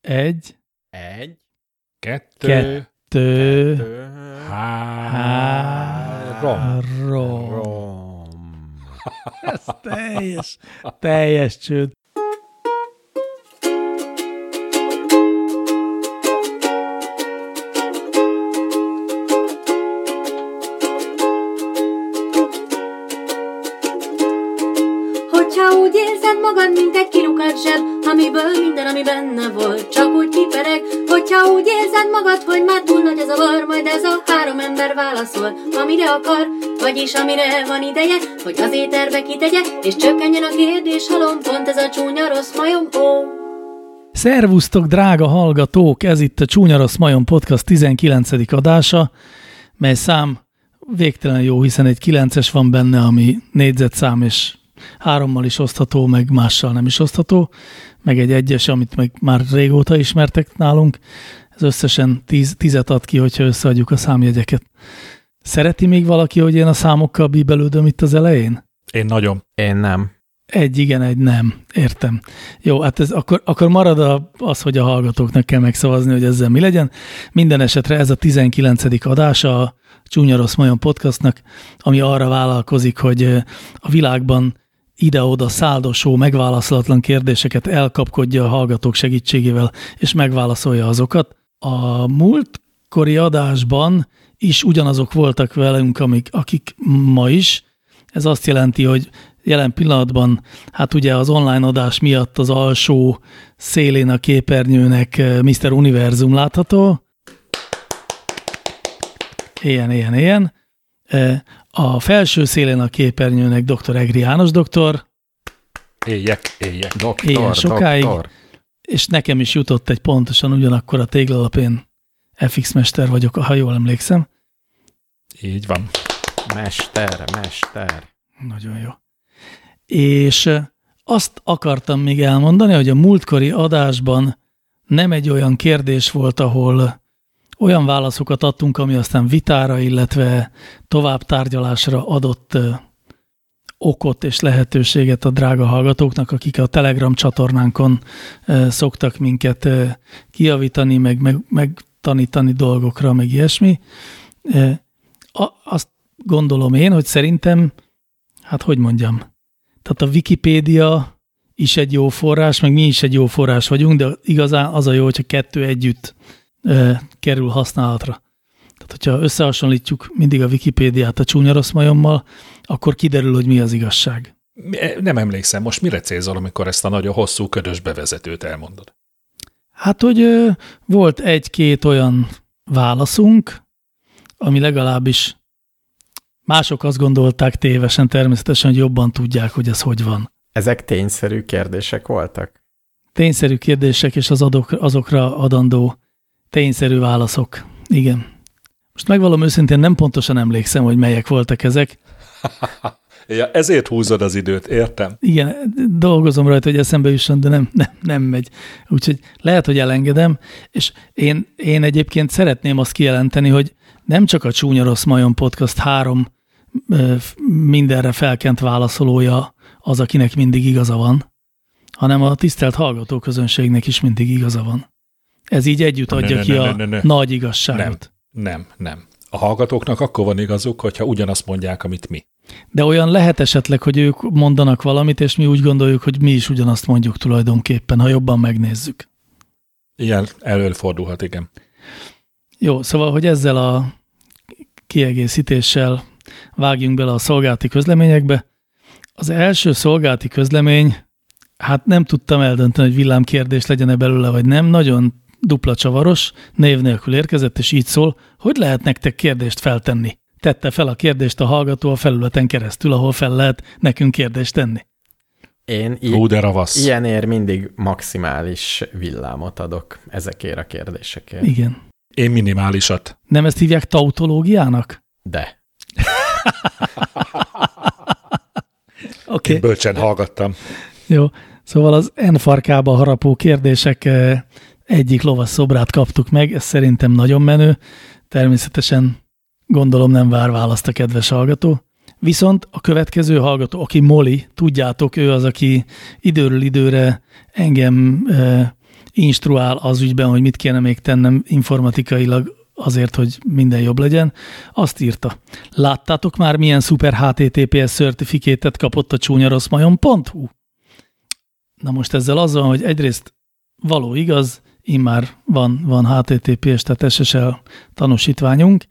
egy, Egy, Kettő, kettő, kettő, három. három. rom. Ez teljes, teljes csőd. Hogyha úgy érzed magad, mint egy kirukat zseb, amiből minden, ami benne volt, csak úgy kipereg. Hogyha úgy érzed magad, hogy már túl nagy az a var, majd ez a három ember válaszol, amire akar, vagyis amire van ideje, hogy az éterbe kitegye, és csökkenjen a kérdés halom, pont ez a csúnya rossz majom, ó. Szervusztok, drága hallgatók! Ez itt a Csúnya Rossz Majom Podcast 19. adása, mely szám végtelen jó, hiszen egy 9-es van benne, ami négyzetszám, és hárommal is osztható, meg mással nem is osztható, meg egy egyes, amit meg már régóta ismertek nálunk. Ez összesen tíz, tízet ad ki, hogyha összeadjuk a számjegyeket. Szereti még valaki, hogy én a számokkal bíbelődöm itt az elején? Én nagyon. Én nem. Egy igen, egy nem. Értem. Jó, hát ez akkor, akkor marad a, az, hogy a hallgatóknak kell megszavazni, hogy ezzel mi legyen. Minden esetre ez a 19. adása a Csúnya Rossz Majon podcastnak, ami arra vállalkozik, hogy a világban ide-oda száldosó, megválaszolatlan kérdéseket elkapkodja a hallgatók segítségével, és megválaszolja azokat. A múltkori adásban is ugyanazok voltak velünk, amik, akik ma is. Ez azt jelenti, hogy jelen pillanatban, hát ugye az online adás miatt az alsó szélén a képernyőnek eh, Mr. Univerzum látható. Ilyen, ilyen, ilyen. A felső szélén a képernyőnek dr. Egri János doktor, Éjjek, éjjek. Doktor, Ilyen sokáig. doktor. és nekem is jutott egy pontosan ugyanakkor a téglalapén FX mester vagyok, ha jól emlékszem. Így van. Mester, mester. Nagyon jó. És eh, azt akartam még elmondani, hogy a múltkori adásban nem egy olyan kérdés volt, ahol olyan válaszokat adtunk, ami aztán vitára, illetve tovább tárgyalásra adott okot és lehetőséget a drága hallgatóknak, akik a Telegram csatornánkon szoktak minket kiavítani, meg, meg, meg tanítani dolgokra, meg ilyesmi. Azt gondolom én, hogy szerintem, hát hogy mondjam, tehát a Wikipédia is egy jó forrás, meg mi is egy jó forrás vagyunk, de igazán az a jó, hogyha kettő együtt e, kerül használatra. Tehát, hogyha összehasonlítjuk mindig a Wikipédiát a csúnya rossz majommal, akkor kiderül, hogy mi az igazság. Mi- Nem emlékszem, most mire célzol, amikor ezt a nagyon hosszú, ködös bevezetőt elmondod? Hát, hogy ö, volt egy-két olyan válaszunk, ami legalábbis mások azt gondolták tévesen természetesen, hogy jobban tudják, hogy ez hogy van. Ezek tényszerű kérdések voltak? Tényszerű kérdések és az adok, azokra adandó tényszerű válaszok. Igen. Most megvalom őszintén, nem pontosan emlékszem, hogy melyek voltak ezek. Ja, ezért húzod az időt, értem. Igen, dolgozom rajta, hogy eszembe jusson, de nem, nem, nem megy. Úgyhogy lehet, hogy elengedem, és én, én egyébként szeretném azt kijelenteni, hogy nem csak a Csúnya Rossz Majon Podcast három mindenre felkent válaszolója az, akinek mindig igaza van, hanem a tisztelt hallgatóközönségnek is mindig igaza van. Ez így együtt adja ne, ki ne, a ne, ne, ne. nagy igazságot. Nem, nem. A hallgatóknak akkor van igazuk, hogyha ugyanazt mondják, amit mi. De olyan lehet esetleg, hogy ők mondanak valamit, és mi úgy gondoljuk, hogy mi is ugyanazt mondjuk tulajdonképpen, ha jobban megnézzük. Ilyen előfordulhat, igen. Jó, szóval, hogy ezzel a kiegészítéssel vágjunk bele a szolgálati közleményekbe. Az első szolgálati közlemény, hát nem tudtam eldönteni, hogy villámkérdés legyen-e belőle, vagy nem. Nagyon dupla csavaros, név nélkül érkezett, és így szól, hogy lehet nektek kérdést feltenni. Tette fel a kérdést a hallgató a felületen keresztül, ahol fel lehet nekünk kérdést tenni. Én Hú, de ravasz. ilyenért mindig maximális villámot adok ezekért a kérdésekért. Igen. Én minimálisat. Nem ezt hívják tautológiának? De. Oké. Én bölcsen hallgattam. Jó, szóval az N farkába harapó kérdések eh, egyik lovas szobrát kaptuk meg, ez szerintem nagyon menő, természetesen gondolom nem vár választ a kedves hallgató. Viszont a következő hallgató, aki Moli, tudjátok, ő az, aki időről időre engem eh, instruál az ügyben, hogy mit kéne még tennem informatikailag azért, hogy minden jobb legyen, azt írta. Láttátok már, milyen szuper HTTPS certifikétet kapott a csúnyaroszmajon.hu? Na most ezzel az van, hogy egyrészt való igaz, immár van, van HTTPS, tehát SSL tanúsítványunk,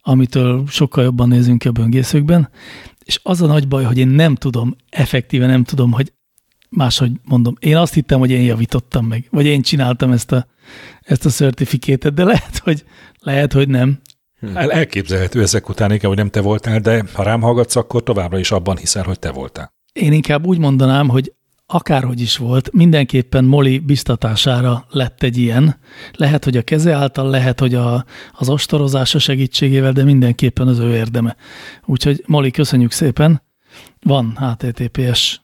amitől sokkal jobban nézünk a böngészőkben, és az a nagy baj, hogy én nem tudom, effektíve nem tudom, hogy máshogy mondom. Én azt hittem, hogy én javítottam meg, vagy én csináltam ezt a, ezt a certifikétet, de lehet, hogy, lehet, hogy nem. El, elképzelhető ezek után, igen, hogy nem te voltál, de ha rám hallgatsz, akkor továbbra is abban hiszel, hogy te voltál. Én inkább úgy mondanám, hogy akárhogy is volt, mindenképpen Moli biztatására lett egy ilyen. Lehet, hogy a keze által, lehet, hogy a, az ostorozása segítségével, de mindenképpen az ő érdeme. Úgyhogy Moli, köszönjük szépen. Van HTTPS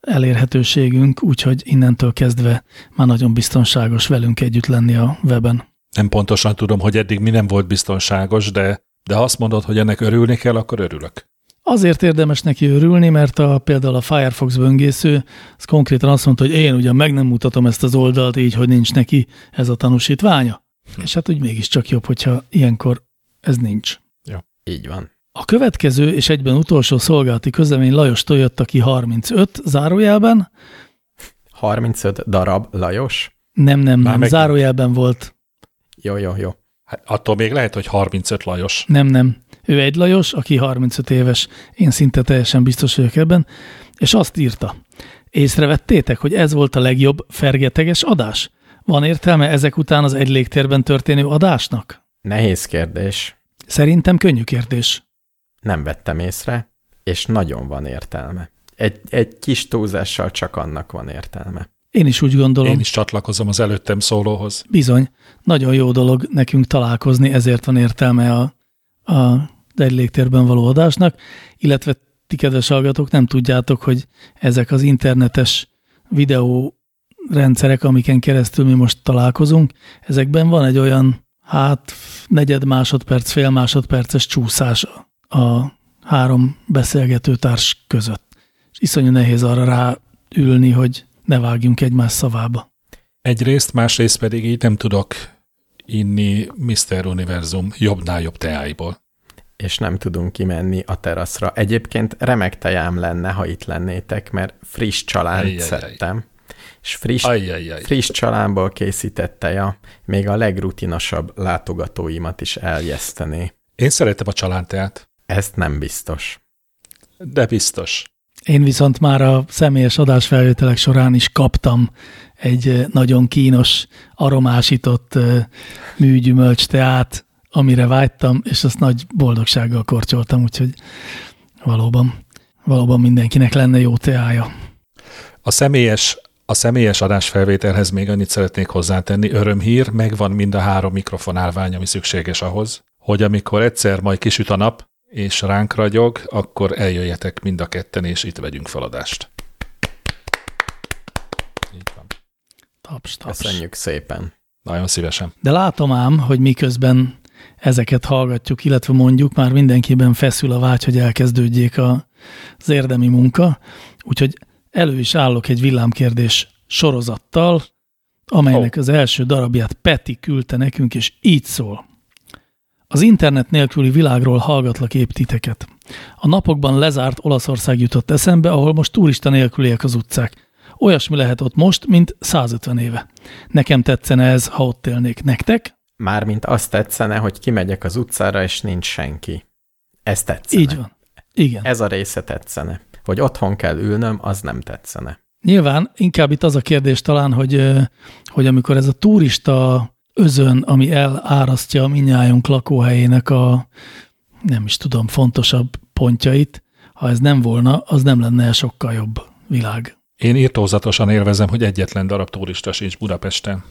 elérhetőségünk, úgyhogy innentől kezdve már nagyon biztonságos velünk együtt lenni a weben. Nem pontosan tudom, hogy eddig mi nem volt biztonságos, de, de ha azt mondod, hogy ennek örülni kell, akkor örülök. Azért érdemes neki örülni, mert a, például a Firefox böngésző az konkrétan azt mondta, hogy én ugyan meg nem mutatom ezt az oldalt így, hogy nincs neki ez a tanúsítványa. Hm. És hát úgy mégiscsak jobb, hogyha ilyenkor ez nincs. Ja. Így van. A következő és egyben utolsó szolgálati közlemény Lajos jött ki 35 zárójelben. 35 darab Lajos? Nem, nem, nem. Zárójelben volt. Jó, jó, jó. Hát attól még lehet, hogy 35 Lajos. Nem, nem. Ő egy Lajos, aki 35 éves, én szinte teljesen biztos vagyok ebben, és azt írta. Észrevettétek, hogy ez volt a legjobb fergeteges adás? Van értelme ezek után az egy légtérben történő adásnak? Nehéz kérdés. Szerintem könnyű kérdés. Nem vettem észre, és nagyon van értelme. Egy, egy kis túlzással csak annak van értelme. Én is úgy gondolom. Én is csatlakozom az előttem szólóhoz. Bizony. Nagyon jó dolog nekünk találkozni, ezért van értelme a, a egy légtérben való adásnak, illetve ti kedves hallgatók nem tudjátok, hogy ezek az internetes videó rendszerek, amiken keresztül mi most találkozunk, ezekben van egy olyan, hát negyed másodperc, fél másodperces csúszás a három beszélgető társ között. És iszonyú nehéz arra ráülni, hogy ne vágjunk egymás szavába. Egyrészt, másrészt pedig így nem tudok inni Mr. Univerzum jobbnál jobb teáiból és nem tudunk kimenni a teraszra. Egyébként remek tejám lenne, ha itt lennétek, mert friss csalánt szedtem. És friss, Ajjajjaj. friss csalánból készített teja még a legrutinosabb látogatóimat is eljesztené. Én szeretem a csalánteát. Ezt nem biztos. De biztos. Én viszont már a személyes adásfelvételek során is kaptam egy nagyon kínos, aromásított műgyümölcs teát, amire vágytam, és azt nagy boldogsággal korcsoltam, úgyhogy valóban, valóban mindenkinek lenne jó teája. A személyes, a személyes adásfelvételhez még annyit szeretnék hozzátenni, örömhír, megvan mind a három mikrofonálvány, ami szükséges ahhoz, hogy amikor egyszer majd kisüt a nap, és ránk ragyog, akkor eljöjjetek mind a ketten, és itt vegyünk feladást. Így van. Taps, taps. Köszönjük szépen. Nagyon szívesen. De látom ám, hogy miközben ezeket hallgatjuk, illetve mondjuk már mindenkiben feszül a vágy, hogy elkezdődjék a, az érdemi munka. Úgyhogy elő is állok egy villámkérdés sorozattal, amelynek oh. az első darabját Peti küldte nekünk, és így szól. Az internet nélküli világról hallgatlak épp titeket. A napokban lezárt Olaszország jutott eszembe, ahol most turista nélküliek az utcák. Olyasmi lehet ott most, mint 150 éve. Nekem tetszene ez, ha ott élnék. Nektek? Mármint azt tetszene, hogy kimegyek az utcára, és nincs senki. Ez tetszene. Így van. Igen. Ez a része tetszene. Hogy otthon kell ülnöm, az nem tetszene. Nyilván inkább itt az a kérdés talán, hogy, hogy amikor ez a turista özön, ami elárasztja minnyájunk lakóhelyének a nem is tudom, fontosabb pontjait, ha ez nem volna, az nem lenne sokkal jobb világ. Én írtózatosan élvezem, hogy egyetlen darab turista sincs Budapesten.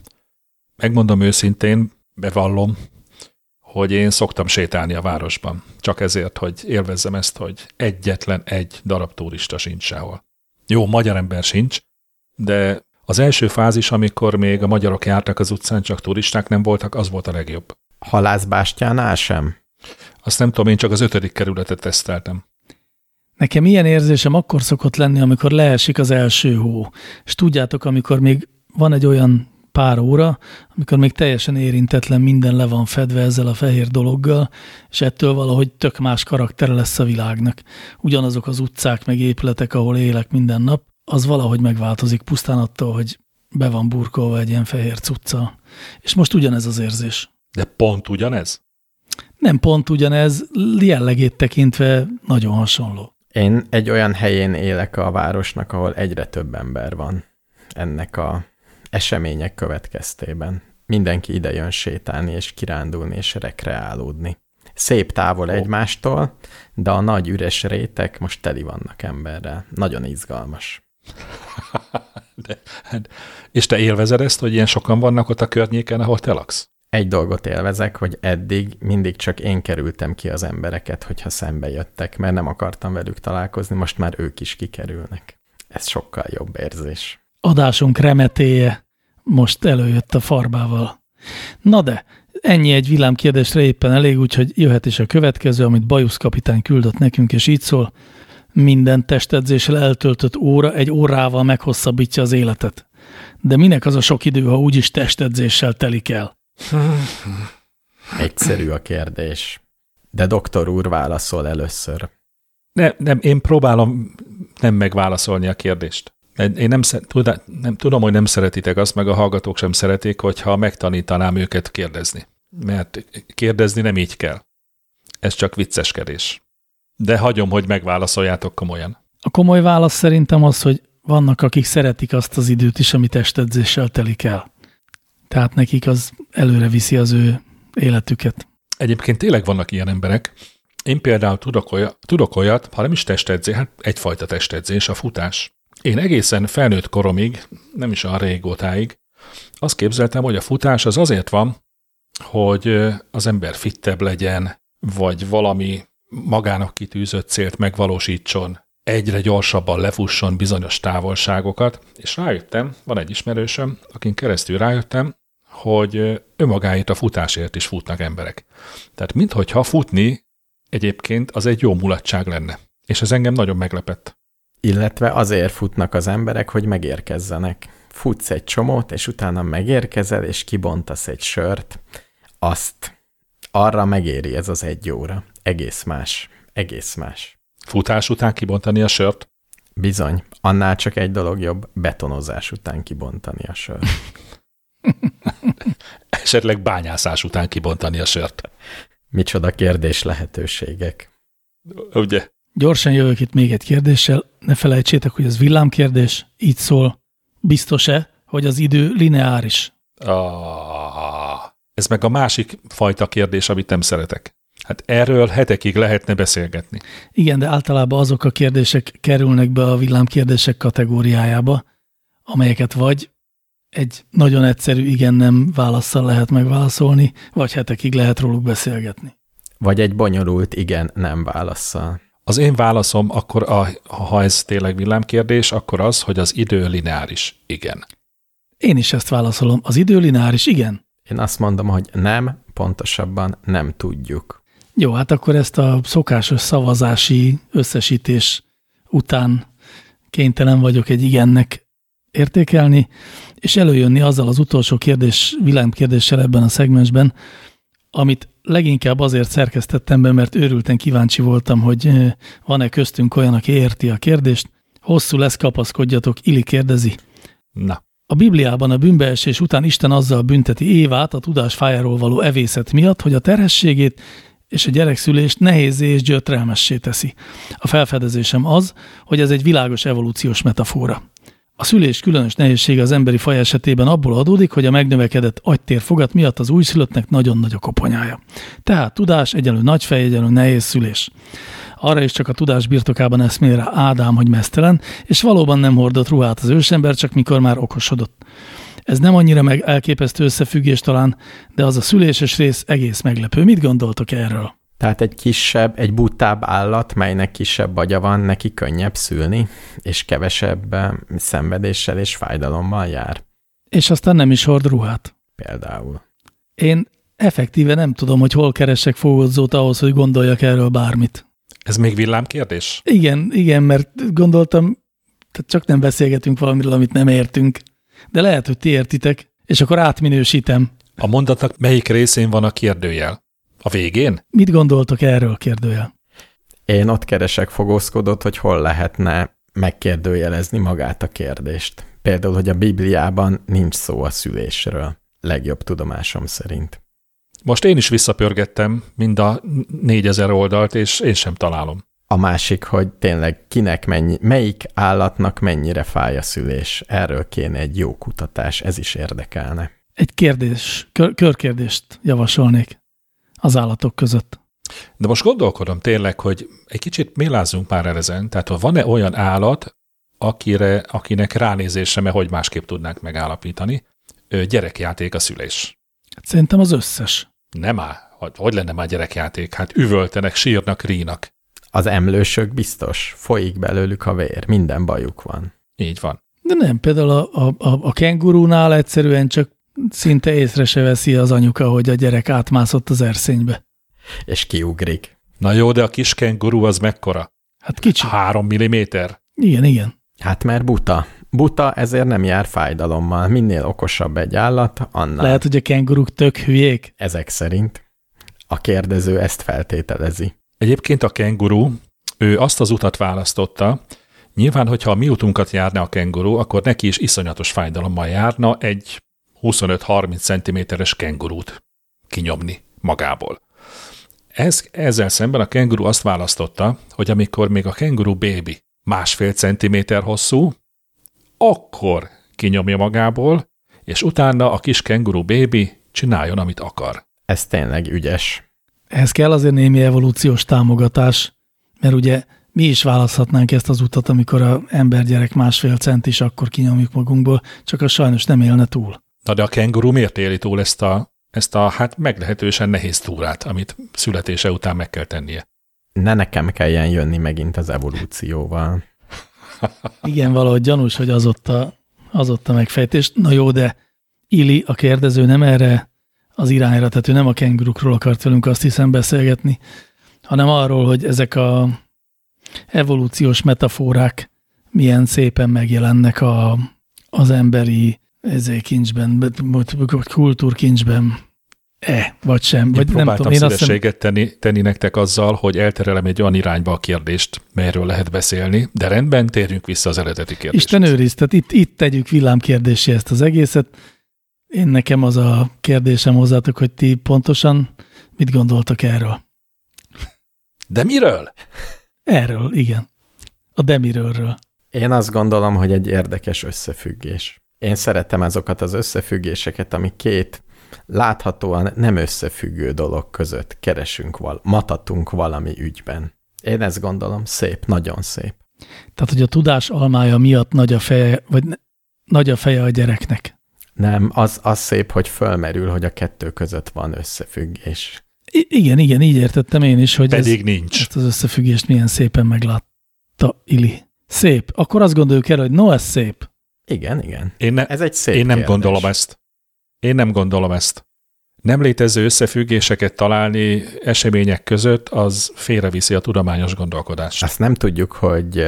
Megmondom őszintén, bevallom, hogy én szoktam sétálni a városban. Csak ezért, hogy élvezzem ezt, hogy egyetlen egy darab turista sincs sehol. Jó, magyar ember sincs, de az első fázis, amikor még a magyarok jártak az utcán, csak turisták nem voltak, az volt a legjobb. Halászbástyánál sem? Azt nem tudom, én csak az ötödik kerületet teszteltem. Nekem ilyen érzésem akkor szokott lenni, amikor leesik az első hó. És tudjátok, amikor még van egy olyan pár óra, amikor még teljesen érintetlen minden le van fedve ezzel a fehér dologgal, és ettől valahogy tök más karaktere lesz a világnak. Ugyanazok az utcák meg épületek, ahol élek minden nap, az valahogy megváltozik pusztán attól, hogy be van burkolva egy ilyen fehér cucca. És most ugyanez az érzés. De pont ugyanez? Nem pont ugyanez, jellegét tekintve nagyon hasonló. Én egy olyan helyén élek a városnak, ahol egyre több ember van ennek a események következtében. Mindenki ide jön sétálni, és kirándulni, és rekreálódni. Szép távol oh. egymástól, de a nagy üres rétek most teli vannak emberrel. Nagyon izgalmas. de, hát, és te élvezed ezt, hogy ilyen sokan vannak ott a környéken, ahol te laksz? Egy dolgot élvezek, hogy eddig mindig csak én kerültem ki az embereket, hogyha szembe jöttek, mert nem akartam velük találkozni, most már ők is kikerülnek. Ez sokkal jobb érzés. Adásunk remetéje most előjött a farbával. Na de, ennyi egy villámkérdésre éppen elég, úgyhogy jöhet is a következő, amit Bajusz kapitány küldött nekünk, és így szól. Minden testedzéssel eltöltött óra egy órával meghosszabbítja az életet. De minek az a sok idő, ha úgyis testedzéssel telik el? Egyszerű a kérdés. De doktor úr válaszol először. Nem, nem, én próbálom nem megválaszolni a kérdést. Én nem, nem, tudom, hogy nem szeretitek azt, meg a hallgatók sem szeretik, hogyha megtanítanám őket kérdezni. Mert kérdezni nem így kell. Ez csak vicceskedés. De hagyom, hogy megválaszoljátok komolyan. A komoly válasz szerintem az, hogy vannak, akik szeretik azt az időt is, amit testedzéssel telik el. Tehát nekik az előre viszi az ő életüket. Egyébként tényleg vannak ilyen emberek. Én például tudok olyat, tudok olyat ha nem is testedzés, hát egyfajta testedzés, a futás. Én egészen felnőtt koromig, nem is a régótáig, azt képzeltem, hogy a futás az azért van, hogy az ember fittebb legyen, vagy valami magának kitűzött célt megvalósítson, egyre gyorsabban lefusson bizonyos távolságokat, és rájöttem, van egy ismerősöm, akin keresztül rájöttem, hogy önmagáért a futásért is futnak emberek. Tehát minthogyha futni egyébként az egy jó mulatság lenne. És ez engem nagyon meglepett. Illetve azért futnak az emberek, hogy megérkezzenek. Futsz egy csomót, és utána megérkezel, és kibontasz egy sört. Azt arra megéri ez az egy óra. Egész más. Egész más. Futás után kibontani a sört? Bizony. Annál csak egy dolog jobb, betonozás után kibontani a sört. Esetleg bányászás után kibontani a sört. Micsoda kérdés lehetőségek. Ugye? Gyorsan jövök itt még egy kérdéssel. Ne felejtsétek, hogy ez villámkérdés. Így szól. Biztos-e, hogy az idő lineáris? Ah, ez meg a másik fajta kérdés, amit nem szeretek. Hát erről hetekig lehetne beszélgetni. Igen, de általában azok a kérdések kerülnek be a villámkérdések kategóriájába, amelyeket vagy egy nagyon egyszerű igen-nem válaszsal lehet megválaszolni, vagy hetekig lehet róluk beszélgetni. Vagy egy bonyolult igen-nem válaszsal. Az én válaszom akkor, a, ha ez tényleg villámkérdés, akkor az, hogy az idő lineáris. Igen. Én is ezt válaszolom. Az idő lineáris, igen. Én azt mondom, hogy nem, pontosabban nem tudjuk. Jó, hát akkor ezt a szokásos szavazási összesítés után kénytelen vagyok egy igennek értékelni, és előjönni azzal az utolsó kérdés, villámkérdéssel ebben a szegmensben, amit leginkább azért szerkesztettem be, mert őrülten kíváncsi voltam, hogy eh, van-e köztünk olyan, aki érti a kérdést. Hosszú lesz, kapaszkodjatok, Ili kérdezi. Na. A Bibliában a bűnbeesés után Isten azzal bünteti Évát a tudás fájáról való evészet miatt, hogy a terhességét és a gyerekszülést nehézé és gyötrelmessé teszi. A felfedezésem az, hogy ez egy világos evolúciós metafora. A szülés különös nehézsége az emberi faj esetében abból adódik, hogy a megnövekedett agytérfogat miatt az újszülöttnek nagyon nagy a koponyája. Tehát tudás egyenlő nagyfej, egyenlő nehéz szülés. Arra is csak a tudás birtokában eszmél rá Ádám, hogy mesztelen, és valóban nem hordott ruhát az ősember, csak mikor már okosodott. Ez nem annyira meg elképesztő összefüggés talán, de az a szüléses rész egész meglepő. Mit gondoltok erről? Tehát egy kisebb, egy butább állat, melynek kisebb agya van, neki könnyebb szülni, és kevesebb eh, szenvedéssel és fájdalommal jár. És aztán nem is hord ruhát. Például. Én effektíve nem tudom, hogy hol keresek fogodzót ahhoz, hogy gondoljak erről bármit. Ez még villámkérdés? Igen, igen, mert gondoltam, tehát csak nem beszélgetünk valamiről, amit nem értünk. De lehet, hogy ti értitek. és akkor átminősítem. A mondatnak melyik részén van a kérdőjel? A végén? Mit gondoltok erről, kérdőjel? Én ott keresek fogózkodott, hogy hol lehetne megkérdőjelezni magát a kérdést. Például, hogy a Bibliában nincs szó a szülésről, legjobb tudomásom szerint. Most én is visszapörgettem mind a négyezer oldalt, és én sem találom. A másik, hogy tényleg kinek mennyi, melyik állatnak mennyire fáj a szülés. Erről kéne egy jó kutatás, ez is érdekelne. Egy kérdés, kör, körkérdést javasolnék az állatok között. De most gondolkodom tényleg, hogy egy kicsit mélázzunk már el ezen. Tehát van-e olyan állat, akire, akinek ránézése, mert hogy másképp tudnánk megállapítani, gyerekjáték a szülés? Szerintem az összes. Nem áll. Hogy lenne már gyerekjáték? Hát üvöltenek, sírnak, rínak. Az emlősök biztos, folyik belőlük a vér, minden bajuk van. Így van. De nem, például a, a, a, a kengurúnál egyszerűen csak szinte észre se veszi az anyuka, hogy a gyerek átmászott az erszénybe. És kiugrik. Na jó, de a kis kenguru az mekkora? Hát kicsi. Három milliméter? Igen, igen. Hát mert buta. Buta, ezért nem jár fájdalommal. Minél okosabb egy állat, annál. Lehet, hogy a kenguruk tök hülyék. Ezek szerint. A kérdező ezt feltételezi. Egyébként a kenguru, ő azt az utat választotta, nyilván, hogyha a mi utunkat járna a kenguru, akkor neki is iszonyatos fájdalommal járna egy 25-30 cm-es kengurút kinyomni magából. Ez, ezzel szemben a kenguru azt választotta, hogy amikor még a kenguru bébi másfél centiméter hosszú, akkor kinyomja magából, és utána a kis kenguru bébi csináljon, amit akar. Ez tényleg ügyes. Ehhez kell azért némi evolúciós támogatás, mert ugye mi is választhatnánk ezt az utat, amikor a embergyerek másfél cent is, akkor kinyomjuk magunkból, csak az sajnos nem élne túl. Na de a kenguru miért éli túl ezt a, ezt a hát meglehetősen nehéz túrát, amit születése után meg kell tennie? Ne nekem kelljen jönni megint az evolúcióval. Igen, valahogy gyanús, hogy az ott a, az ott a megfejtés. Na jó, de Ili, a kérdező nem erre az irányra, tehát ő nem a kengurukról akart velünk azt hiszem beszélgetni, hanem arról, hogy ezek a evolúciós metaforák milyen szépen megjelennek a, az emberi kincsben, kultúrkincsben, e, vagy sem. Vagy én nem tudom, én szívességet azt tenni, tenni nektek azzal, hogy elterelem egy olyan irányba a kérdést, melyről lehet beszélni, de rendben, térjünk vissza az eredeti kérdésre. Isten őriz, tehát itt, itt tegyük villámkérdésé ezt az egészet. Én nekem az a kérdésem hozzátok, hogy ti pontosan mit gondoltak erről? De miről? Erről, igen. A demiről. Én azt gondolom, hogy egy érdekes összefüggés. Én szeretem azokat az összefüggéseket, ami két láthatóan nem összefüggő dolog között keresünk, val matatunk valami ügyben. Én ezt gondolom, szép, nagyon szép. Tehát, hogy a tudás almája miatt nagy a feje, vagy nagy a feje a gyereknek. Nem, az, az szép, hogy fölmerül, hogy a kettő között van összefüggés. I igen, igen, így értettem én is, hogy Pedig ez, nincs. ezt az összefüggést milyen szépen meglátta Ili. Szép. Akkor azt gondoljuk el, hogy no, ez szép. Igen, igen. Én ne, Ez egy szép Én nem kérdés. gondolom ezt. Én nem gondolom ezt. Nem létező összefüggéseket találni események között, az félreviszi a tudományos gondolkodást. Azt nem tudjuk, hogy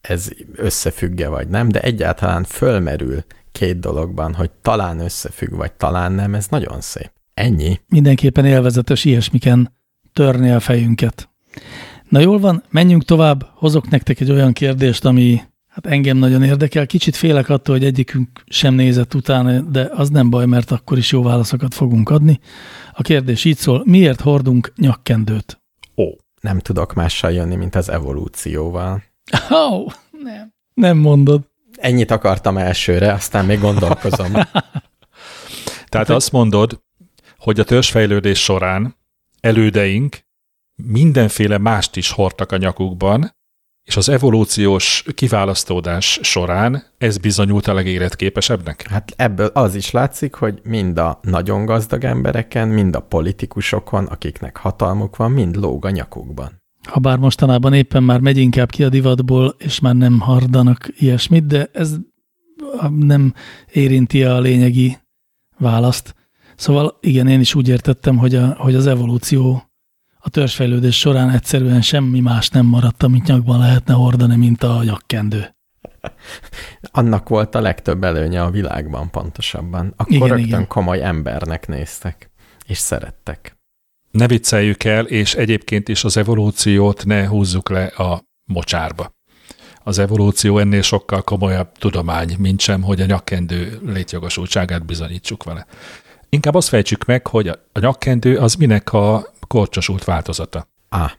ez összefügge vagy nem, de egyáltalán fölmerül két dologban, hogy talán összefügg, vagy talán nem, ez nagyon szép. Ennyi. Mindenképpen élvezetes ilyesmiken törni a fejünket. Na jól van, menjünk tovább, hozok nektek egy olyan kérdést, ami hát engem nagyon érdekel. Kicsit félek attól, hogy egyikünk sem nézett utána, de az nem baj, mert akkor is jó válaszokat fogunk adni. A kérdés így szól, miért hordunk nyakkendőt? Ó, Nem tudok mással jönni, mint az evolúcióval. Ó, oh, nem. Nem mondod. Ennyit akartam elsőre, aztán még gondolkozom. Tehát azt mondod, hogy a törzsfejlődés során elődeink mindenféle mást is hordtak a nyakukban, és az evolúciós kiválasztódás során ez bizonyult a legéletképesebbnek? Hát ebből az is látszik, hogy mind a nagyon gazdag embereken, mind a politikusokon, akiknek hatalmuk van, mind lóg a nyakukban. Habár mostanában éppen már megy inkább ki a divatból, és már nem hardanak ilyesmit, de ez nem érinti a lényegi választ. Szóval igen, én is úgy értettem, hogy, a, hogy az evolúció a törzsfejlődés során egyszerűen semmi más nem maradt, amit nyakban lehetne hordani, mint a nyakkendő. Annak volt a legtöbb előnye a világban pontosabban. Akkor Igen, rögtön igen. komoly embernek néztek, és szerettek. Ne vicceljük el, és egyébként is az evolúciót ne húzzuk le a mocsárba. Az evolúció ennél sokkal komolyabb tudomány, mint sem, hogy a nyakkendő létjogosultságát bizonyítsuk vele. Inkább azt fejtsük meg, hogy a a nyakkendő az minek a korcsosult változata. Á,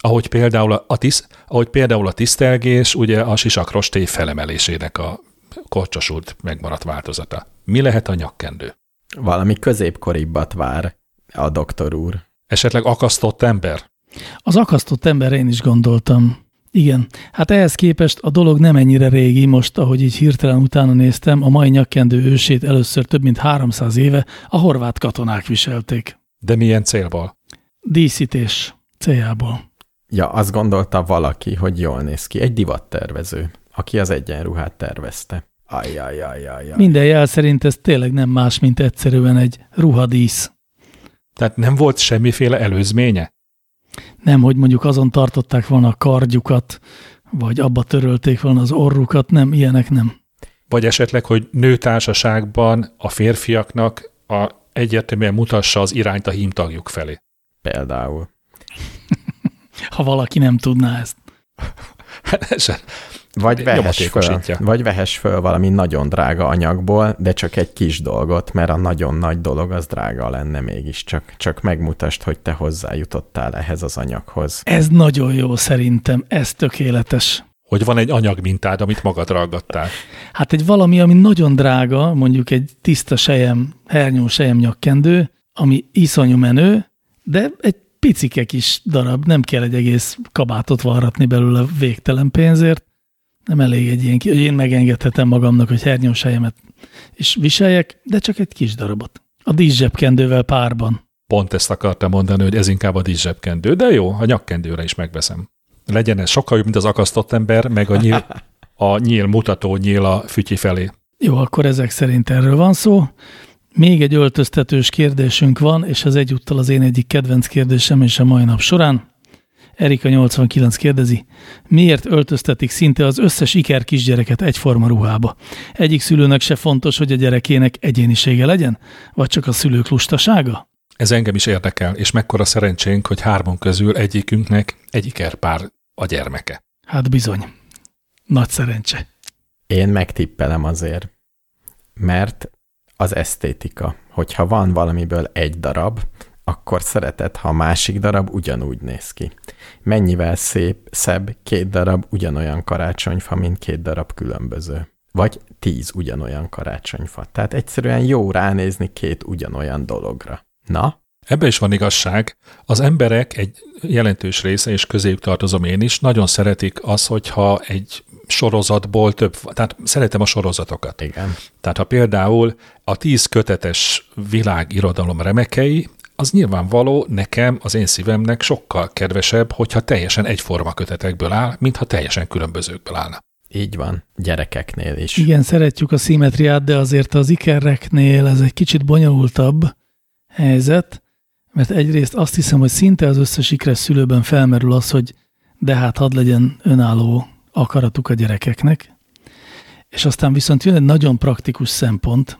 Ahogy például a, tisz, ahogy például a tisztelgés, ugye a sisakrostély felemelésének a korcsosult megmaradt változata. Mi lehet a nyakkendő? valami középkoribbat vár a doktor úr. Esetleg akasztott ember? Az akasztott emberre én is gondoltam. Igen, hát ehhez képest a dolog nem ennyire régi, most, ahogy így hirtelen utána néztem, a mai nyakkendő ősét először több mint 300 éve a horvát katonák viselték. De milyen célból? Díszítés céljából. Ja, azt gondolta valaki, hogy jól néz ki. Egy divattervező, aki az egyenruhát tervezte. Ajjajajajaj. Minden jel szerint ez tényleg nem más, mint egyszerűen egy ruhadísz. Tehát nem volt semmiféle előzménye? Nem, hogy mondjuk azon tartották volna a kardjukat, vagy abba törölték volna az orrukat, nem, ilyenek nem. Vagy esetleg, hogy nőtársaságban a férfiaknak a egyértelműen mutassa az irányt a hímtagjuk felé. Például. Ha valaki nem tudná ezt. Hát Vagy vehess, föl, vagy vehess föl valami nagyon drága anyagból, de csak egy kis dolgot, mert a nagyon nagy dolog az drága lenne mégiscsak. Csak megmutasd, hogy te hozzájutottál ehhez az anyaghoz. Ez nagyon jó szerintem, ez tökéletes. hogy van egy anyagmintád, amit magad ragadtál. Hát egy valami, ami nagyon drága, mondjuk egy tiszta sejem, hernyó sejem nyakkendő, ami iszonyú menő, de egy picike kis darab, nem kell egy egész kabátot varratni belőle végtelen pénzért, nem elég egy ilyen, hogy én megengedhetem magamnak, hogy hernyó sejemet is viseljek, de csak egy kis darabot. A díszsebkendővel párban. Pont ezt akartam mondani, hogy ez inkább a díszsebkendő, de jó, a nyakkendőre is megveszem. Legyen ez sokkal jobb, mint az akasztott ember, meg a nyíl, a nyíl mutató nyíl a fütyi felé. Jó, akkor ezek szerint erről van szó. Még egy öltöztetős kérdésünk van, és ez egyúttal az én egyik kedvenc kérdésem és a mai nap során. Erika 89 kérdezi, miért öltöztetik szinte az összes iker kisgyereket egyforma ruhába? Egyik szülőnek se fontos, hogy a gyerekének egyénisége legyen? Vagy csak a szülők lustasága? Ez engem is érdekel, és mekkora szerencsénk, hogy hármon közül egyikünknek egy ikerpár a gyermeke. Hát bizony. Nagy szerencse. Én megtippelem azért, mert az esztétika. Hogyha van valamiből egy darab, akkor szereted, ha a másik darab ugyanúgy néz ki. Mennyivel szép, szebb két darab ugyanolyan karácsonyfa, mint két darab különböző. Vagy tíz ugyanolyan karácsonyfa. Tehát egyszerűen jó ránézni két ugyanolyan dologra. Na, Ebben is van igazság. Az emberek egy jelentős része, és közéjük tartozom én is, nagyon szeretik az, hogyha egy sorozatból több, tehát szeretem a sorozatokat. igen. Tehát ha például a tíz kötetes világirodalom remekei, az nyilvánvaló nekem, az én szívemnek sokkal kedvesebb, hogyha teljesen egyforma kötetekből áll, mint ha teljesen különbözőkből állna. Így van. Gyerekeknél is. Igen, szeretjük a szimmetriát, de azért az ikerreknél ez egy kicsit bonyolultabb helyzet, mert egyrészt azt hiszem, hogy szinte az összes ikres szülőben felmerül az, hogy de hát hadd legyen önálló akaratuk a gyerekeknek, és aztán viszont jön egy nagyon praktikus szempont,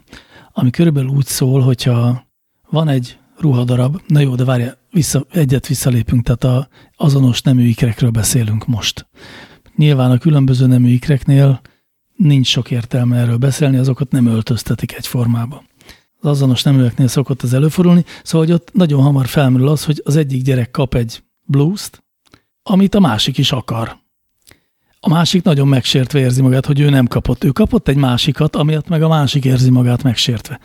ami körülbelül úgy szól, hogyha van egy ruhadarab, na jó, de várja, vissza, egyet visszalépünk, tehát a azonos nemű ikrekről beszélünk most. Nyilván a különböző nemű ikreknél nincs sok értelme erről beszélni, azokat nem öltöztetik egyformába. Az azonos neműeknél szokott ez előfordulni, szóval hogy ott nagyon hamar felmerül az, hogy az egyik gyerek kap egy blúzt, amit a másik is akar. A másik nagyon megsértve érzi magát, hogy ő nem kapott. Ő kapott egy másikat, amiatt meg a másik érzi magát megsértve.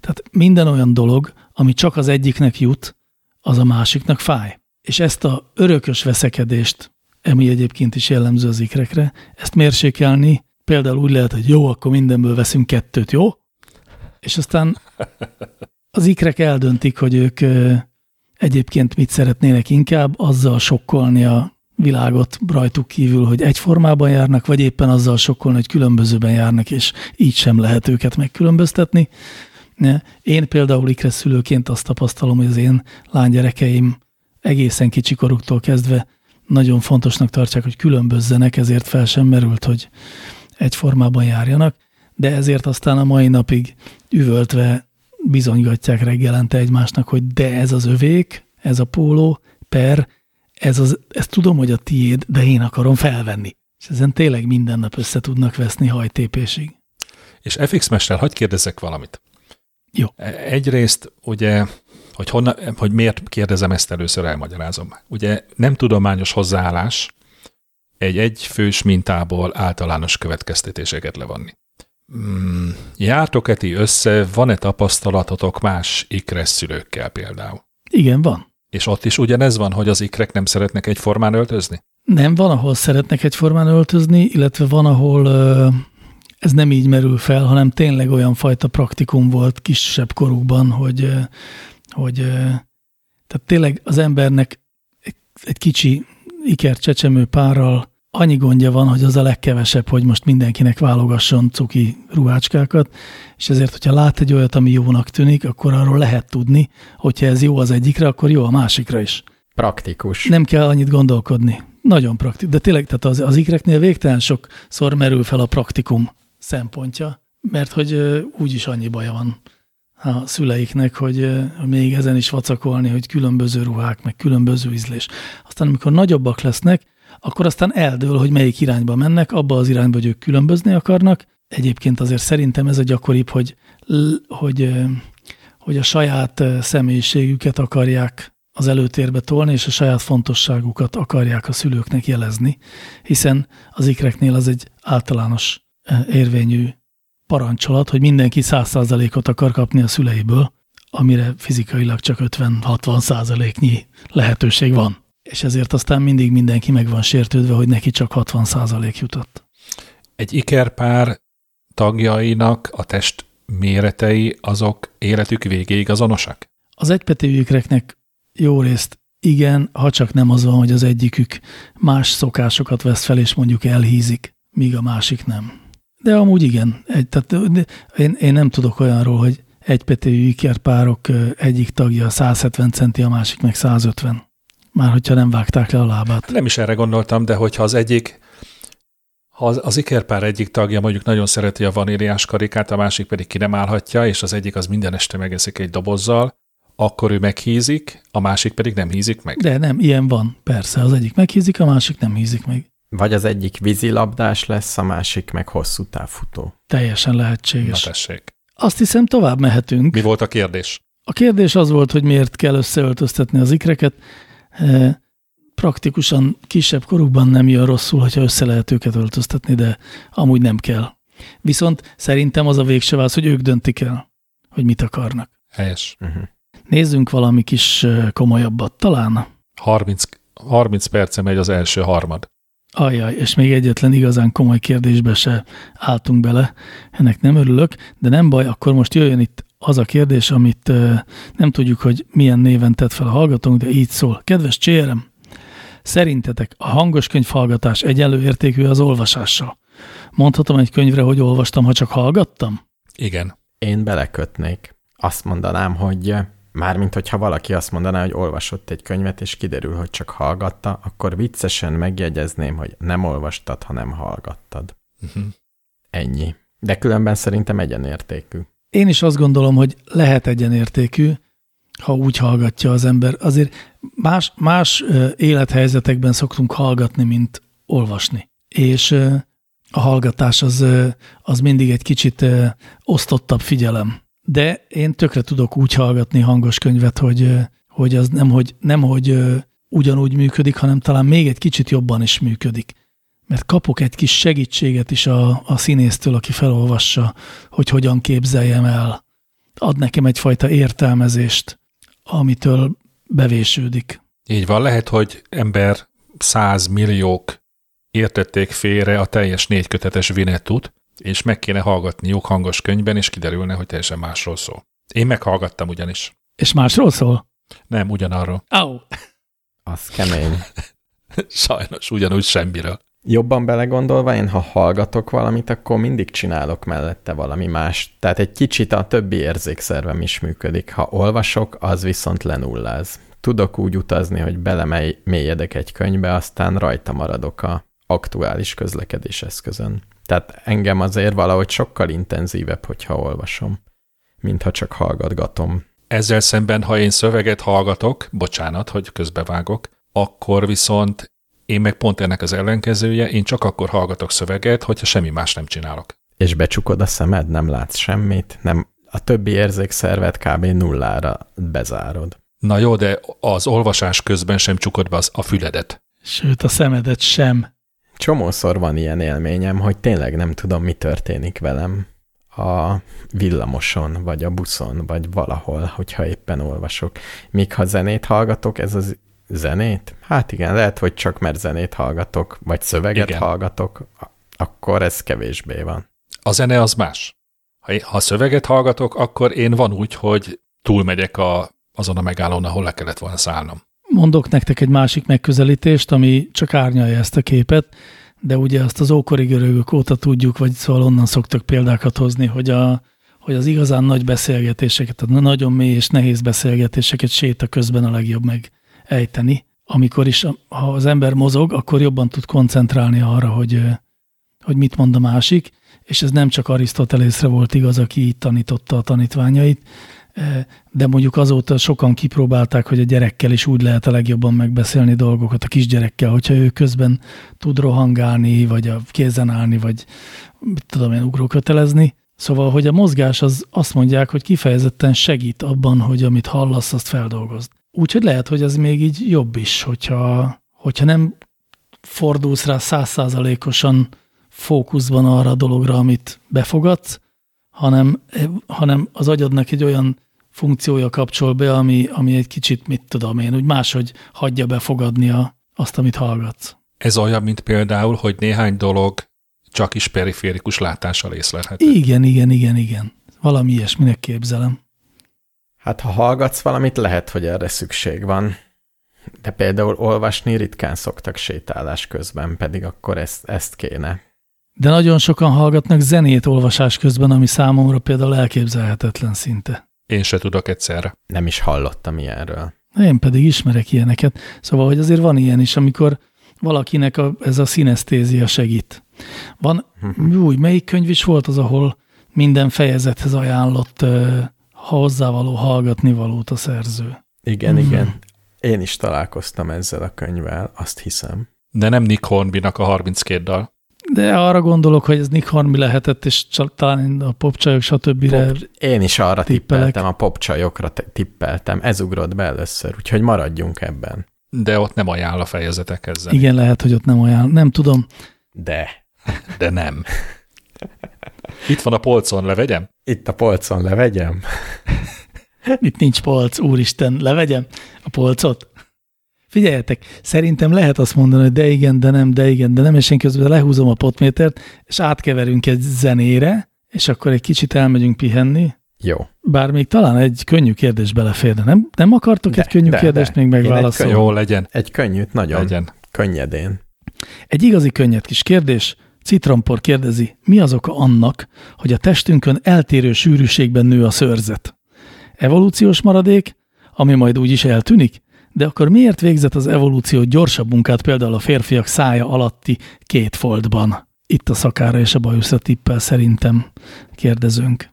Tehát minden olyan dolog, ami csak az egyiknek jut, az a másiknak fáj. És ezt a örökös veszekedést, ami egyébként is jellemző az ikrekre, ezt mérsékelni például úgy lehet, hogy jó, akkor mindenből veszünk kettőt, jó? És aztán az ikrek eldöntik, hogy ők egyébként mit szeretnének inkább, azzal sokkolni a világot rajtuk kívül, hogy egyformában járnak, vagy éppen azzal sokkolni, hogy különbözőben járnak, és így sem lehet őket megkülönböztetni. Én például ikres szülőként azt tapasztalom, hogy az én lánygyerekeim egészen kicsikoruktól kezdve nagyon fontosnak tartják, hogy különbözzenek, ezért fel sem merült, hogy egyformában járjanak, de ezért aztán a mai napig üvöltve bizonygatják reggelente egymásnak, hogy de ez az övék, ez a póló, per, ez az, ezt tudom, hogy a tiéd, de én akarom felvenni. És ezen tényleg minden nap össze tudnak veszni hajtépésig. És FX Mester, hagyd kérdezzek valamit. Jó. Egyrészt ugye, hogy, honna, hogy miért kérdezem ezt először, elmagyarázom. Ugye nem tudományos hozzáállás egy egyfős mintából általános következtetéseket levonni. Mm, jártok-e ti össze, van-e tapasztalatotok más ikres szülőkkel például? Igen, van. És ott is ugyanez van, hogy az ikrek nem szeretnek egyformán öltözni? Nem, van, ahol szeretnek egyformán öltözni, illetve van, ahol ez nem így merül fel, hanem tényleg olyan fajta praktikum volt kisebb korukban, hogy, hogy tehát tényleg az embernek egy kicsi ikercsecsemő párral annyi gondja van, hogy az a legkevesebb, hogy most mindenkinek válogasson cuki ruhácskákat, és ezért, hogyha lát egy olyat, ami jónak tűnik, akkor arról lehet tudni, hogyha ez jó az egyikre, akkor jó a másikra is. Praktikus. Nem kell annyit gondolkodni. Nagyon praktikus. De tényleg, tehát az, az ikreknél végtelen sokszor merül fel a praktikum szempontja, mert hogy úgyis annyi baja van a szüleiknek, hogy még ezen is vacakolni, hogy különböző ruhák, meg különböző ízlés. Aztán amikor nagyobbak lesznek, akkor aztán eldől, hogy melyik irányba mennek, abba az irányba, hogy ők különbözni akarnak. Egyébként azért szerintem ez a gyakoribb, hogy, hogy, hogy a saját személyiségüket akarják az előtérbe tolni, és a saját fontosságukat akarják a szülőknek jelezni, hiszen az ikreknél az egy általános érvényű parancsolat, hogy mindenki 100%-ot akar kapni a szüleiből, amire fizikailag csak 50-60 százaléknyi lehetőség van és ezért aztán mindig mindenki meg van sértődve, hogy neki csak 60 százalék jutott. Egy ikerpár tagjainak a test méretei azok életük végéig azonosak? Az egypetéjükreknek jó részt igen, ha csak nem az van, hogy az egyikük más szokásokat vesz fel, és mondjuk elhízik, míg a másik nem. De amúgy igen. Egy, tehát én, én nem tudok olyanról, hogy egypetéjű ikerpárok egyik tagja 170 centi, a másik meg 150. Már hogyha nem vágták le a lábát. Nem is erre gondoltam, de hogyha az egyik, ha az, az ikerpár egyik tagja mondjuk nagyon szereti a vaníliás karikát, a másik pedig ki nem állhatja, és az egyik az minden este megeszik egy dobozzal, akkor ő meghízik, a másik pedig nem hízik meg. De nem, ilyen van, persze. Az egyik meghízik, a másik nem hízik meg. Vagy az egyik vízilabdás lesz, a másik meg hosszú távfutó. Teljesen lehetséges. Na tessék. Azt hiszem, tovább mehetünk. Mi volt a kérdés? A kérdés az volt, hogy miért kell összeöltöztetni az ikreket praktikusan kisebb korukban nem jön rosszul, hogyha össze lehet őket öltöztetni, de amúgy nem kell. Viszont szerintem az a végső válasz, hogy ők döntik el, hogy mit akarnak. Helyes. Uh-huh. Nézzünk valami kis komolyabbat, talán. 30, 30 perce megy az első harmad. Ajaj, és még egyetlen igazán komoly kérdésbe se álltunk bele. Ennek nem örülök, de nem baj, akkor most jöjjön itt az a kérdés, amit nem tudjuk, hogy milyen néven tett fel a hallgatónk, de így szól. Kedves CRM, szerintetek a hangos könyvhallgatás egyenlő értékű az olvasással? Mondhatom egy könyvre, hogy olvastam, ha csak hallgattam? Igen. Én belekötnék. Azt mondanám, hogy mármint hogyha valaki azt mondaná, hogy olvasott egy könyvet, és kiderül, hogy csak hallgatta, akkor viccesen megjegyezném, hogy nem olvastad, hanem hallgattad. Uh-huh. Ennyi. De különben szerintem egyenértékű. Én is azt gondolom, hogy lehet egyenértékű, ha úgy hallgatja az ember. Azért más, más élethelyzetekben szoktunk hallgatni, mint olvasni. És a hallgatás az, az mindig egy kicsit osztottabb figyelem. De én tökre tudok úgy hallgatni hangos könyvet, hogy, hogy az nem, hogy, nem, hogy ugyanúgy működik, hanem talán még egy kicsit jobban is működik mert kapok egy kis segítséget is a, a színésztől, aki felolvassa, hogy hogyan képzeljem el. Ad nekem egyfajta értelmezést, amitől bevésődik. Így van, lehet, hogy ember százmilliók értették félre a teljes négykötetes vinettut, és meg kéne hallgatniuk hangos könyvben, és kiderülne, hogy teljesen másról szól. Én meghallgattam ugyanis. És másról szól? Nem, ugyanarról. Au! Az kemény. Sajnos, ugyanúgy semmiről. Jobban belegondolva, én ha hallgatok valamit, akkor mindig csinálok mellette valami más. Tehát egy kicsit a többi érzékszervem is működik. Ha olvasok, az viszont lenulláz. Tudok úgy utazni, hogy belemélyedek egy könyvbe, aztán rajta maradok a aktuális közlekedés eszközön. Tehát engem azért valahogy sokkal intenzívebb, hogyha olvasom, mintha csak hallgatgatom. Ezzel szemben, ha én szöveget hallgatok, bocsánat, hogy közbevágok, akkor viszont én meg pont ennek az ellenkezője, én csak akkor hallgatok szöveget, hogyha semmi más nem csinálok. És becsukod a szemed, nem látsz semmit, nem, a többi érzékszervet kb. nullára bezárod. Na jó, de az olvasás közben sem csukod be az, a füledet. Sőt, a szemedet sem. Csomószor van ilyen élményem, hogy tényleg nem tudom, mi történik velem a villamoson, vagy a buszon, vagy valahol, hogyha éppen olvasok. Míg ha zenét hallgatok, ez az zenét? Hát igen, lehet, hogy csak mert zenét hallgatok, vagy szöveget igen. hallgatok, akkor ez kevésbé van. A zene az más. Ha, ha szöveget hallgatok, akkor én van úgy, hogy túlmegyek a, azon a megállón, ahol le kellett volna szállnom. Mondok nektek egy másik megközelítést, ami csak árnyalja ezt a képet, de ugye azt az ókori görögök óta tudjuk, vagy szóval onnan szoktak példákat hozni, hogy, a, hogy az igazán nagy beszélgetéseket, a nagyon mély és nehéz beszélgetéseket séta közben a legjobb meg ejteni. Amikor is, ha az ember mozog, akkor jobban tud koncentrálni arra, hogy, hogy mit mond a másik, és ez nem csak Arisztotelészre volt igaz, aki így tanította a tanítványait, de mondjuk azóta sokan kipróbálták, hogy a gyerekkel is úgy lehet a legjobban megbeszélni dolgokat, a kisgyerekkel, hogyha ő közben tud rohangálni, vagy a kézen állni, vagy mit tudom én, ugrókötelezni. Szóval, hogy a mozgás az azt mondják, hogy kifejezetten segít abban, hogy amit hallasz, azt feldolgozd. Úgyhogy lehet, hogy ez még így jobb is, hogyha, hogyha nem fordulsz rá százszázalékosan fókuszban arra a dologra, amit befogadsz, hanem, hanem az agyadnak egy olyan funkciója kapcsol be, ami, ami egy kicsit, mit tudom én, úgy máshogy hagyja befogadni a, azt, amit hallgatsz. Ez olyan, mint például, hogy néhány dolog csak is periférikus látással észlelhető. Igen, igen, igen, igen. Valami ilyesminek képzelem. Hát ha hallgatsz valamit, lehet, hogy erre szükség van. De például olvasni ritkán szoktak sétálás közben, pedig akkor ezt, ezt kéne. De nagyon sokan hallgatnak zenét olvasás közben, ami számomra például elképzelhetetlen szinte. Én se tudok egyszerre. Nem is hallottam ilyenről. Én pedig ismerek ilyeneket. Szóval, hogy azért van ilyen is, amikor valakinek a, ez a szinesztézia segít. Van, uh-huh. új, melyik könyv is volt az, ahol minden fejezethez ajánlott uh, hozzávaló hallgatni valót a szerző. Igen, uh-huh. igen. Én is találkoztam ezzel a könyvvel, azt hiszem. De nem Nick Hornby-nak a 32 dal. De arra gondolok, hogy ez Nick Hornby lehetett, és csak talán a popcsajok, stb. Pop, én is arra tippelek. tippeltem, a popcsajokra tippeltem. Ez ugrott be először, úgyhogy maradjunk ebben. De ott nem ajánl a fejezetek ezzel. Igen, lehet, hogy ott nem ajánl. Nem tudom. De. De nem. Itt van a polcon, levegyem? Itt a polcon, levegyem? Itt nincs polc, úristen, levegyem a polcot? Figyeljetek, szerintem lehet azt mondani, hogy de igen, de nem, de igen, de nem, és én közben lehúzom a potmétert, és átkeverünk egy zenére, és akkor egy kicsit elmegyünk pihenni. Jó. Bár még talán egy könnyű kérdés beleférne. Nem, nem akartok de, egy könnyű de, kérdést de. még megválaszolni? Jó, legyen. Egy könnyűt, nagyon legyen. könnyedén. Egy igazi könnyed kis kérdés. Citrompor kérdezi, mi az oka annak, hogy a testünkön eltérő sűrűségben nő a szőrzet? Evolúciós maradék, ami majd úgy is eltűnik? De akkor miért végzett az evolúció gyorsabb munkát például a férfiak szája alatti két foltban? Itt a szakára és a bajuszra tippel szerintem kérdezünk.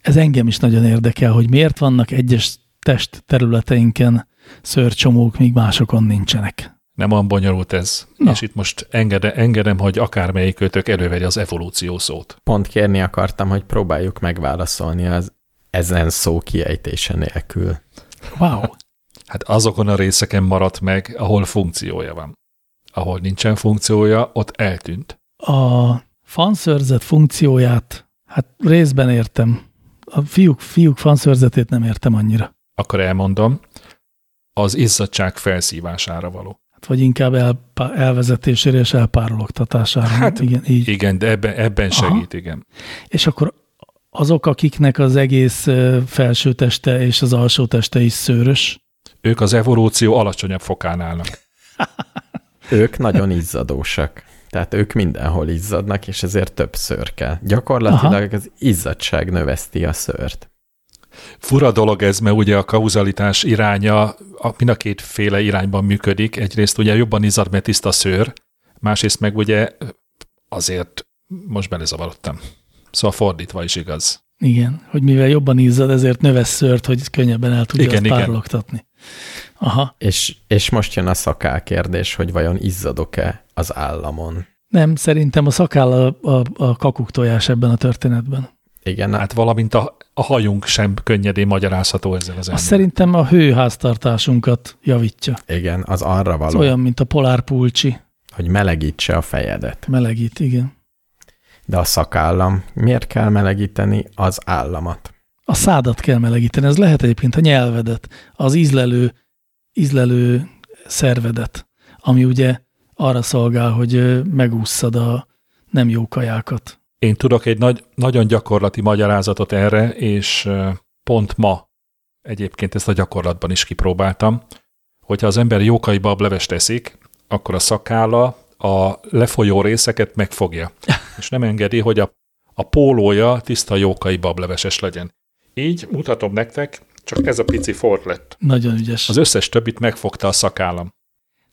Ez engem is nagyon érdekel, hogy miért vannak egyes test területeinken szőrcsomók, míg másokon nincsenek. Nem olyan bonyolult ez. Na. És itt most engedem, engedem, hogy akármelyik kötök elővegye az evolúció szót. Pont kérni akartam, hogy próbáljuk megválaszolni az ezen szó kiejtése nélkül. Wow. Hát azokon a részeken maradt meg, ahol funkciója van. Ahol nincsen funkciója, ott eltűnt. A fanszörzet funkcióját, hát részben értem. A fiúk, fiúk fanszörzetét nem értem annyira. Akkor elmondom, az izzadság felszívására való. Hát vagy inkább el, elvezetésére és elpárologtatására. Hát igen, így. igen de ebben, ebben segít, Aha. igen. És akkor azok, akiknek az egész felső teste és az alsó teste is szőrös, ők az evolúció alacsonyabb fokán állnak. ők nagyon izzadósak. Tehát ők mindenhol izzadnak, és ezért több szőr kell. Gyakorlatilag Aha. az izzadság növeszti a szőrt. Fura dolog ez, mert ugye a kauzalitás iránya a, mind a kétféle irányban működik. Egyrészt ugye jobban izzad, mert tiszta szőr, másrészt meg ugye azért most belezavarodtam. Szóval fordítva is igaz. Igen, hogy mivel jobban izzad, ezért növesz szőrt, hogy könnyebben el tudja Igen, igen. párologtatni. Aha, És, és most jön a szakál kérdés, hogy vajon izzadok-e az államon. nem, szerintem a szakáll a, a, a kakuk tojás ebben a történetben. Igen, hát, valamint a, a hajunk sem könnyedén magyarázható ezzel az Azt ember. szerintem a hőháztartásunkat javítja. igen, az arra Ez való, olyan, mint a polárpulcsi. hogy melegítse a fejedet. Melegít, igen. De a szakállam, miért kell melegíteni az államat? A szádat kell melegíteni, ez lehet egyébként a nyelvedet, az ízlelő, ízlelő szervedet, ami ugye arra szolgál, hogy megússzad a nem jó kajákat. Én tudok egy nagy, nagyon gyakorlati magyarázatot erre, és pont ma egyébként ezt a gyakorlatban is kipróbáltam, hogyha az ember jókai bablevest eszik, akkor a szakálla a lefolyó részeket megfogja, és nem engedi, hogy a, a pólója tiszta jókai bableveses legyen. Így mutatom nektek, csak ez a pici fort lett. Nagyon ügyes. Az összes többit megfogta a szakállam.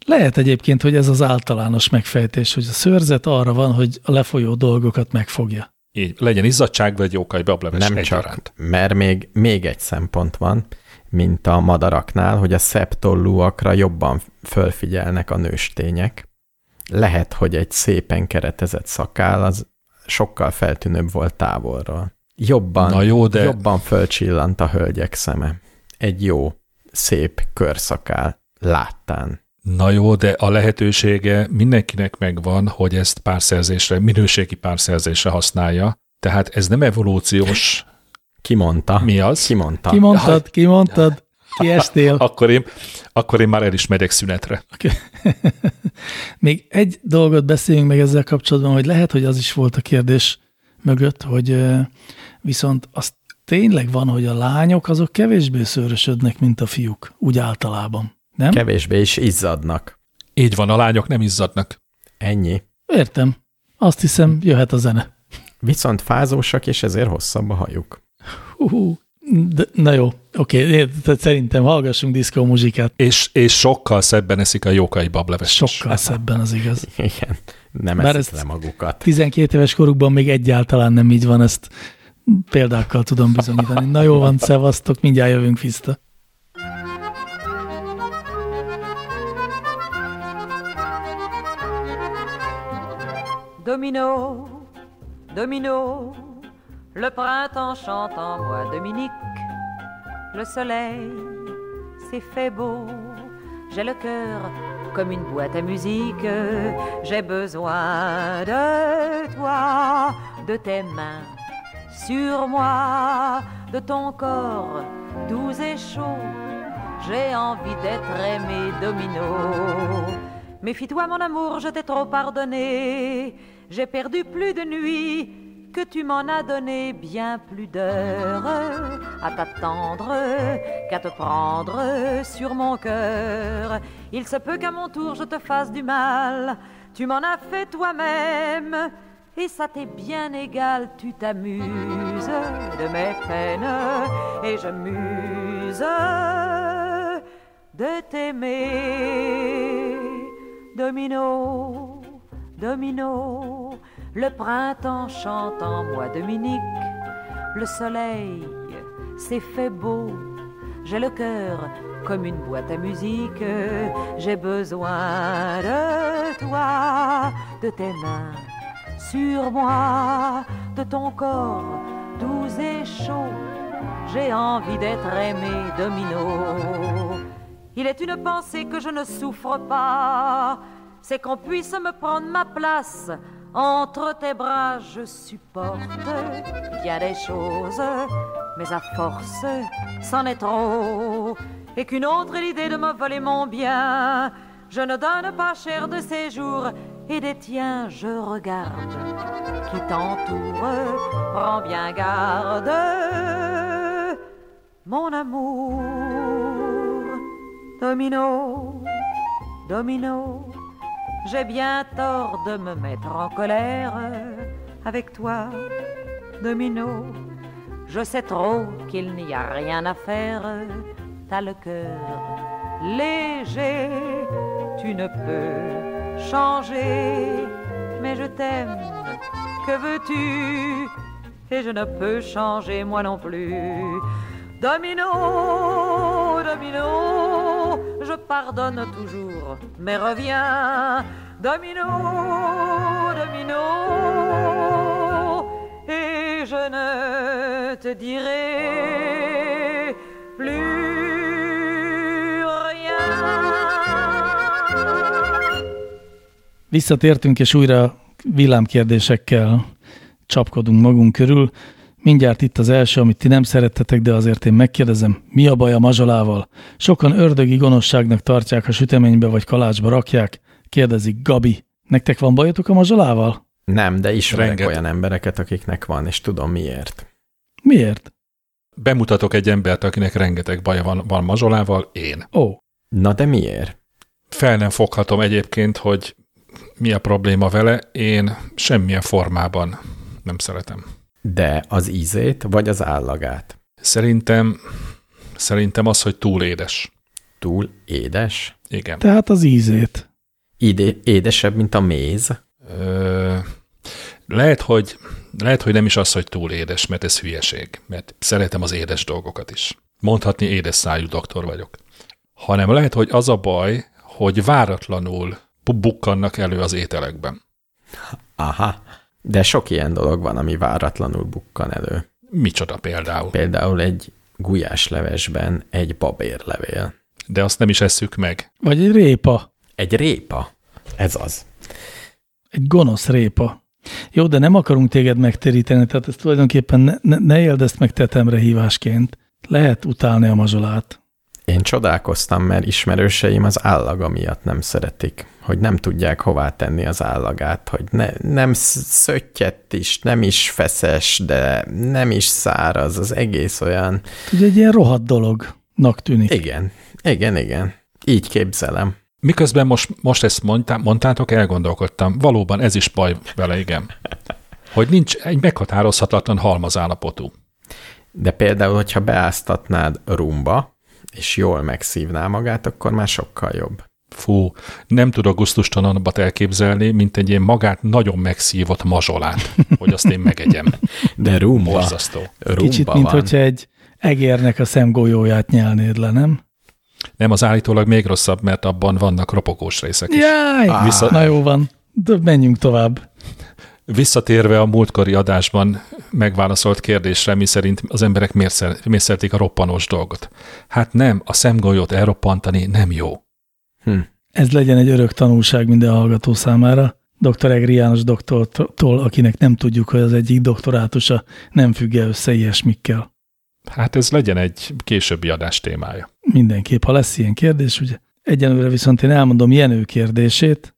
Lehet egyébként, hogy ez az általános megfejtés, hogy a szőrzet arra van, hogy a lefolyó dolgokat megfogja. Így legyen izzadság, vagy jókai bableves Nem egyaránt. csak, mert még, még egy szempont van, mint a madaraknál, hogy a szebb tollúakra jobban fölfigyelnek a nőstények. Lehet, hogy egy szépen keretezett szakál az sokkal feltűnőbb volt távolról. Jobban, Na jó, de- jobban fölcsillant a hölgyek szeme. Egy jó, szép körszakál láttán. Na jó, de a lehetősége mindenkinek megvan, hogy ezt párszerzésre, minőségi párszerzésre használja. Tehát ez nem evolúciós. Ki mondta? Mi az? Ki mondta? Ki mondtad, ki mondtad, ki estél? Akkor én, akkor én már el is megyek szünetre. Még egy dolgot beszéljünk meg ezzel kapcsolatban, hogy lehet, hogy az is volt a kérdés mögött, hogy viszont az tényleg van, hogy a lányok azok kevésbé szőrösödnek, mint a fiúk, úgy általában. Nem? Kevésbé is izzadnak. Így van, a lányok nem izzadnak. Ennyi. Értem. Azt hiszem, jöhet a zene. Viszont fázósak, és ezért hosszabb a hajuk. Hú, de, na jó, oké, tehát szerintem hallgassunk diszkó muzsikát. És, és sokkal szebben eszik a jókai bableves. Sokkal szebben az igaz. Igen, nem Bár eszik ezt- le magukat. 12 éves korukban még egyáltalán nem így van, ezt példákkal tudom bizonyítani. Na jó van, szevasztok, mindjárt jövünk vissza. Domino, domino, le printemps chante en moi, Dominique. Le soleil s'est fait beau, j'ai le cœur comme une boîte à musique. J'ai besoin de toi, de tes mains sur moi, de ton corps doux et chaud. J'ai envie d'être aimé, Domino. Méfie-toi, mon amour, je t'ai trop pardonné. J'ai perdu plus de nuits que tu m'en as donné bien plus d'heures à t'attendre qu'à te prendre sur mon cœur. Il se peut qu'à mon tour je te fasse du mal. Tu m'en as fait toi-même. Et ça t'est bien égal, tu t'amuses de mes peines et je muse de t'aimer. Domino, domino, le printemps chante en moi, Dominique. Le soleil s'est fait beau. J'ai le cœur comme une boîte à musique. J'ai besoin de toi, de tes mains sur moi, de ton corps doux et chaud. J'ai envie d'être aimé, Domino. Il est une pensée que je ne souffre pas, c'est qu'on puisse me prendre ma place. Entre tes bras, je supporte bien des choses, mais à force, c'en est trop. Et qu'une autre l'idée de me voler mon bien, je ne donne pas cher de ces jours, et des tiens, je regarde qui t'entoure. Prends bien garde, mon amour. Domino, domino, j'ai bien tort de me mettre en colère avec toi, domino. Je sais trop qu'il n'y a rien à faire, t'as le cœur léger, tu ne peux changer, mais je t'aime. Que veux-tu? Et je ne peux changer moi non plus. Domino, domino, je pardonne toujours, mais reviens. Domino, domino, et je ne te dirai plus. Visszatértünk, és újra villámkérdésekkel csapkodunk magunk körül. Mindjárt itt az első, amit ti nem szerettetek, de azért én megkérdezem, mi a baj a mazsolával? Sokan ördögi gonoszságnak tartják, a süteménybe vagy kalácsba rakják. Kérdezik, Gabi, nektek van bajotok a mazsolával? Nem, de ismerek Renget. olyan embereket, akiknek van, és tudom miért. Miért? Bemutatok egy embert, akinek rengeteg baja van, van mazsolával, én. Ó, Na de miért? Fel nem foghatom egyébként, hogy mi a probléma vele, én semmilyen formában nem szeretem. De az ízét, vagy az állagát? Szerintem, szerintem az, hogy túl édes. Túl édes? Igen. tehát az ízét. Ide, édesebb, mint a méz? Ö, lehet, hogy, lehet, hogy nem is az, hogy túl édes, mert ez hülyeség, mert szeretem az édes dolgokat is. Mondhatni édes szájú doktor vagyok. Hanem lehet, hogy az a baj, hogy váratlanul bu- bukkannak elő az ételekben. Aha. De sok ilyen dolog van, ami váratlanul bukkan elő. Micsoda például. Például egy gulyáslevesben egy babérlevél. De azt nem is esszük meg. Vagy egy répa. Egy répa. Ez az. Egy gonosz répa. Jó, de nem akarunk téged megtéríteni, tehát ez tulajdonképpen ne, ne, ne éld ezt meg tetemre hívásként. Lehet utálni a mazsolát. Én csodálkoztam, mert ismerőseim az állaga miatt nem szeretik, hogy nem tudják hová tenni az állagát, hogy ne, nem sz- szöttyett is, nem is feszes, de nem is száraz, az egész olyan. Ugye egy ilyen rohadt dolognak tűnik. Igen, igen, igen. Így képzelem. Miközben most, most ezt mondtá, mondtátok, elgondolkodtam. Valóban ez is baj vele, igen. Hogy nincs egy meghatározhatatlan halmazállapotú. De például, hogyha beáztatnád rumba, és jól megszívná magát, akkor már sokkal jobb. Fú, nem tudok gusztustalanabbat elképzelni, mint egy ilyen magát nagyon megszívott mazsolát, hogy azt én megegyem. De rumba, Borzasztó. rumba Kicsit, mint van. hogyha egy egérnek a szemgolyóját nyelnéd le, nem? Nem, az állítólag még rosszabb, mert abban vannak ropogós részek is. Jaj! Vissza- Na jó van, de menjünk tovább. Visszatérve a múltkori adásban megválaszolt kérdésre, mi szerint az emberek miért, szer- miért szeretik a roppanós dolgot. Hát nem, a szemgolyót elroppantani nem jó. Hm. Ez legyen egy örök tanulság minden hallgató számára. Dr. Egri János doktortól, akinek nem tudjuk, hogy az egyik doktorátusa nem függ -e össze ilyesmikkel. Hát ez legyen egy későbbi adás témája. Mindenképp, ha lesz ilyen kérdés, ugye. Egyenlőre viszont én elmondom Jenő kérdését,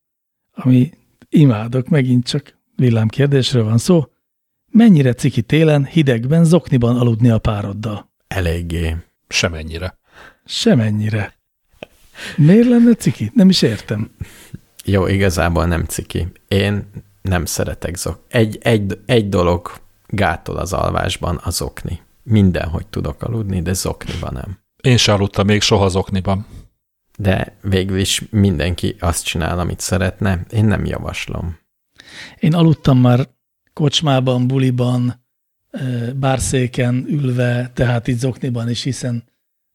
ami imádok, megint csak villámkérdésről van szó. Mennyire ciki télen, hidegben, zokniban aludni a pároddal? Eléggé. Semennyire. Semennyire. Miért lenne ciki? Nem is értem. Jó, igazából nem ciki. Én nem szeretek zok. Egy, egy, egy dolog gátol az alvásban, az okni. Mindenhogy tudok aludni, de zokniban nem. Én se aludtam még soha zokniban. De végül is mindenki azt csinál, amit szeretne. Én nem javaslom. Én aludtam már kocsmában, buliban, bárszéken ülve, tehát itt zokniban is, hiszen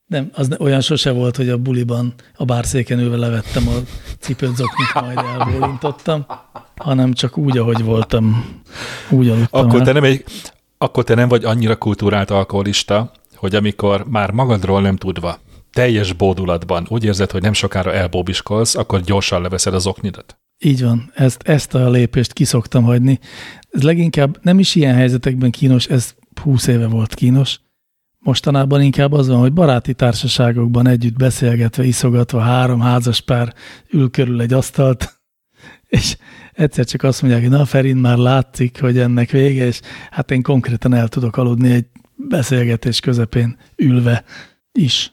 nem, az olyan sose volt, hogy a buliban a bárszéken ülve levettem a cipőt zoknit, majd elbólintottam, hanem csak úgy, ahogy voltam, úgy aludtam Akkor el. te, nem egy, akkor te nem vagy annyira kultúrált alkoholista, hogy amikor már magadról nem tudva, teljes bódulatban úgy érzed, hogy nem sokára elbóbiskolsz, akkor gyorsan leveszed az oknidat. Így van, ezt, ezt a lépést kiszoktam hagyni. Ez leginkább nem is ilyen helyzetekben kínos, ez 20 éve volt kínos. Mostanában inkább az van, hogy baráti társaságokban együtt beszélgetve, iszogatva három házas pár ül körül egy asztalt, és egyszer csak azt mondják, hogy na Ferin, már látszik, hogy ennek vége, és hát én konkrétan el tudok aludni egy beszélgetés közepén ülve is.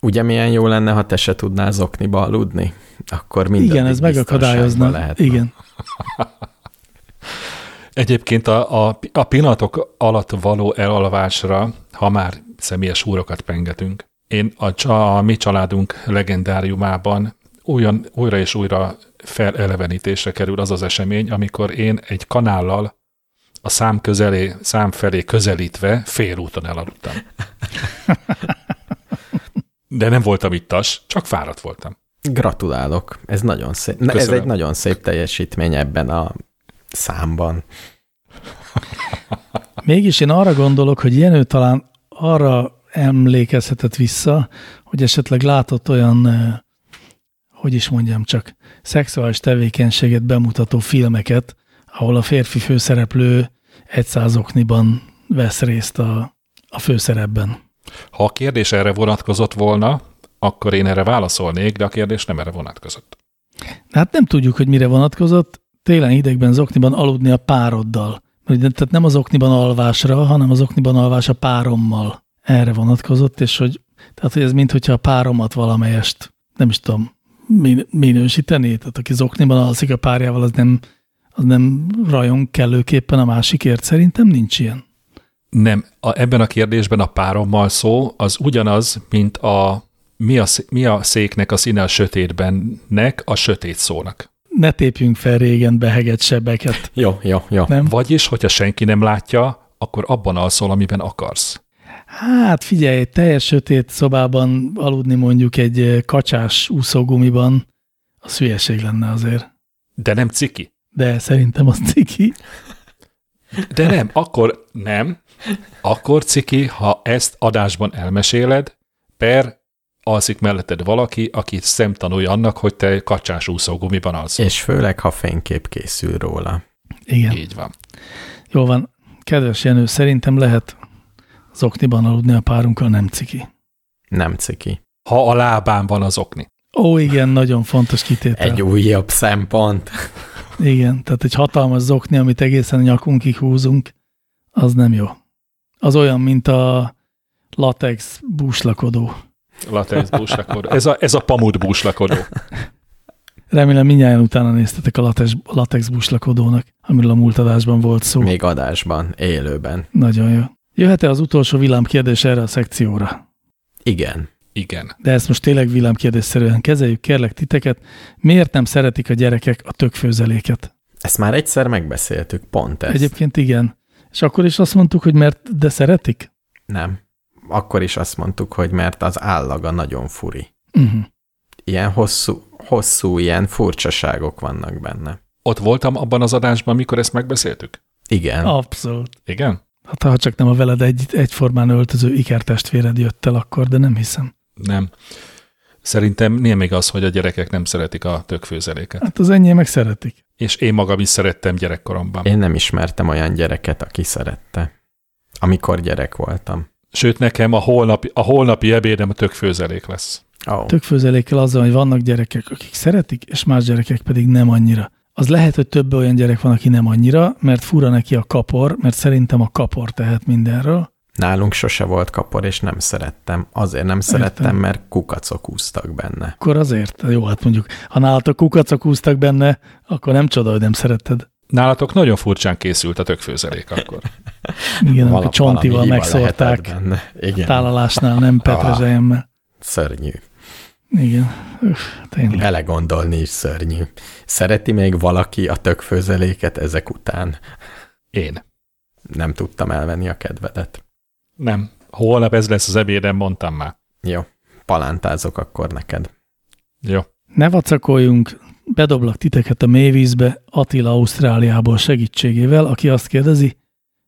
Ugye milyen jó lenne, ha te se tudnál zokniba aludni? Akkor minden Igen, ez megakadályozna. Lehet. Igen. Egyébként a, a, a pillanatok alatt való elalvásra, ha már személyes úrokat pengetünk, én a, a mi családunk legendáriumában olyan, újra és újra felelevenítésre kerül az az esemény, amikor én egy kanállal a szám, közelé, szám felé közelítve félúton elaludtam. De nem voltam ittas, csak fáradt voltam. Gratulálok, ez nagyon szép. Na, ez Köszönöm. egy nagyon szép teljesítmény ebben a számban. Mégis én arra gondolok, hogy Jenő talán arra emlékezhetett vissza, hogy esetleg látott olyan, hogy is mondjam csak, szexuális tevékenységet bemutató filmeket, ahol a férfi főszereplő egy százokniban vesz részt a, a főszerepben. Ha a kérdés erre vonatkozott volna, akkor én erre válaszolnék, de a kérdés nem erre vonatkozott. Hát nem tudjuk, hogy mire vonatkozott, télen idegben zokniban aludni a pároddal. Tehát nem az okniban alvásra, hanem az okniban alvás a párommal. Erre vonatkozott, és hogy, tehát, hogy ez mint hogyha a páromat valamelyest, nem is tudom, min- minősíteni, tehát aki zokniban alszik a párjával, az nem, az nem rajong kellőképpen a másikért. Szerintem nincs ilyen. Nem, a, ebben a kérdésben a párommal szó az ugyanaz, mint a mi a, mi a széknek a színe a sötétbennek a sötét szónak. Ne tépjünk fel régen behegett sebeket, Jó, jó, jó. nem? Vagyis, hogyha senki nem látja, akkor abban alszol, amiben akarsz. Hát figyelj, egy teljes sötét szobában aludni mondjuk egy eh, kacsás úszógumiban, az hülyeség lenne azért. De nem ciki. De szerintem az ciki. De nem, akkor nem. Akkor ciki, ha ezt adásban elmeséled, per alszik melletted valaki, aki szemtanúja annak, hogy te kacsás úszógumiban alszol. És főleg, ha fénykép készül róla. Igen. Így van. Jó van. Kedves Jenő, szerintem lehet az okniban aludni a párunkkal, nem ciki. Nem ciki. Ha a lábán van az okni. Ó, igen, nagyon fontos kitétel. Egy újabb szempont. Igen, tehát egy hatalmas zokni, amit egészen a nyakunkig húzunk, az nem jó. Az olyan, mint a latex búslakodó. Latex búslakodó. Ez a, ez a pamut búslakodó. Remélem mindjárt utána néztetek a latex, latex búslakodónak, amiről a múlt adásban volt szó. Még adásban, élőben. Nagyon jó. Jöhet-e az utolsó villámkérdés erre a szekcióra? Igen. Igen. De ezt most tényleg villámkérdésszerűen kezeljük, kérlek titeket. Miért nem szeretik a gyerekek a tökfőzeléket? Ezt már egyszer megbeszéltük, pont ezt. Egyébként igen. És akkor is azt mondtuk, hogy mert de szeretik? Nem. Akkor is azt mondtuk, hogy mert az állaga nagyon furi. Uh-huh. Ilyen hosszú, hosszú ilyen furcsaságok vannak benne. Ott voltam abban az adásban, mikor ezt megbeszéltük? Igen. Abszolút. Igen? Hát ha csak nem a veled egy, egyformán öltöző ikertestvéred jött el akkor, de nem hiszem. Nem. Szerintem nem még az, hogy a gyerekek nem szeretik a tökfőzeléket. Hát az enyémek szeretik. És én magam is szerettem gyerekkoromban. Én nem ismertem olyan gyereket, aki szerette. Amikor gyerek voltam. Sőt, nekem a holnapi, a holnapi ebédem a tökfőzelék lesz. Oh. Tökfőzelékkel azzal, hogy vannak gyerekek, akik szeretik, és más gyerekek pedig nem annyira. Az lehet, hogy több olyan gyerek van, aki nem annyira, mert fura neki a kapor, mert szerintem a kapor tehet mindenről. Nálunk sose volt kapor, és nem szerettem. Azért nem szerettem, Értem. mert kukacok úsztak benne. Akkor azért, jó, hát mondjuk, ha nálatok kukacok úsztak benne, akkor nem csoda, hogy nem szeretted. Nálatok nagyon furcsán készült a tökfőzelék akkor. Igen, csontival valami hiba megszórták. Igen. tálalásnál, nem petrezselyemmel. Szörnyű. Igen, Üff, tényleg. Belegondolni is szörnyű. Szereti még valaki a tökfőzeléket ezek után? Én. Nem tudtam elvenni a kedvedet. Nem. Holnap ez lesz az ebédem, mondtam már. Jó, palántázok akkor neked. Jó. Ne vacakoljunk, bedoblak titeket a mélyvízbe Attila Ausztráliából segítségével, aki azt kérdezi,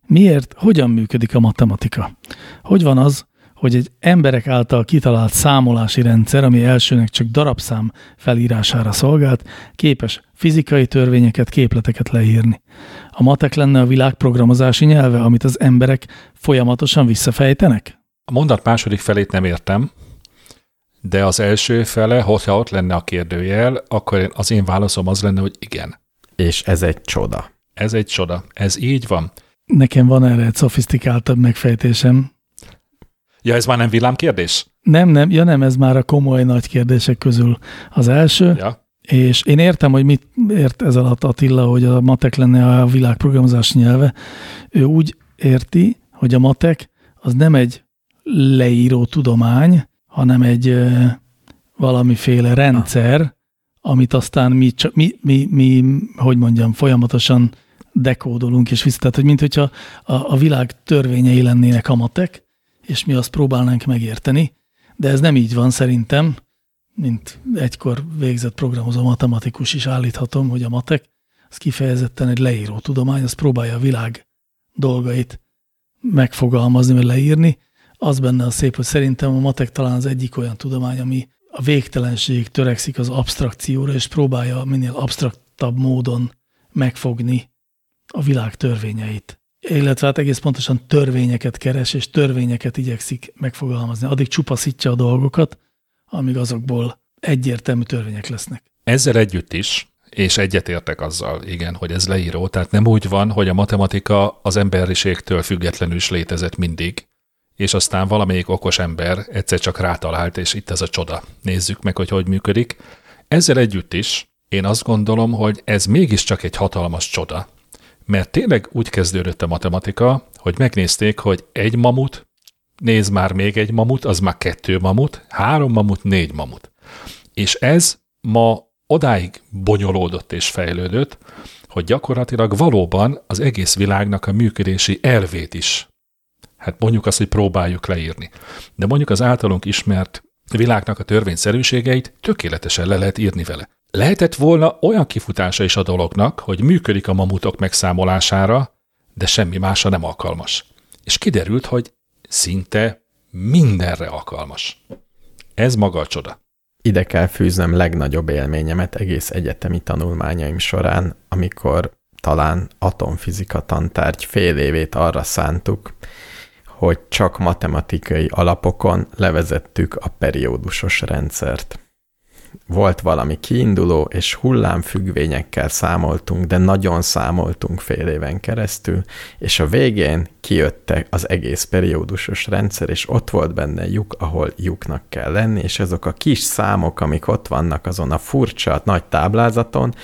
miért, hogyan működik a matematika? Hogy van az, hogy egy emberek által kitalált számolási rendszer, ami elsőnek csak darabszám felírására szolgált, képes fizikai törvényeket, képleteket leírni. A matek lenne a világ programozási nyelve, amit az emberek folyamatosan visszafejtenek? A mondat második felét nem értem, de az első fele, hogyha ott lenne a kérdőjel, akkor én- az én válaszom az lenne, hogy igen. És ez egy csoda. Ez egy csoda. Ez így van. Nekem van erre egy szofisztikáltabb megfejtésem. Ja, ez már nem villámkérdés? Nem, nem, ja nem, ez már a komoly nagy kérdések közül az első, Ja. és én értem, hogy mit ért ez alatt Attila, hogy a matek lenne a világ programozási nyelve. Ő úgy érti, hogy a matek az nem egy leíró tudomány, hanem egy valamiféle rendszer, amit aztán mi, mi, mi, mi, hogy mondjam, folyamatosan dekódolunk, és vissza. Tehát, hogy mint hogyha a, a világ törvényei lennének a matek, és mi azt próbálnánk megérteni, de ez nem így van szerintem, mint egykor végzett programozó matematikus is állíthatom, hogy a matek az kifejezetten egy leíró tudomány, az próbálja a világ dolgait megfogalmazni, vagy leírni. Az benne a szép, hogy szerintem a matek talán az egyik olyan tudomány, ami a végtelenség törekszik az abstrakcióra, és próbálja minél abstraktabb módon megfogni a világ törvényeit. Illetve hát egész pontosan törvényeket keres, és törvényeket igyekszik megfogalmazni. Addig csupaszítja a dolgokat, amíg azokból egyértelmű törvények lesznek. Ezzel együtt is, és egyetértek azzal, igen, hogy ez leíró, tehát nem úgy van, hogy a matematika az emberiségtől függetlenül is létezett mindig, és aztán valamelyik okos ember egyszer csak rátalált, és itt ez a csoda. Nézzük meg, hogy hogy működik. Ezzel együtt is én azt gondolom, hogy ez mégiscsak egy hatalmas csoda, mert tényleg úgy kezdődött a matematika, hogy megnézték, hogy egy mamut, néz már még egy mamut, az már kettő mamut, három mamut, négy mamut. És ez ma odáig bonyolódott és fejlődött, hogy gyakorlatilag valóban az egész világnak a működési elvét is. Hát mondjuk azt, hogy próbáljuk leírni. De mondjuk az általunk ismert világnak a törvényszerűségeit tökéletesen le lehet írni vele. Lehetett volna olyan kifutása is a dolognak, hogy működik a mamutok megszámolására, de semmi másra nem alkalmas. És kiderült, hogy szinte mindenre alkalmas. Ez maga a csoda. Ide kell fűznöm legnagyobb élményemet egész egyetemi tanulmányaim során, amikor talán atomfizika tantárgy fél évét arra szántuk, hogy csak matematikai alapokon levezettük a periódusos rendszert volt valami kiinduló, és hullámfüggvényekkel számoltunk, de nagyon számoltunk fél éven keresztül, és a végén kijöttek az egész periódusos rendszer, és ott volt benne lyuk, ahol lyuknak kell lenni, és azok a kis számok, amik ott vannak azon a furcsa nagy táblázaton,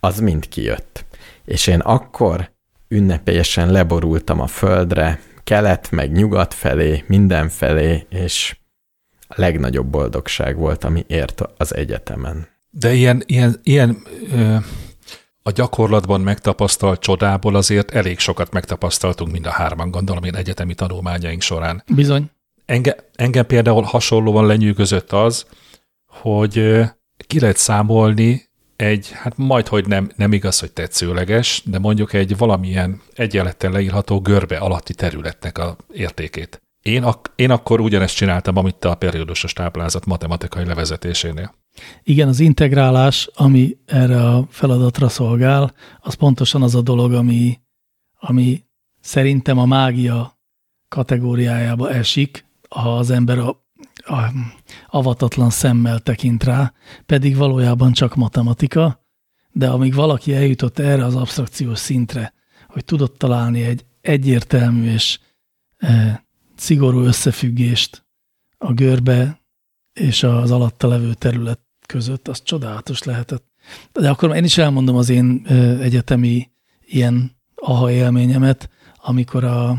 az mind kijött. És én akkor ünnepélyesen leborultam a földre, kelet meg nyugat felé, mindenfelé, és a legnagyobb boldogság volt, ami ért az egyetemen. De ilyen, ilyen, ilyen ö, a gyakorlatban megtapasztalt csodából azért elég sokat megtapasztaltunk mind a hárman, gondolom én egyetemi tanulmányaink során. Bizony. Enge, engem például hasonlóan lenyűgözött az, hogy ki lehet számolni egy, hát majd, hogy nem, nem igaz, hogy tetszőleges, de mondjuk egy valamilyen egyenlettel leírható görbe alatti területnek a értékét. Én, ak- én akkor ugyanezt csináltam, amit te a periódusos táblázat matematikai levezetésénél. Igen, az integrálás, ami erre a feladatra szolgál, az pontosan az a dolog, ami, ami szerintem a mágia kategóriájába esik, ha az ember a, avatatlan szemmel tekint rá, pedig valójában csak matematika, de amíg valaki eljutott erre az abstrakciós szintre, hogy tudott találni egy egyértelmű és e, szigorú összefüggést a görbe és az alatta levő terület között, az csodálatos lehetett. De akkor én is elmondom az én egyetemi ilyen aha élményemet, amikor a,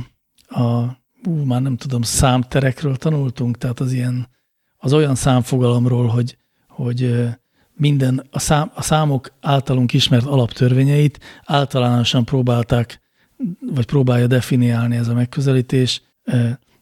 a ú, már nem tudom, számterekről tanultunk, tehát az ilyen, az olyan számfogalomról, hogy, hogy minden, a, szám, a számok általunk ismert alaptörvényeit általánosan próbálták, vagy próbálja definiálni ez a megközelítés,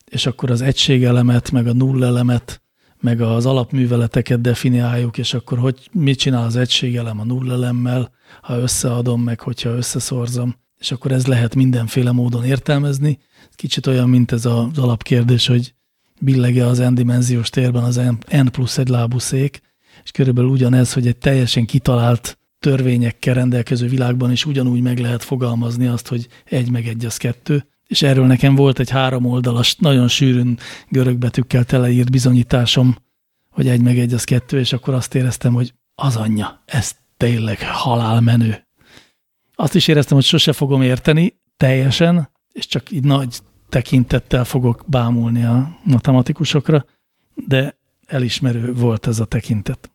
és akkor az egységelemet, meg a nullelemet, meg az alapműveleteket definiáljuk, és akkor hogy mit csinál az egységelem a nullelemmel, ha összeadom, meg hogyha összeszorzom, és akkor ez lehet mindenféle módon értelmezni. Kicsit olyan, mint ez az alapkérdés, hogy billege az n-dimenziós térben az n plusz egy lábú szék, és körülbelül ugyanez, hogy egy teljesen kitalált törvényekkel rendelkező világban is ugyanúgy meg lehet fogalmazni azt, hogy egy meg egy az kettő, és erről nekem volt egy három oldalas, nagyon sűrűn görögbetűkkel teleírt bizonyításom, hogy egy meg egy az kettő, és akkor azt éreztem, hogy az anyja, ez tényleg halálmenő. Azt is éreztem, hogy sose fogom érteni teljesen, és csak így nagy tekintettel fogok bámulni a matematikusokra, de elismerő volt ez a tekintet.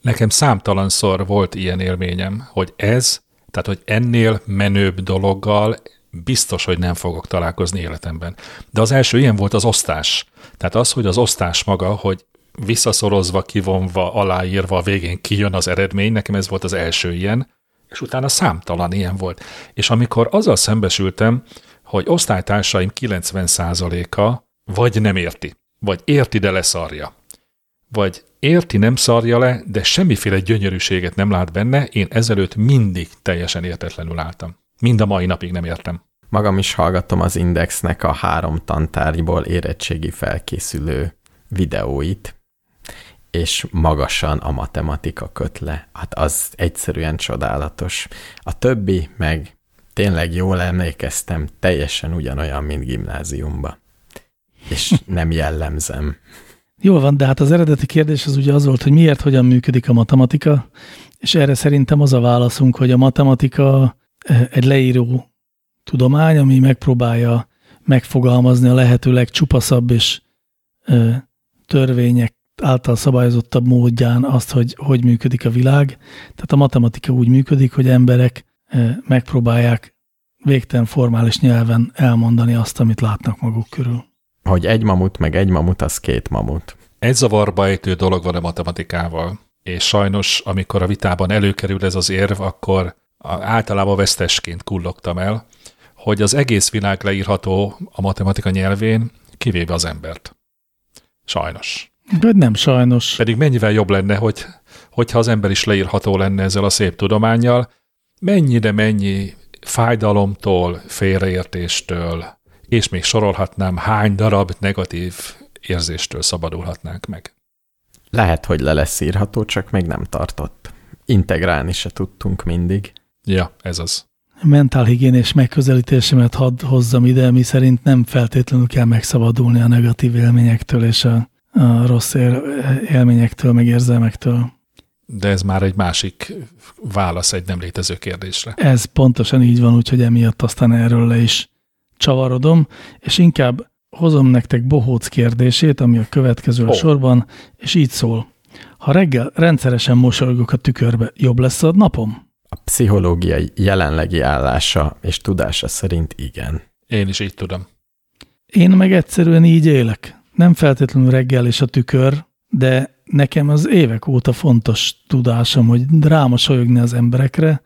Nekem számtalanszor volt ilyen élményem, hogy ez, tehát hogy ennél menőbb dologgal biztos, hogy nem fogok találkozni életemben. De az első ilyen volt az osztás. Tehát az, hogy az osztás maga, hogy visszaszorozva, kivonva, aláírva, a végén kijön az eredmény, nekem ez volt az első ilyen, És utána számtalan ilyen volt. És amikor azzal szembesültem, hogy osztálytársaim 90%-a vagy nem érti, vagy érti, de leszarja, vagy érti, nem szarja le, de semmiféle gyönyörűséget nem lát benne, én ezelőtt mindig teljesen értetlenül álltam. Mind a mai napig nem értem. Magam is hallgatom az Indexnek a három tantárgyból érettségi felkészülő videóit, és magasan a matematika köt le. Hát az egyszerűen csodálatos. A többi meg tényleg jól emlékeztem, teljesen ugyanolyan, mint gimnáziumba. És nem jellemzem. Jól van, de hát az eredeti kérdés az ugye az volt, hogy miért, hogyan működik a matematika, és erre szerintem az a válaszunk, hogy a matematika eh, egy leíró tudomány, ami megpróbálja megfogalmazni a lehető legcsupaszabb és eh, törvények által szabályozottabb módján azt, hogy hogy működik a világ. Tehát a matematika úgy működik, hogy emberek megpróbálják végtelen formális nyelven elmondani azt, amit látnak maguk körül hogy egy mamut, meg egy mamut, az két mamut. Egy zavarba ejtő dolog van a matematikával, és sajnos, amikor a vitában előkerül ez az érv, akkor általában vesztesként kullogtam el, hogy az egész világ leírható a matematika nyelvén, kivéve az embert. Sajnos. De nem sajnos. Pedig mennyivel jobb lenne, hogy, hogyha az ember is leírható lenne ezzel a szép tudományjal, mennyire mennyi fájdalomtól, félreértéstől, és még sorolhatnám, hány darab negatív érzéstől szabadulhatnánk meg. Lehet, hogy le lesz írható, csak még nem tartott. Integrálni se tudtunk mindig. Ja, ez az. Mentálhigiénés megközelítésemet hadd hozzam ide, mi szerint nem feltétlenül kell megszabadulni a negatív élményektől és a, a rossz élményektől, meg érzelmektől. De ez már egy másik válasz egy nem létező kérdésre. Ez pontosan így van, úgyhogy emiatt aztán erről le is csavarodom, és inkább hozom nektek bohóc kérdését, ami a következő oh. sorban, és így szól. Ha reggel rendszeresen mosolygok a tükörbe, jobb lesz a napom? A pszichológiai jelenlegi állása és tudása szerint igen. Én is így tudom. Én meg egyszerűen így élek. Nem feltétlenül reggel és a tükör, de nekem az évek óta fontos tudásom, hogy rámosolyogni az emberekre,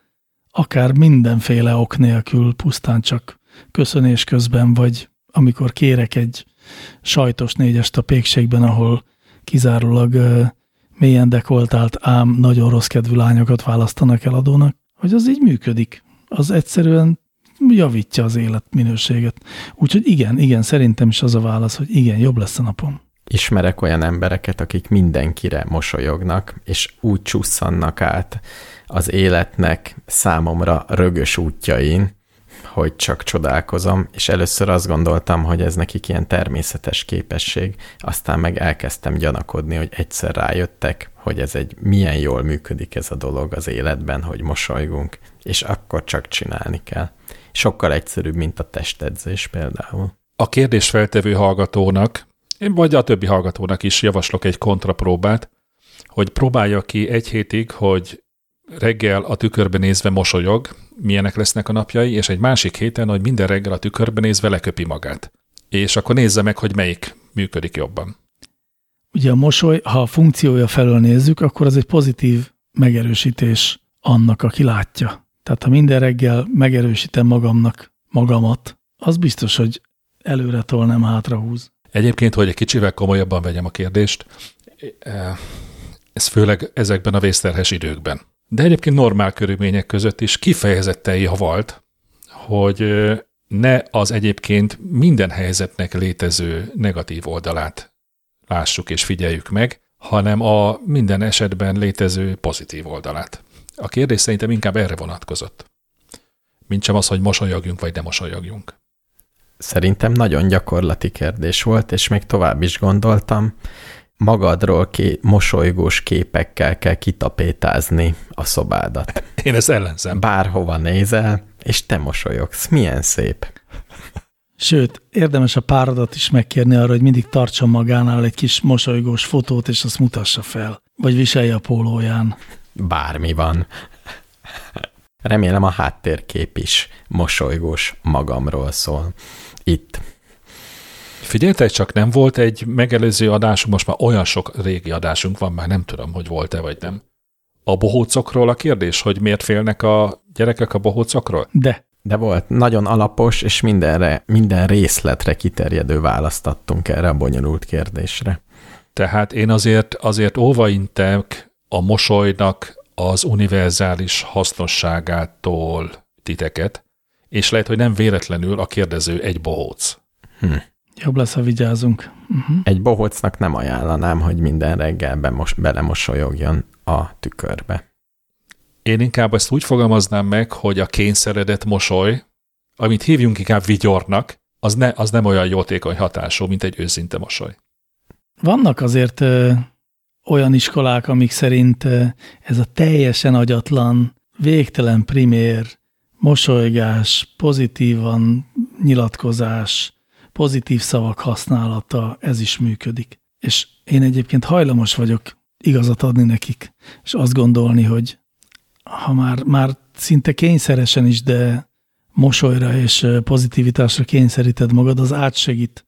akár mindenféle ok nélkül, pusztán csak köszönés közben, vagy amikor kérek egy sajtos négyest a pékségben, ahol kizárólag uh, mélyen dekoltált, ám nagyon rossz kedvű lányokat választanak eladónak, hogy az így működik. Az egyszerűen javítja az életminőséget. Úgyhogy igen, igen, szerintem is az a válasz, hogy igen, jobb lesz a napom. Ismerek olyan embereket, akik mindenkire mosolyognak, és úgy csusszannak át az életnek számomra rögös útjain, hogy csak csodálkozom, és először azt gondoltam, hogy ez nekik ilyen természetes képesség, aztán meg elkezdtem gyanakodni, hogy egyszer rájöttek, hogy ez egy milyen jól működik ez a dolog az életben, hogy mosolygunk, és akkor csak csinálni kell. Sokkal egyszerűbb, mint a testedzés például. A kérdés feltevő hallgatónak, én vagy a többi hallgatónak is javaslok egy kontrapróbát, hogy próbálja ki egy hétig, hogy reggel a tükörbe nézve mosolyog, milyenek lesznek a napjai, és egy másik héten, hogy minden reggel a tükörbe nézve leköpi magát. És akkor nézze meg, hogy melyik működik jobban. Ugye a mosoly, ha a funkciója felől nézzük, akkor az egy pozitív megerősítés annak, aki látja. Tehát ha minden reggel megerősítem magamnak magamat, az biztos, hogy előre tol, nem hátra húz. Egyébként, hogy egy kicsivel komolyabban vegyem a kérdést, ez főleg ezekben a vészterhes időkben de egyébként normál körülmények között is kifejezetten javalt, hogy ne az egyébként minden helyzetnek létező negatív oldalát lássuk és figyeljük meg, hanem a minden esetben létező pozitív oldalát. A kérdés szerintem inkább erre vonatkozott. Mint sem az, hogy mosolyogjunk vagy nem mosolyogjunk. Szerintem nagyon gyakorlati kérdés volt, és még tovább is gondoltam, magadról ké, mosolygós képekkel kell kitapétázni a szobádat. Én ezt ellenzem. Bárhova nézel, és te mosolyogsz. Milyen szép. Sőt, érdemes a párodat is megkérni arra, hogy mindig tartson magánál egy kis mosolygós fotót, és azt mutassa fel. Vagy viselje a pólóján. Bármi van. Remélem a háttérkép is mosolygós magamról szól. Itt Figyeltek csak, nem volt egy megelőző adásunk, most már olyan sok régi adásunk van, már nem tudom, hogy volt-e vagy nem. a bohócokról a kérdés, hogy miért félnek a gyerekek a bohócokról? De De volt nagyon alapos és mindenre, minden részletre kiterjedő választ adtunk erre a bonyolult kérdésre. Tehát én azért, azért óvaintek a mosolynak az univerzális hasznosságától titeket, és lehet, hogy nem véletlenül a kérdező egy bohóc. jobb lesz, ha vigyázunk. Uh-huh. Egy bohócnak nem ajánlanám, hogy minden reggel bemos, belemosolyogjon a tükörbe. Én inkább ezt úgy fogalmaznám meg, hogy a kényszeredett mosoly, amit hívjunk inkább vigyornak, az, ne, az nem olyan jótékony hatású, mint egy őszinte mosoly. Vannak azért ö, olyan iskolák, amik szerint ö, ez a teljesen agyatlan, végtelen primér, mosolygás, pozitívan nyilatkozás, pozitív szavak használata, ez is működik. És én egyébként hajlamos vagyok igazat adni nekik, és azt gondolni, hogy ha már, már szinte kényszeresen is, de mosolyra és pozitivitásra kényszeríted magad, az átsegít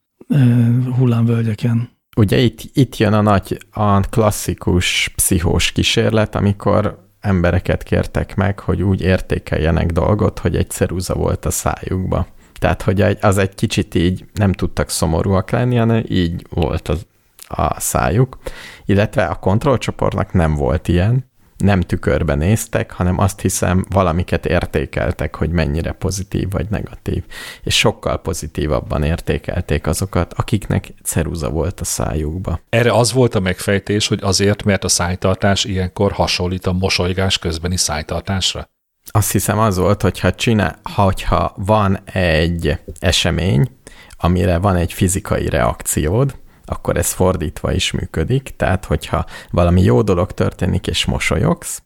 hullámvölgyeken. Ugye itt, itt jön a nagy, a klasszikus pszichós kísérlet, amikor embereket kértek meg, hogy úgy értékeljenek dolgot, hogy egy ceruza volt a szájukba. Tehát, hogy az egy kicsit így nem tudtak szomorúak lenni, hanem így volt az, a szájuk. Illetve a kontrollcsoportnak nem volt ilyen, nem tükörbe néztek, hanem azt hiszem valamiket értékeltek, hogy mennyire pozitív vagy negatív. És sokkal pozitívabban értékelték azokat, akiknek ceruza volt a szájukba. Erre az volt a megfejtés, hogy azért, mert a szájtartás ilyenkor hasonlít a mosolygás közbeni szájtartásra. Azt hiszem az volt, hogyha, csinál, hogyha van egy esemény, amire van egy fizikai reakciód, akkor ez fordítva is működik. Tehát, hogyha valami jó dolog történik, és mosolyogsz,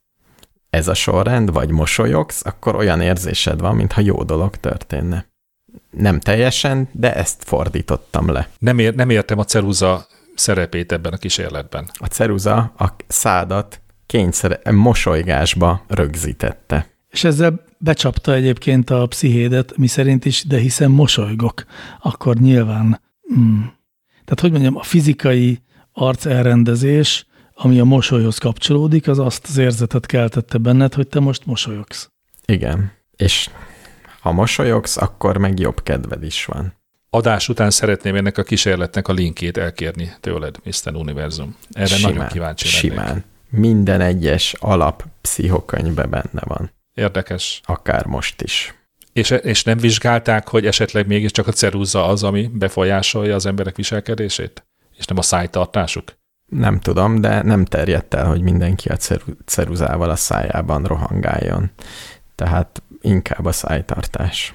ez a sorrend, vagy mosolyogsz, akkor olyan érzésed van, mintha jó dolog történne. Nem teljesen, de ezt fordítottam le. Nem, ér, nem értem a ceruza szerepét ebben a kísérletben. A ceruza a szádat kényszer mosolygásba rögzítette. És ezzel becsapta egyébként a pszichédet, mi szerint is, de hiszen mosolygok, akkor nyilván, mm, tehát hogy mondjam, a fizikai arc elrendezés, ami a mosolyhoz kapcsolódik, az azt az érzetet keltette benned, hogy te most mosolyogsz. Igen. És ha mosolyogsz, akkor meg jobb kedved is van. Adás után szeretném ennek a kísérletnek a linkjét elkérni tőled, Mr. Univerzum. Erre nagyon kíváncsi lennék. Simán. Minden egyes alap pszichokönyvbe benne van. Érdekes. Akár most is. És, és nem vizsgálták, hogy esetleg mégiscsak a ceruza az, ami befolyásolja az emberek viselkedését? És nem a szájtartásuk? Nem tudom, de nem terjedt el, hogy mindenki a ceru- ceruzával a szájában rohangáljon. Tehát inkább a szájtartás.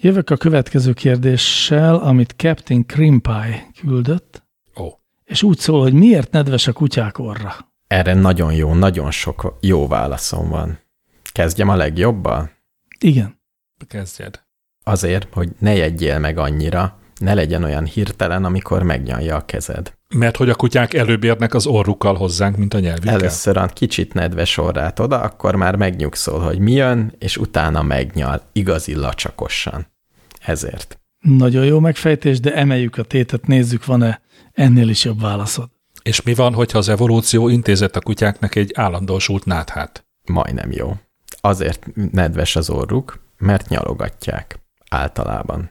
Jövök a következő kérdéssel, amit Captain Crimpie küldött, Ó, és úgy szól, hogy miért nedves a kutyák orra? Erre nagyon jó, nagyon sok jó válaszom van. Kezdjem a legjobbal? Igen. kezdjed. Azért, hogy ne jegyél meg annyira, ne legyen olyan hirtelen, amikor megnyalja a kezed. Mert hogy a kutyák előbb érnek az orrukkal hozzánk, mint a nyelvükkel. Először a kicsit nedves orrát oda, akkor már megnyugszol, hogy mi jön, és utána megnyal, igazi lacsakosan. Ezért. Nagyon jó megfejtés, de emeljük a tétet, nézzük, van-e ennél is jobb válaszod. És mi van, hogyha az evolúció intézett a kutyáknak egy állandósult náthát? Majdnem jó. Azért nedves az orruk, mert nyalogatják. Általában.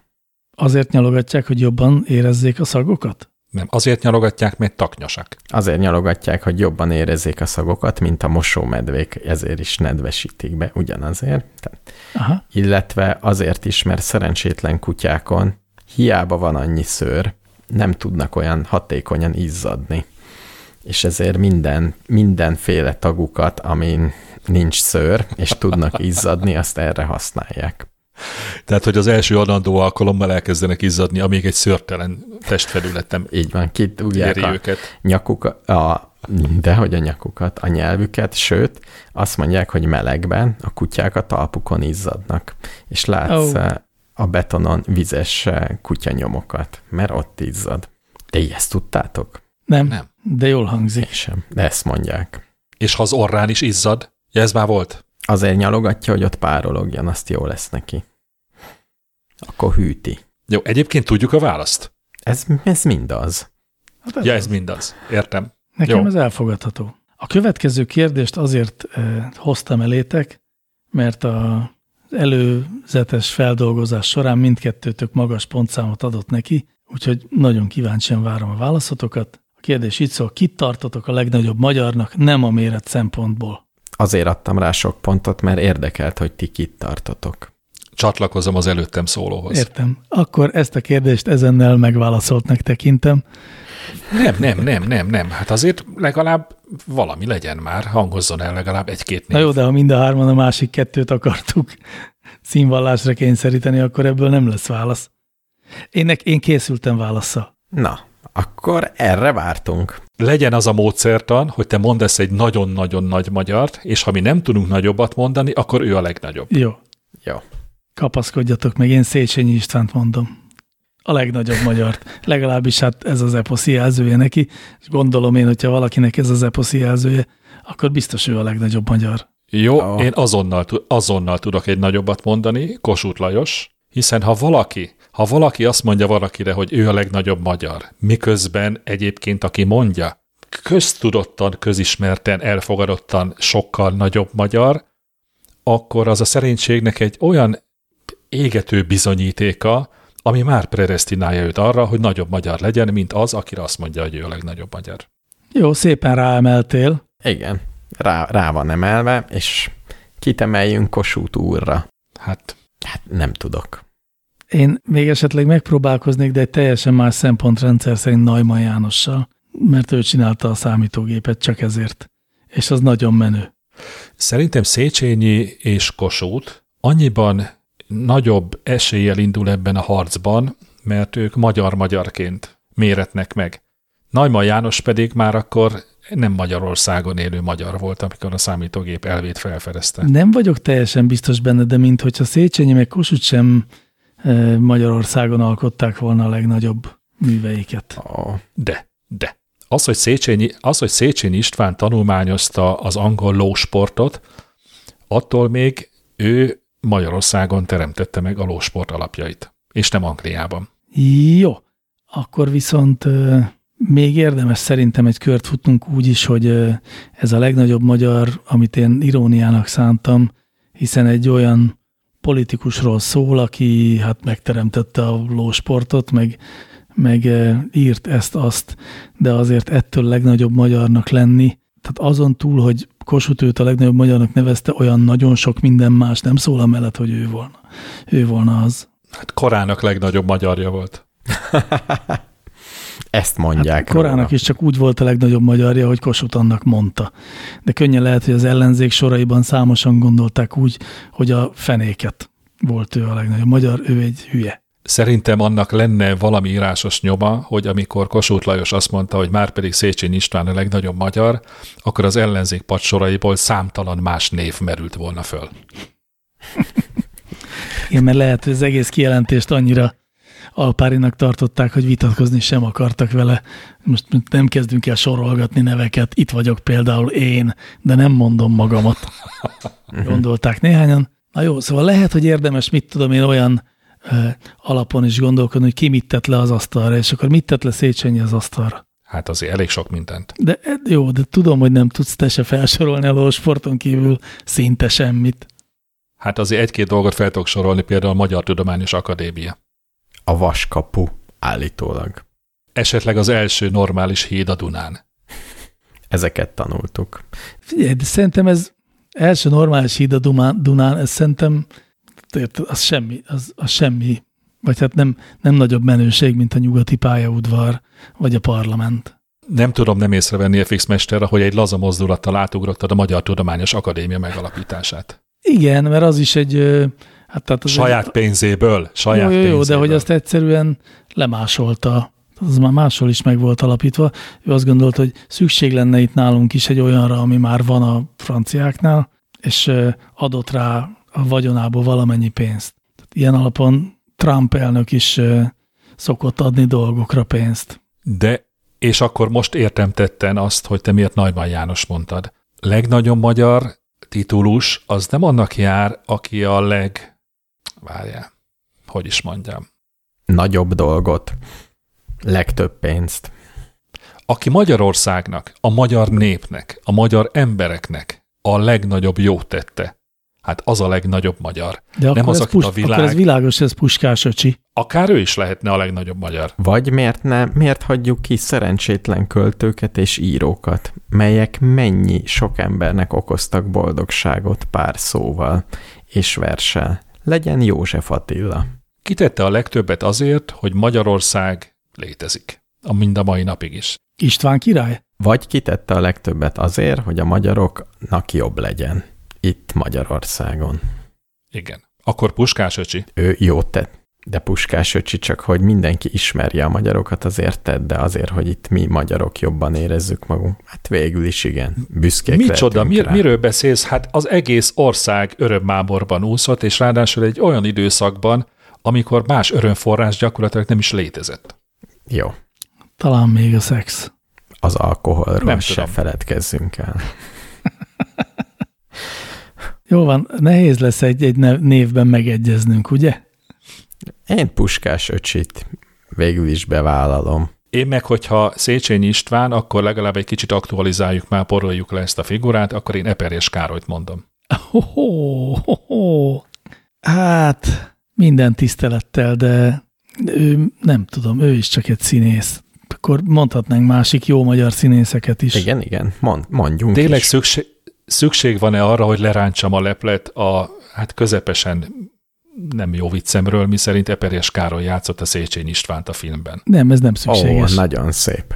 Azért nyalogatják, hogy jobban érezzék a szagokat? Nem, azért nyalogatják, mert taknyasak. Azért nyalogatják, hogy jobban érezzék a szagokat, mint a mosómedvék, ezért is nedvesítik be, ugyanazért. Aha. illetve azért is, mert szerencsétlen kutyákon hiába van annyi szőr, nem tudnak olyan hatékonyan izzadni. És ezért minden, mindenféle tagukat, amin nincs szőr, és tudnak izzadni, azt erre használják. Tehát, hogy az első adandó alkalommal elkezdenek izzadni, amíg egy szörtelen testfelületem Így van, kitugják éri a őket. nyakukat, a, dehogy a nyakukat, a nyelvüket, sőt, azt mondják, hogy melegben a kutyák a talpukon izzadnak, és látsz oh. a betonon vizes eh, kutyanyomokat, mert ott izzad. De ezt tudtátok? Nem, Nem. De jól hangzik. Én sem, de ezt mondják. És ha az orrán is izzad, ja, ez már volt. Azért nyalogatja, hogy ott párologjon, azt jó lesz neki. Akkor hűti. Jó, egyébként tudjuk a választ. Ez, ez mind az. Hát Ja, ez mindaz. Értem. Nekem jó. ez elfogadható. A következő kérdést azért eh, hoztam elétek, mert a előzetes feldolgozás során mindkettőtök magas pontszámot adott neki, úgyhogy nagyon kíváncsian várom a válaszotokat. Kérdés itt szól, kit tartotok a legnagyobb magyarnak, nem a méret szempontból. Azért adtam rá sok pontot, mert érdekelt, hogy ti kit tartotok. Csatlakozom az előttem szólóhoz. Értem. Akkor ezt a kérdést ezennel megválaszoltnak tekintem. Nem, nem, nem, nem, nem. Hát azért legalább valami legyen már, hangozzon el legalább egy-két név. Na jó, de ha mind a hárman a másik kettőt akartuk színvallásra kényszeríteni, akkor ebből nem lesz válasz. Én, én készültem válasza. Na, akkor erre vártunk. Legyen az a módszertan, hogy te mondasz egy nagyon-nagyon nagy magyart, és ha mi nem tudunk nagyobbat mondani, akkor ő a legnagyobb. Jó. Jó. Kapaszkodjatok meg, én Széchenyi Istvánt mondom. A legnagyobb magyart. Legalábbis hát ez az eposzi jelzője neki, és gondolom én, hogyha valakinek ez az eposzi jelzője, akkor biztos ő a legnagyobb magyar. Jó, oh. én azonnal, azonnal tudok egy nagyobbat mondani, Kossuth Lajos, hiszen ha valaki, ha valaki azt mondja valakire, hogy ő a legnagyobb magyar, miközben egyébként aki mondja, köztudottan, közismerten, elfogadottan sokkal nagyobb magyar, akkor az a szerénységnek egy olyan égető bizonyítéka, ami már predestinálja őt arra, hogy nagyobb magyar legyen, mint az, akire azt mondja, hogy ő a legnagyobb magyar. Jó, szépen ráemeltél. Igen, rá, rá van emelve, és kitemeljünk Kossuth úrra. Hát, hát nem tudok. Én még esetleg megpróbálkoznék, de egy teljesen más szempontrendszer szerint Neumann Jánossal, mert ő csinálta a számítógépet csak ezért. És az nagyon menő. Szerintem Széchenyi és Kossuth annyiban nagyobb eséllyel indul ebben a harcban, mert ők magyar-magyarként méretnek meg. Najma János pedig már akkor nem Magyarországon élő magyar volt, amikor a számítógép elvét felfedezte. Nem vagyok teljesen biztos benne, de mint hogyha Széchenyi meg Kossuth sem Magyarországon alkották volna a legnagyobb műveiket. De, de. Az, hogy Széchenyi, az, hogy Széchenyi István tanulmányozta az angol lósportot, attól még ő Magyarországon teremtette meg a lósport alapjait, és nem Angliában. Jó, akkor viszont még érdemes szerintem egy kört futnunk úgy is, hogy ez a legnagyobb magyar, amit én iróniának szántam, hiszen egy olyan politikusról szól, aki hát megteremtette a lósportot, meg, meg írt ezt-azt, de azért ettől legnagyobb magyarnak lenni, tehát azon túl, hogy Kossuth őt a legnagyobb magyarnak nevezte, olyan nagyon sok minden más nem szól amellett, hogy ő volna. Ő volna az. Hát korának legnagyobb magyarja volt. Ezt mondják hát Korának róla. is csak úgy volt a legnagyobb magyarja, hogy Kossuth annak mondta. De könnyen lehet, hogy az ellenzék soraiban számosan gondolták úgy, hogy a fenéket volt ő a legnagyobb magyar, ő egy hülye. Szerintem annak lenne valami írásos nyoma, hogy amikor Kossuth Lajos azt mondta, hogy már pedig Széchenyi István a legnagyobb magyar, akkor az ellenzék padsoraiból számtalan más név merült volna föl. Igen, mert lehet, hogy az egész kijelentést annyira alpárinak tartották, hogy vitatkozni sem akartak vele. Most nem kezdünk el sorolgatni neveket, itt vagyok például én, de nem mondom magamat. Gondolták néhányan. Na jó, szóval lehet, hogy érdemes, mit tudom én, olyan alapon is gondolkodni, hogy ki mit tett le az asztalra, és akkor mit tett le Széchenyi az asztalra. Hát azért elég sok mindent. De jó, de tudom, hogy nem tudsz te se felsorolni a sporton kívül szinte semmit. Hát azért egy-két dolgot fel tudok sorolni, például a Magyar Tudományos Akadémia. A Vaskapu állítólag. Esetleg az első normális híd a Dunán. Ezeket tanultuk. Figyelj, de szerintem ez első normális híd a Dunán, ez szerintem az semmi, az, az semmi, vagy hát nem, nem nagyobb menőség, mint a nyugati pályaudvar, vagy a parlament. Nem tudom nem észrevenni a fix mester, hogy egy laza mozdulattal átugrottad a Magyar Tudományos Akadémia megalapítását. Igen, mert az is egy... Hát tehát az saját egy, pénzéből, saját jó, jó, pénzéből. de hogy azt egyszerűen lemásolta. Az már máshol is meg volt alapítva. Ő azt gondolt, hogy szükség lenne itt nálunk is egy olyanra, ami már van a franciáknál, és adott rá a vagyonából valamennyi pénzt. Tehát ilyen alapon Trump elnök is szokott adni dolgokra pénzt. De, és akkor most értem tetten azt, hogy te miért Nagyban János mondtad. Legnagyobb magyar titulus az nem annak jár, aki a leg... Várjál, hogy is mondjam. Nagyobb dolgot. Legtöbb pénzt. aki Magyarországnak, a magyar népnek, a magyar embereknek a legnagyobb jót tette, hát az a legnagyobb magyar. De akkor, Nem az, akit pus, a világ- akkor ez világos, ez Puskás öcsi. Akár ő is lehetne a legnagyobb magyar. Vagy miért ne, miért hagyjuk ki szerencsétlen költőket és írókat, melyek mennyi sok embernek okoztak boldogságot pár szóval és versel. Legyen József Attila. Kitette a legtöbbet azért, hogy Magyarország létezik. A mind a mai napig is. István király? Vagy kitette a legtöbbet azért, hogy a magyaroknak jobb legyen. Itt Magyarországon. Igen. Akkor Puskás öcsi. Ő jót tett. De Puskás öcsi csak, hogy mindenki ismerje a magyarokat, azért tett, de azért, hogy itt mi magyarok jobban érezzük magunk. Hát végül is igen, büszkék Micsoda, mir, rá. miről beszélsz? Hát az egész ország örömmáborban úszott, és ráadásul egy olyan időszakban, amikor más örömforrás gyakorlatilag nem is létezett. Jó, Talán még a szex. az alkoholról Nem se tudom. feledkezzünk el. Jó van, nehéz lesz egy, egy névben megegyeznünk, ugye? Én Puskás öcsit végül is bevállalom. Én meg, hogyha Széchenyi István, akkor legalább egy kicsit aktualizáljuk már, poroljuk le ezt a figurát, akkor én Eperjes Károlyt mondom. Ho-ho, ho-ho. Hát, minden tisztelettel, de ő, nem tudom, ő is csak egy színész. Akkor mondhatnánk másik jó magyar színészeket is. Igen, igen, mond, mondjunk Tényleg is. szükség, szükség van-e arra, hogy lerántsam a leplet a hát közepesen nem jó viccemről, mi szerint Eperjes Károly játszott a Széchenyi Istvánt a filmben. Nem, ez nem Ó, szükséges. nagyon szép.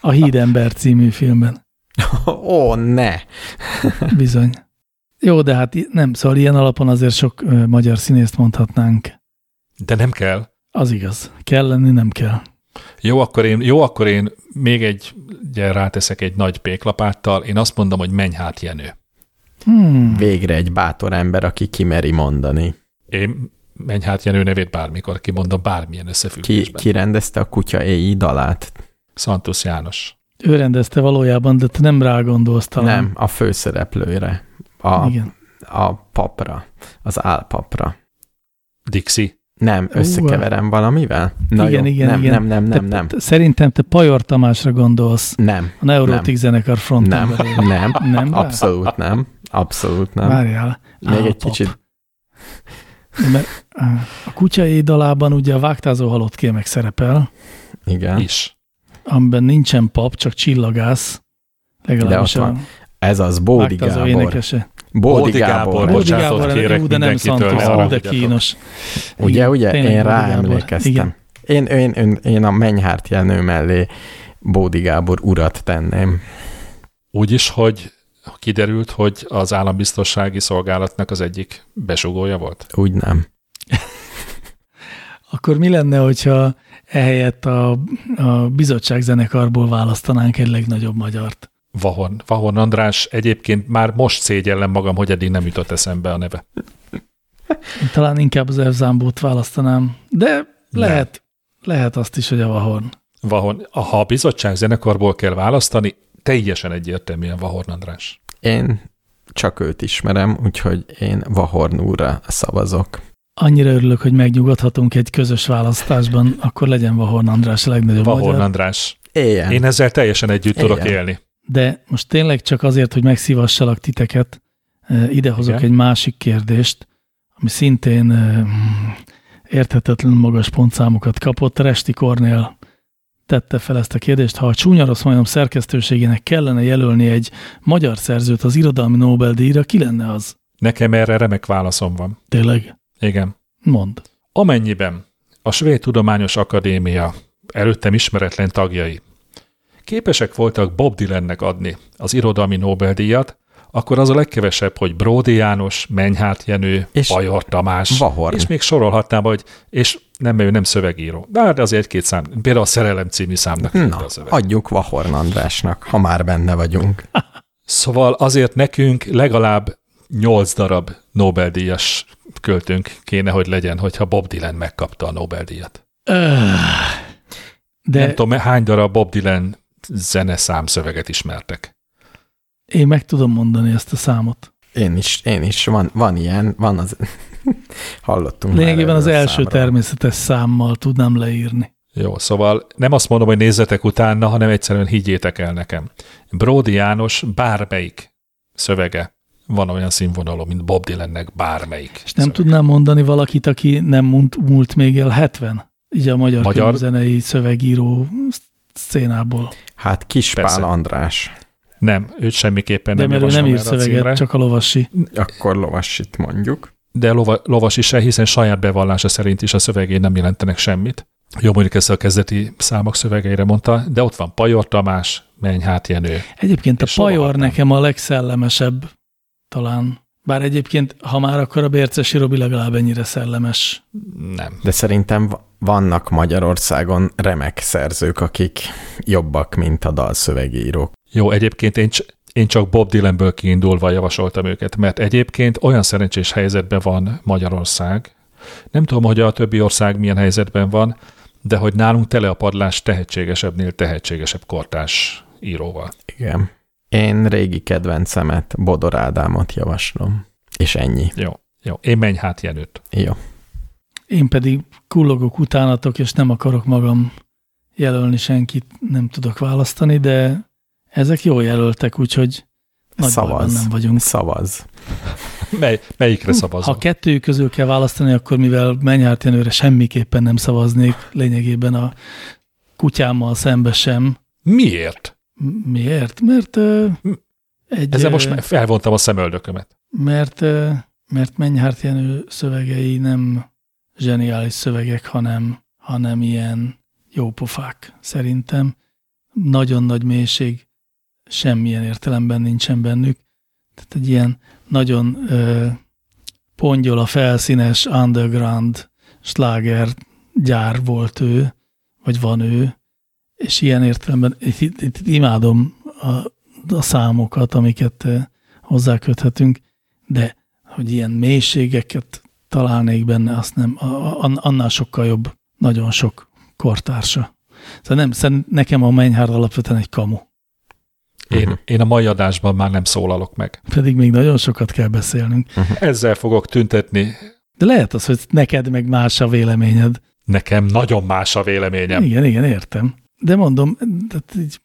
A Hídember című filmben. Ó, ne! Bizony. Jó, de hát nem, szóval ilyen alapon azért sok ö, magyar színészt mondhatnánk. De nem kell. Az igaz. Kell lenni, nem kell. Jó, akkor én, jó, akkor én még egy, ugye ráteszek egy nagy péklapáttal, én azt mondom, hogy menj hát Jenő. Hmm. Végre egy bátor ember, aki kimeri mondani. Én menj hát Jenő nevét bármikor kimondom, bármilyen Ki, összefüggésben. ki rendezte a kutya éjjé dalát? Szantusz János. Ő rendezte valójában, de te nem rá gondolsz talán. Nem, a főszereplőre. A, Igen. a papra, az álpapra. Dixie. Nem, összekeverem valamivel? Na igen, jó, igen, nem, igen. nem, nem, nem, te, nem, te, szerintem te Pajor Tamásra gondolsz. nem, A Neurotik Nem. zenekar nem, frontemberére. nem, Nem rá? abszolút nem, abszolút nem. Várjál. Még egy Álpap. kicsit, Mert a kutya édalában ugye a vágtázó halott kémek szerepel, igen. Is. amiben nincsen pap, csak csillagász. Legalábbis De van. Ez az Bódi vágtázó Gábor. énekese. Bódi Bódi Gábor, Bocsánatot Gábor, kérek jó, de nem Santos, de kínos. Ugye, Igen, ugye, tényleg én ráemlékeztem. Igen. Én, én, én, én a Mennyhárt jelnő mellé Bódi Gábor urat tenném. Úgy is, hogy kiderült, hogy az állambiztonsági szolgálatnak az egyik besugója volt. Úgy nem. Akkor mi lenne, hogyha ehelyett a, a bizottság zenekarból választanánk egy legnagyobb magyart? Vahon, Vahon András egyébként már most szégyellem magam, hogy eddig nem jutott eszembe a neve. Én talán inkább az Evzámbót választanám, de lehet, lehet azt is, hogy a Vahorn. Vahon, ha a bizottság zenekarból kell választani, teljesen egyértelműen Vahorn András. Én csak őt ismerem, úgyhogy én Vahorn úrra szavazok. Annyira örülök, hogy megnyugodhatunk egy közös választásban, akkor legyen Vahorn András a legnagyobb Vahorn magyar. András. Éljen. Én ezzel teljesen együtt tudok Igen. élni. De most tényleg csak azért, hogy megszívassalak titeket, eh, idehozok Igen. egy másik kérdést, ami szintén eh, érthetetlenül magas pontszámokat kapott. Resti Kornél tette fel ezt a kérdést. Ha a Csúnya Rossz Majom szerkesztőségének kellene jelölni egy magyar szerzőt az irodalmi Nobel-díjra, ki lenne az? Nekem erre remek válaszom van. Tényleg? Igen. Mond. Amennyiben a Svéd Tudományos Akadémia előttem ismeretlen tagjai képesek voltak Bob Dylannek adni az irodalmi Nobel-díjat, akkor az a legkevesebb, hogy Bródi János, Menyhárt Jenő, És Pajor Tamás, Vahorn. és még sorolhatnám, hogy, és nem, ő nem szövegíró. De hát azért két szám, például a Szerelem című számnak Na, a szöveg. adjuk Vahorn Andrásnak, ha már benne vagyunk. Szóval azért nekünk legalább nyolc darab Nobel-díjas költőnk kéne, hogy legyen, hogyha Bob Dylan megkapta a Nobel-díjat. Öh. De... Nem De tudom, hány darab Bob Dylan zene számszöveget ismertek. én meg tudom mondani ezt a számot. Én is, én is, van, van ilyen, van az, hallottunk Lényegében az első számról. természetes számmal tudnám leírni. Jó, szóval nem azt mondom, hogy nézzetek utána, hanem egyszerűen higgyétek el nekem. Brody János bármelyik szövege van olyan színvonalú, mint Bob Dylannek bármelyik. És nem szövege. tudnám mondani valakit, aki nem múlt, múlt még el 70? Így a magyar, Magyar- magyar... zenei szövegíró szcénából. Hát Kispál Persze. András. Nem, őt semmiképpen De nem mert ő nem ír szöveget, címre. csak a lovasi. Akkor lovasit mondjuk. de lova, lovas is se, hiszen saját bevallása szerint is a szövegén nem jelentenek semmit. Jó, mondjuk ezt a kezdeti számok szövegeire mondta, de ott van Pajor Tamás, Menj hát Jenő. Egyébként a És Pajor nekem a legszellemesebb talán. Bár egyébként, ha már akkor a Bércesi Robi legalább ennyire szellemes. Nem. De szerintem vannak Magyarországon remek szerzők, akik jobbak, mint a dalszövegírók. Jó, egyébként én, én csak Bob Dylanből kiindulva javasoltam őket, mert egyébként olyan szerencsés helyzetben van Magyarország, nem tudom, hogy a többi ország milyen helyzetben van, de hogy nálunk tele a padlás tehetségesebbnél tehetségesebb kortás íróval. Igen. Én régi kedvencemet, Bodor Ádámot javaslom. És ennyi. Jó, jó. Én menj hát Jenőt. Jó. Én pedig kullogok utánatok, és nem akarok magam jelölni senkit, nem tudok választani, de ezek jó jelöltek, úgyhogy nagy Szavaz. nem vagyunk. Szavaz. Mely, melyikre szavazol? Ha kettő közül kell választani, akkor mivel Menyhárt Jenőre semmiképpen nem szavaznék, lényegében a kutyámmal szembe sem. Miért? Miért? Mert ö, egy, Ezzel most felvontam a szemöldökömet. mert, ö, mert Menyhárt Jenő szövegei nem zseniális szövegek, hanem, hanem ilyen jópofák szerintem. Nagyon nagy mélység semmilyen értelemben nincsen bennük. Tehát egy ilyen nagyon ö, pongyol a felszínes underground sláger gyár volt ő, vagy van ő, és ilyen értelemben itt, itt, itt imádom a, a számokat, amiket hozzáköthetünk, de hogy ilyen mélységeket találnék benne, azt nem, a- a- annál sokkal jobb, nagyon sok kortársa. Szóval nem, szerint nekem a Mennyhárd alapvetően egy kamu. Én, Mhm. én a mai adásban már nem szólalok meg. Pedig még nagyon sokat kell beszélnünk. Ezzel fogok tüntetni. De lehet az, hogy neked meg más a véleményed. Nekem nagyon más a véleményem. Igen, igen, értem. De mondom, tehát így,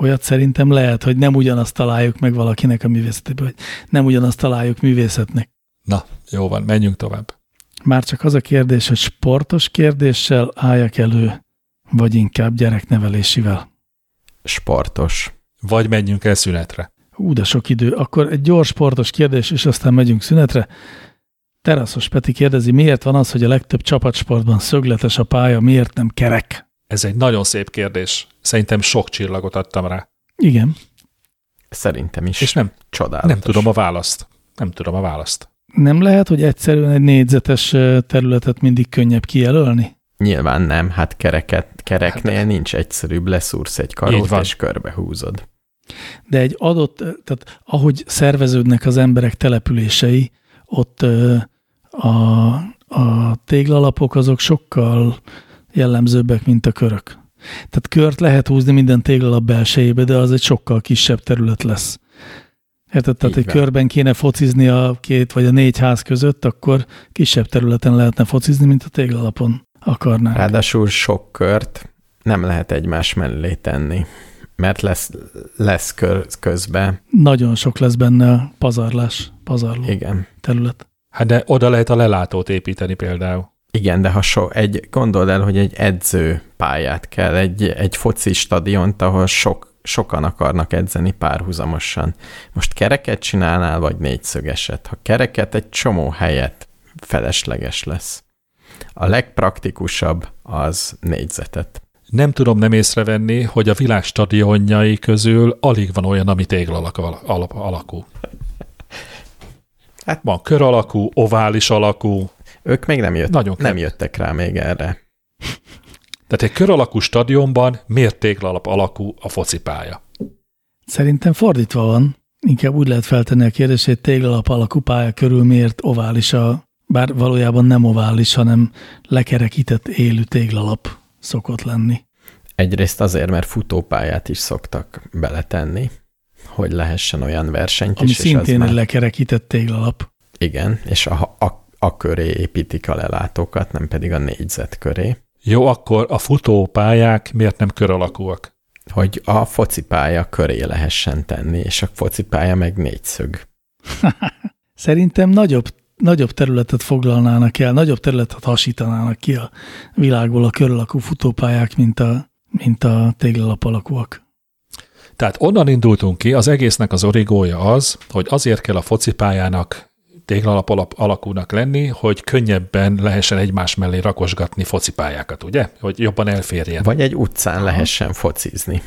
olyat szerintem lehet, hogy nem ugyanazt találjuk meg valakinek a művészetéből, hogy nem ugyanazt találjuk művészetnek. Na, jó van, menjünk tovább. Már csak az a kérdés, hogy sportos kérdéssel álljak elő, vagy inkább gyereknevelésivel. Sportos. Vagy menjünk el szünetre. Hú, de sok idő. Akkor egy gyors sportos kérdés, és aztán megyünk szünetre. Teraszos Peti kérdezi, miért van az, hogy a legtöbb csapatsportban szögletes a pálya, miért nem kerek? Ez egy nagyon szép kérdés. Szerintem sok csillagot adtam rá. Igen. Szerintem is. És nem, Csodálatos. nem tudom a választ. Nem tudom a választ. Nem lehet, hogy egyszerűen egy négyzetes területet mindig könnyebb kijelölni? Nyilván nem, hát kereket, kereknél nincs egyszerűbb, leszúrsz egy karót, és körbehúzod. De egy adott, tehát ahogy szerveződnek az emberek települései, ott a, a téglalapok azok sokkal jellemzőbbek, mint a körök. Tehát kört lehet húzni minden téglalap belsejébe, de az egy sokkal kisebb terület lesz. Érted? Tehát egy körben kéne focizni a két vagy a négy ház között, akkor kisebb területen lehetne focizni, mint a téglalapon akarnánk. Ráadásul sok kört nem lehet egymás mellé tenni, mert lesz, lesz kör közben. Nagyon sok lesz benne a pazarlás, pazarló Igen. terület. Hát de oda lehet a lelátót építeni például. Igen, de ha so, egy, gondold el, hogy egy edző pályát kell, egy, egy foci stadiont, ahol sok, sokan akarnak edzeni párhuzamosan. Most kereket csinálnál, vagy négyszögeset? Ha kereket, egy csomó helyet felesleges lesz. A legpraktikusabb az négyzetet. Nem tudom nem észrevenni, hogy a világ stadionjai közül alig van olyan, ami téglalak alap, alakú. Hát- van kör alakú, ovális alakú, Ők még nem, jött, Nagyon nem jöttek rá még erre. Tehát egy kör alakú stadionban miért téglalap alakú a focipálya? Szerintem fordítva van. Inkább úgy lehet feltenni a kérdést, hogy téglalap alakú pálya körül miért ovális a, bár valójában nem ovális, hanem lekerekített élő téglalap szokott lenni. Egyrészt azért, mert futópályát is szoktak beletenni, hogy lehessen olyan versenyt Ami is, az szintén már- egy lekerekített téglalap. Igen, és a, a, a köré építik a lelátókat, nem pedig a négyzet köré. Jó, akkor a futópályák miért nem kör alakúak? Hogy a focipálya köré lehessen tenni, és a focipálya meg négyszög. Szerintem nagyobb, nagyobb területet foglalnának el, nagyobb területet hasítanának ki a világból a kör alakú futópályák, mint a, mint a téglalap alakúak. Tehát onnan indultunk ki, az egésznek az origója az, hogy azért kell a focipályának téglalap alap alakúnak lenni, hogy könnyebben lehessen egymás mellé rakosgatni focipályákat, ugye? Hogy jobban elférjen. Vagy egy utcán Aha. lehessen focizni.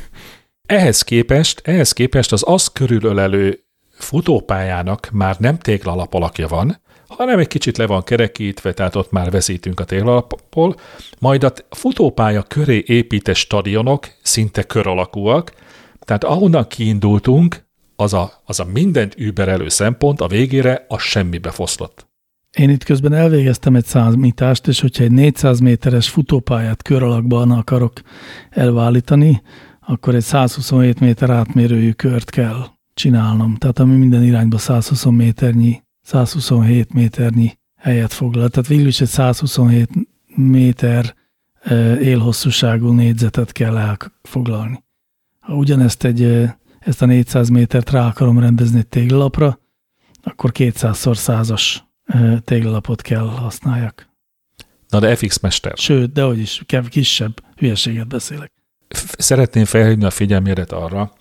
Ehhez képest, ehhez képest az azt körülölelő futópályának már nem téglalap alakja van, hanem egy kicsit le van kerekítve, tehát ott már veszítünk a téglalapból, majd a futópálya köré épített stadionok szinte kör alakúak, tehát ahonnan kiindultunk, az a, az a mindent überelő szempont a végére a semmibe foszlott. Én itt közben elvégeztem egy számítást, és hogyha egy 400 méteres futópályát kör alakban akarok elvállítani, akkor egy 127 méter átmérőjű kört kell csinálnom. Tehát ami minden irányba 120 méternyi, 127 méternyi helyet foglal. Tehát végül is egy 127 méter élhosszúságú négyzetet kell elfoglalni. Ha ugyanezt egy ezt a 400 métert rá akarom rendezni egy téglalapra, akkor 200-szor százas téglalapot kell használjak. Na de FX Mester. Sőt, de hogy is, kisebb hülyeséget beszélek. Szeretném felhívni a figyelméret arra,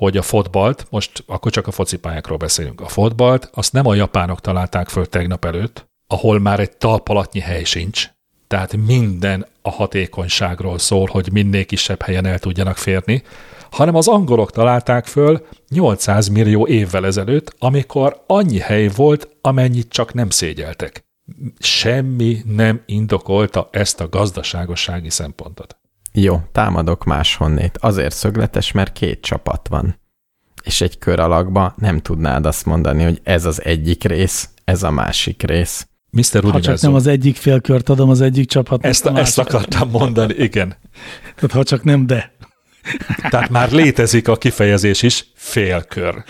hogy a fotbalt, most akkor csak a focipályákról beszélünk, a fotbalt, azt nem a japánok találták föl tegnap előtt, ahol már egy talpalatnyi hely sincs, tehát minden a hatékonyságról szól, hogy minél kisebb helyen el tudjanak férni, hanem az angolok találták föl 800 millió évvel ezelőtt, amikor annyi hely volt, amennyit csak nem szégyeltek. Semmi nem indokolta ezt a gazdaságossági szempontot. Jó, támadok máshonnét. Azért szögletes, mert két csapat van. És egy kör alakba nem tudnád azt mondani, hogy ez az egyik rész, ez a másik rész. Mr. Ha csak nem az egyik félkört adom az egyik csapat. Ezt, a ezt akartam mondani, igen. Tehát ha csak nem de. Tehát már létezik a kifejezés is, félkör.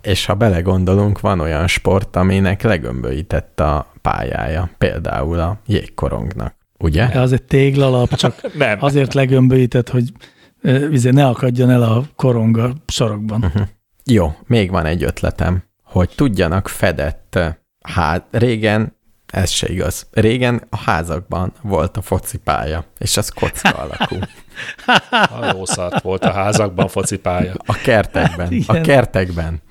És ha belegondolunk, van olyan sport, aminek legömböített a pályája, például a jégkorongnak, ugye? De az egy téglalap, csak Nem. azért legömböített, hogy vizé ne akadjon el a korong a sarokban. Uh-huh. Jó, még van egy ötletem, hogy tudjanak fedett hát régen ez se igaz. Régen a házakban volt a focipálya, és az kocka alakú. A szart volt a házakban focipálya. A kertekben. Hát a kertekben.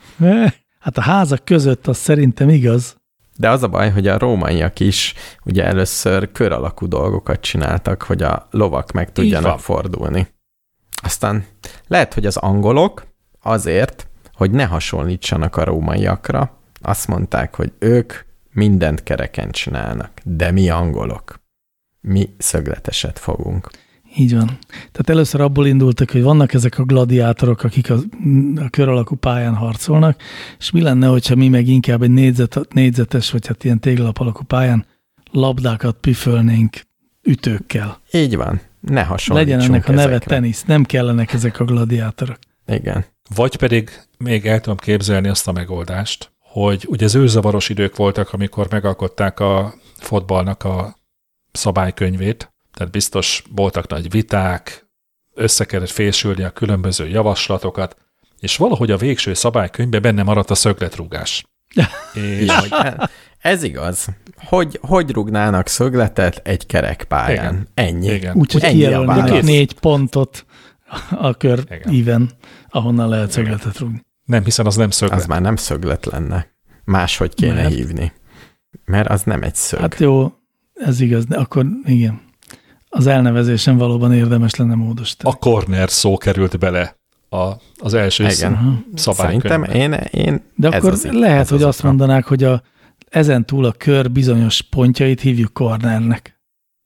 Hát a házak között az szerintem igaz. De az a baj, hogy a rómaiak is ugye először kör alakú dolgokat csináltak, hogy a lovak meg tudjanak fordulni. Aztán lehet, hogy az angolok azért, hogy ne hasonlítsanak a rómaiakra, azt mondták, hogy ők mindent kereken csinálnak, de mi angolok, mi szögleteset fogunk. Így van. Tehát először abból indultak, hogy vannak ezek a gladiátorok, akik a, a kör alakú pályán harcolnak, és mi lenne, hogyha mi meg inkább egy négyzet, négyzetes, vagy hát ilyen téglalap alakú pályán labdákat püfölnénk ütőkkel. Így van. Ne hasonlítsunk Legyen ennek a neve ezekre. tenisz, nem kellenek ezek a gladiátorok. Igen. Vagy pedig még el tudom képzelni azt a megoldást, hogy ugye az őzavaros idők voltak, amikor megalkották a fotballnak a szabálykönyvét, tehát biztos voltak nagy viták, össze kellett fésülni a különböző javaslatokat, és valahogy a végső szabálykönyvben benne maradt a szögletrúgás. és... Ez igaz. Hogy, hogy rúgnának szögletet egy kerekpályán? Igen. Ennyi. Úgyhogy kijelölnek négy pontot a kör Igen. íven, ahonnan lehet szögletet rúgni. Nem, hiszen az nem szöglet. Az már nem szöglet lenne. Máshogy kéne Mert. hívni. Mert az nem egy szög. Hát jó, ez igaz, de akkor igen. Az elnevezésen valóban érdemes lenne módosítani. A corner szó került bele a, az első igen. Szerintem én, én De akkor az, lehet, hogy azt mondanák, hogy a, ezen túl a kör bizonyos pontjait hívjuk cornernek.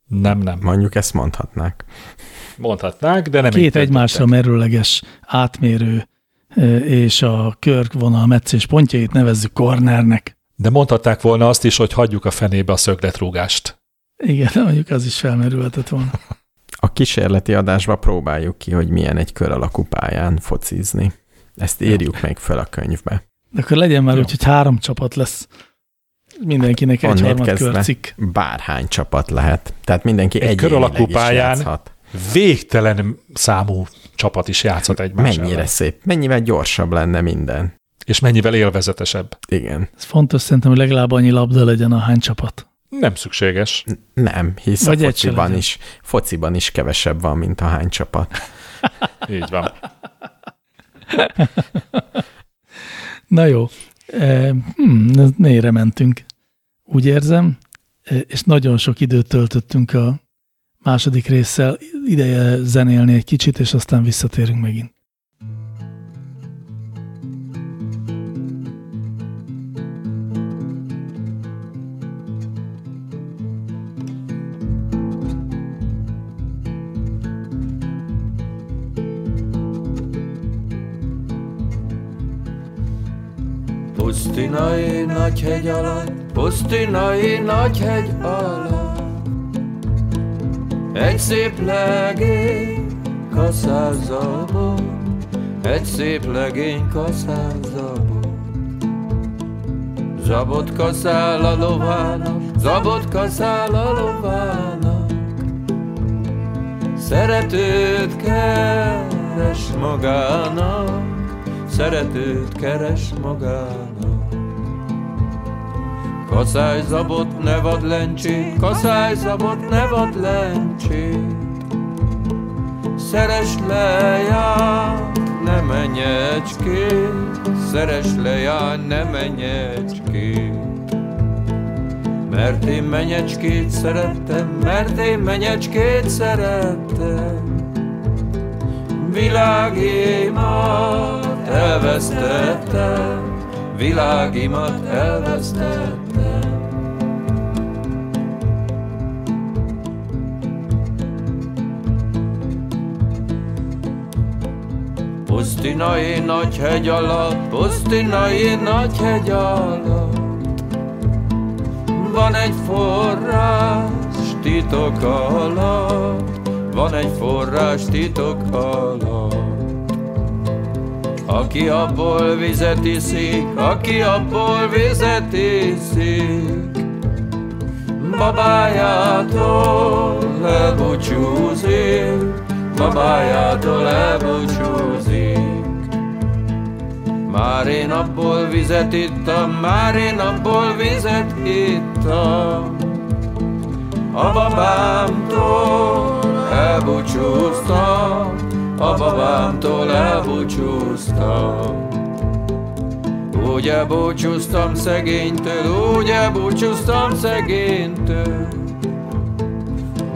Nem, nem. Mondjuk ezt mondhatnák. Mondhatnák, de nem Két egymásra merőleges átmérő és a körvonal meccés pontjait nevezzük cornernek. De mondhatták volna azt is, hogy hagyjuk a fenébe a szögletrúgást. Igen, mondjuk az is felmerülhetett volna. A kísérleti adásba próbáljuk ki, hogy milyen egy kör alakú pályán focizni. Ezt írjuk meg fel a könyvbe. De akkor legyen már Jó. úgy, hogy három csapat lesz. Mindenkinek egy Onnét harmad kezdve körcikk. bárhány csapat lehet. Tehát mindenki Egy kör alakú pályán játszhat. végtelen számú csapat is játszhat egymás Mennyire ellen. szép, mennyivel gyorsabb lenne minden. És mennyivel élvezetesebb. Igen. Ez fontos szerintem, hogy legalább annyi labda legyen a hány csapat. Nem szükséges. Nem, hisz Vagy a fociban is, fociban is kevesebb van, mint a hány csapat. Így van. Na jó, hmm, mélyre mentünk, úgy érzem, e, és nagyon sok időt töltöttünk a második résszel, ideje zenélni egy kicsit, és aztán visszatérünk megint. Pusztinai nagy hegy alatt, pusztinai nagy hegy alatt. Egy szép legény kaszál zabot, egy szép legény kaszál zabot Zabot kaszál a lovának, zabot kaszál a lovának. Szeretőt keres magának, szeretőt keres magának. Kaszály zabot, ne vad lencsét, kaszály zabot, ne vad lencsét. Szeres leját, ne menjecskét, szeres leját, ne menjecskét. Mert én menyecskét szerettem, mert én menyecskét szerettem. Világimat elvesztettem, világimat elvesztettem. Pusztinai nagy hegy alatt, pusztinai nagy hegy alatt. Van egy forrás titok alatt, van egy forrás titok alatt. Aki abból vizet iszik, aki abból vizet iszik, babájától elbúcsúzik, babájától elbúcsúzik. Már én abból vizet ittam, már én abból vizet ittam, a babámtól elbúcsúztam, a babámtól elbúcsúztam. Úgy elbúcsúztam szegénytől, úgy elbúcsúztam szegénytől,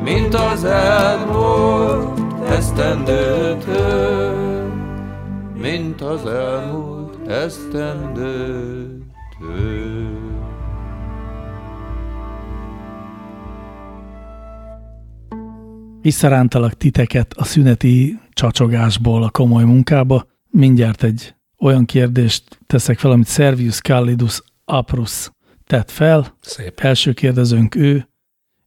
mint az elmúlt esztendőtől, mint az elmúlt esztendőtől. Visszarántalak titeket a szüneti csacsogásból a komoly munkába. Mindjárt egy olyan kérdést teszek fel, amit Servius Callidus Aprus tett fel. Szép. Első kérdezőnk ő,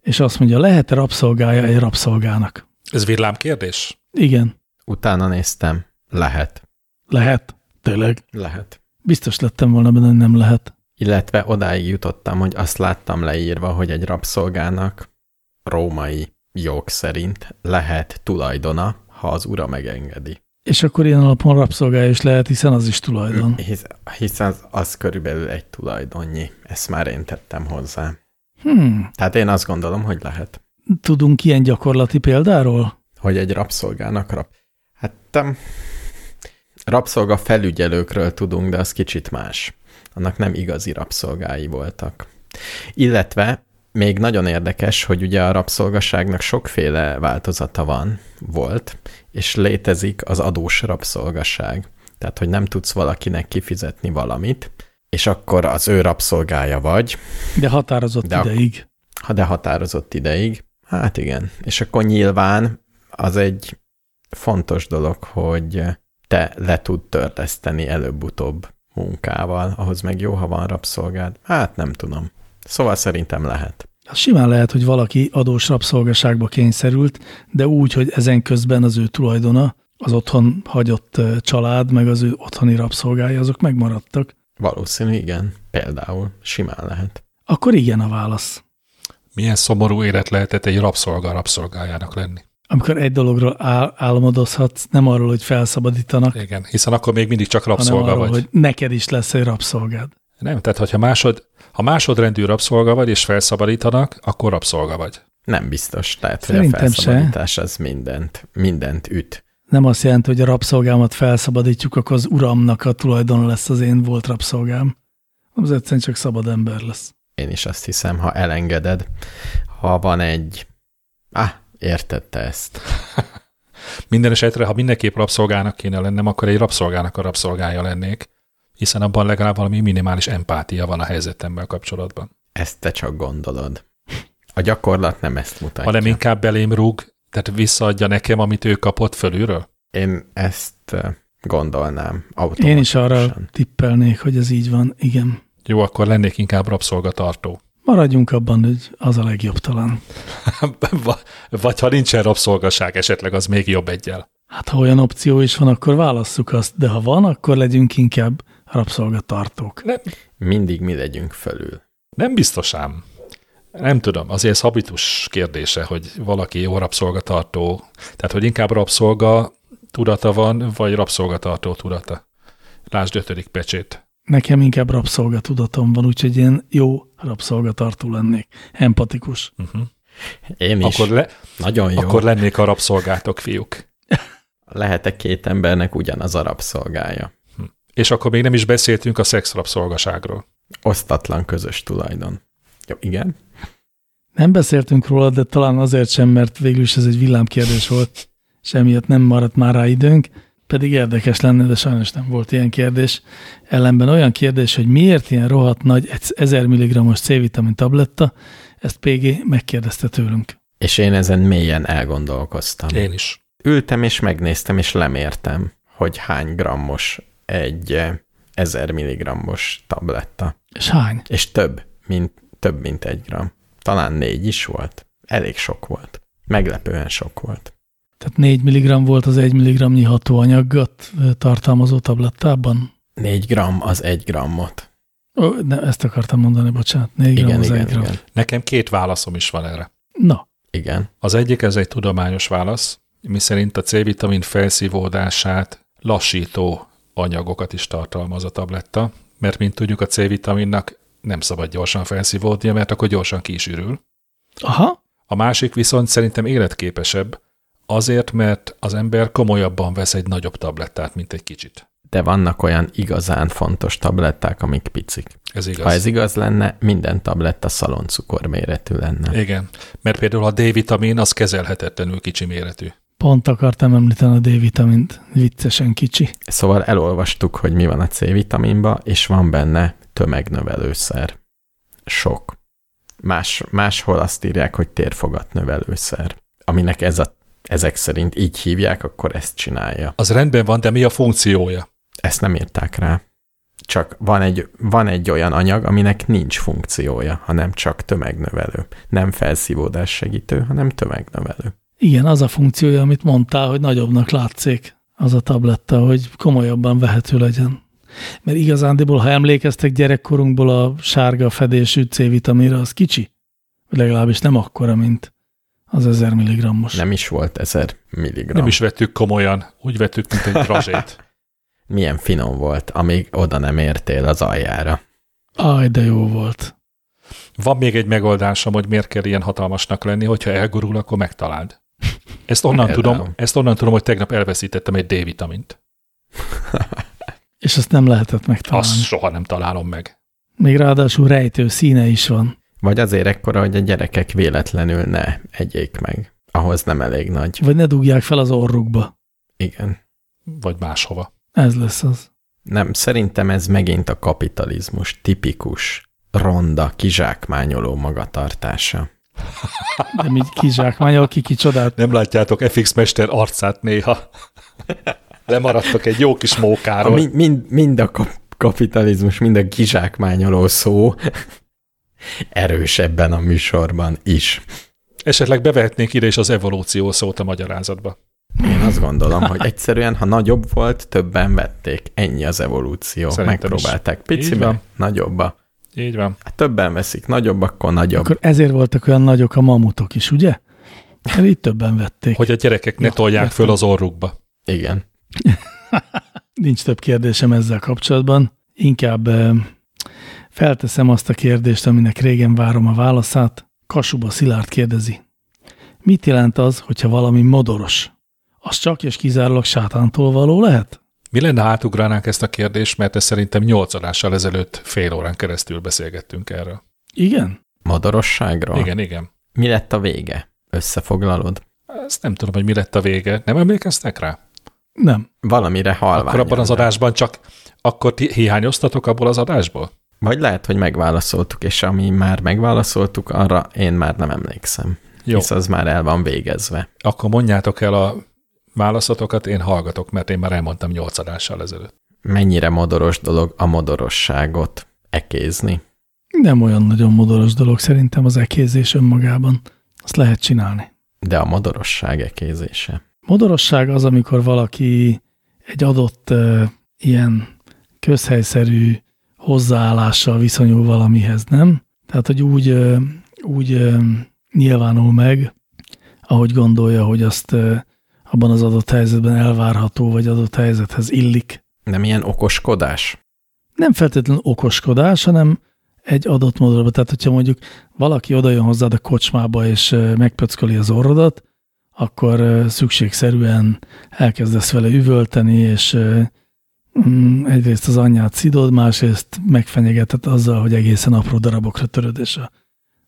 és azt mondja, lehet-e rabszolgája egy rabszolgának? Ez villám kérdés? Igen, Utána néztem. Lehet. lehet. Tényleg. Lehet. Biztos lettem volna benne, hogy nem lehet. Illetve odáig jutottam, hogy azt láttam leírva, hogy egy rabszolgának római jog szerint lehet tulajdona, ha az ura megengedi. És akkor ilyen alapon rabszolgája is lehet, hiszen az is tulajdon. Hisz, hiszen az, az körülbelül egy tulajdonnyi. Ezt már én tettem hozzá. Hmm. Tehát én azt gondolom, hogy lehet. Tudunk ilyen gyakorlati példáról? Hogy egy rabszolgának rab... Hát um, rabszolga felügyelőkről tudunk, de az kicsit más. Annak nem igazi rabszolgái voltak. Illetve még nagyon érdekes, hogy ugye a rabszolgaságnak sokféle változata van, volt, és létezik az adós rabszolgaság. Tehát, hogy nem tudsz valakinek kifizetni valamit, és akkor az ő rabszolgája vagy, De határozott De ideig. ha de határozott ideig. Hát igen. És akkor nyilván az egy fontos dolog, hogy te le tud törleszteni előbb-utóbb munkával, ahhoz meg jó, ha van rabszolgád. Hát nem tudom. Szóval szerintem lehet. Simán lehet, hogy valaki adós rabszolgaságba kényszerült, de úgy, hogy ezen közben az ő tulajdona, az otthon hagyott család, meg az ő otthoni rabszolgái, azok megmaradtak. Valószínű, igen. Például simán lehet. akkor igen a válasz. Milyen szomorú élet lehetett egy rabszolga rabszolgájának lenni. Amikor egy dologról ál- álmodozhatsz, nem arról, hogy felszabadítanak, Igen, hiszen akkor még mindig csak hanem rabszolga arról, vagy. hogy neked is lesz egy rabszolgád. Nem, tehát hogyha másod, ha másodrendű rabszolga vagy, és felszabadítanak, akkor rabszolga vagy. Nem biztos. Tehát, hogy a Szerintem se. felszabadítás az mindent, mindent üt. Nem azt jelenti, hogy a rabszolgámat felszabadítjuk, akkor az uramnak a tulajdon lesz az én volt rabszolgám. Az egyszerűen csak szabad ember lesz. Én is azt hiszem, ha elengeded, ha van egy... Ah, érted te ezt. Minden esetre, ha mindenképp rabszolgának kéne lennem, akkor egy rabszolgának a rabszolgája lennék, hiszen abban legalább valami minimális empátia van a helyzetemmel kapcsolatban. Ezt te csak gondolod. A gyakorlat nem ezt mutatja. Hanem inkább belém rúg, tehát visszaadja nekem, amit ő kapott fölülről. Én ezt eh, gondolnám automatikusan. Én is arra tippelnék, hogy ez így van. Igen. Jó, akkor lennék inkább rabszolgatartó. Maradjunk abban, hogy az a legjobb talán. Vagy ha nincsen rabszolgaság, esetleg az még jobb egyel. Hát ha olyan opció is van, akkor válasszuk azt, de ha van, akkor legyünk inkább rabszolgatartók. Nem, Mindig mi legyünk fölül. nem biztos ám. Nem tudom, azért ez habitus kérdése, hogy valaki jó rabszolgatartó, tehát hogy inkább rabszolga tudata van, vagy rabszolgatartó tudata. Lásd ötödik pecsét. Nekem inkább rabszolgatudatom van, úgyhogy én jó rabszolgatartó lennék. Empatikus. Uh-huh. Én is. Akkor, le, Nagyon jó. akkor lennék a rabszolgátok, fiúk. Lehet-e két embernek ugyanaz a rabszolgája? És akkor még nem is beszéltünk a szexrabszolgaságról. Osztatlan közös tulajdon. Jó, igen? Nem beszéltünk róla, de talán azért sem, mert végül is ez egy villámkérdés volt, és emiatt nem maradt már rá időnk, pedig érdekes lenne, de sajnos nem volt ilyen kérdés. Ellenben olyan kérdés, hogy miért ilyen rohadt nagy egy 1000 mg-os C-vitamin tabletta, ezt PG megkérdezte tőlünk. És én ezen mélyen elgondolkoztam. Én is. Ültem és megnéztem, és lemértem, hogy hány grammos egy eh, 1000 milligrammos tabletta. És hány? És több, mint, több, mint egy gram. Talán négy is volt. Elég sok volt. Meglepően sok volt. Tehát 4 mg volt az 1 mg-nyi hatóanyagot tartalmazó tablettában? 4 gram az egy grammot. Ó, ne, ezt akartam mondani, bocsánat. 4 gram Igen, az igen, 1 gram. igen. Nekem két válaszom is van erre. Na, Igen. Az egyik, ez egy tudományos válasz, miszerint a C-vitamin felszívódását lassító anyagokat is tartalmaz a tabletta, mert mint tudjuk, a C-vitaminnak nem szabad gyorsan felszívódnia, mert akkor gyorsan ki is ürül. aha, A másik viszont szerintem életképesebb, azért, mert az ember komolyabban vesz egy nagyobb tablettát, mint egy kicsit. De vannak olyan igazán fontos tabletták, amik picik. Ez igaz. Ha ez igaz lenne, minden tabletta szaloncukor méretű lenne. Igen, mert például a D-vitamin az kezelhetetlenül kicsi méretű. pont akartam említeni a D-vitamint. Viccesen kicsi. Szóval elolvastuk, hogy mi van a C-vitaminba, és van benne tömegnövelőszer. Sok. Más, máshol azt írják, hogy térfogatnövelőszer. Aminek ez a, ezek szerint így hívják, akkor ezt csinálja. Az rendben van, de mi a funkciója? Ezt nem írták rá. Csak van egy, van egy olyan anyag, aminek nincs funkciója, hanem csak tömegnövelő. Nem felszívódás segítő, hanem tömegnövelő. Igen, az a funkciója, amit mondtál, hogy nagyobbnak látszik az a tabletta, hogy komolyabban vehető legyen. Mert igazándiból, ha emlékeztek gyerekkorunkból a sárga fedésű C-vitaminra, az kicsi. Vagy legalábbis nem akkora, mint az 1000 mg-os. Nem is volt 1000 milligram. Nem is vettük komolyan, úgy vettük, mint egy drazsét. Milyen finom volt, amíg oda nem értél az aljára. Aj, de jó volt. Van még egy megoldásom, hogy miért kell ilyen hatalmasnak lenni, hogyha elgurul, akkor megtaláld. Ezt onnan, Például. tudom, ezt onnan tudom, hogy tegnap elveszítettem egy D-vitamint. És azt nem lehetett megtalálni. Azt soha nem találom meg. Még ráadásul rejtő színe is van. Vagy azért ekkora, hogy a gyerekek véletlenül ne egyék meg. Ahhoz nem elég nagy. Vagy ne dugják fel az orrukba. Igen. Vagy máshova. Ez lesz az. Nem, szerintem ez megint a kapitalizmus tipikus, ronda, kizsákmányoló magatartása. De így kizsákmányol ki kicsodát. Nem látjátok FX Mester arcát néha. Lemaradtok egy jó kis A mókáról. mind, mind, mind a kap- kapitalizmus, mind a kizsákmányoló szó erős ebben a műsorban is. Esetleg bevehetnék ide is az evolúció szót a magyarázatba. Én azt gondolom, hogy egyszerűen, ha nagyobb volt, többen vették. Ennyi az evolúció. Szerintem is. Megpróbálták Így picibe, van. nagyobba. Így van. Hát többen veszik, nagyobb, akkor nagyobb. Akkor ezért voltak olyan nagyok a mamutok is, ugye? Mert így többen vették. Hogy a gyerekek ne Ja, tolják értem. föl az orrukba. Igen. Nincs több kérdésem ezzel kapcsolatban. Inkább eh, felteszem azt a kérdést, aminek régen várom a válaszát. Kasuba Szilárd kérdezi. Mit jelent az, hogyha valami modoros? Az csak és kizárólag sátántól való lehet? Mi lenne, ha átugranánk ezt a kérdést, mert ez szerintem nyolc adással ezelőtt fél órán keresztül beszélgettünk erről. Igen? Modorosságról? Igen, igen. Mi lett a vége? Összefoglalod? Ezt nem tudom, hogy mi lett a vége. Nem emlékeztek rá? Nem. Valamire halvány. Akkor abban az adásban csak, akkor ti hiányoztatok abból az adásból? Vagy lehet, hogy megválaszoltuk, és ami már megválaszoltuk, arra én már nem emlékszem. Jó, Hisz az már el van végezve. akkor mondjátok el a válaszatokat, én hallgatok, mert én már elmondtam nyolc adással ezelőtt. Mennyire modoros dolog a modorosságot ekézni? Nem olyan nagyon modoros dolog szerintem az ekézés önmagában. Azt lehet csinálni. De a modorosság ekézése. Modorosság az, amikor valaki egy adott uh, ilyen közhelyszerű hozzáállással viszonyul valamihez, nem? Tehát, hogy úgy, úgy nyilvánul meg, ahogy gondolja, hogy azt abban az adott helyzetben elvárható, vagy adott helyzethez illik. Nem ilyen okoskodás? Nem feltétlenül okoskodás, hanem egy adott modorba. Tehát, hogyha mondjuk valaki oda jön hozzád a kocsmába, és megpöcköli az orrodat, akkor szükségszerűen elkezdesz vele üvölteni, és egyrészt az anyját szidod, másrészt megfenyegeted azzal, hogy egészen apró darabokra töröd, és a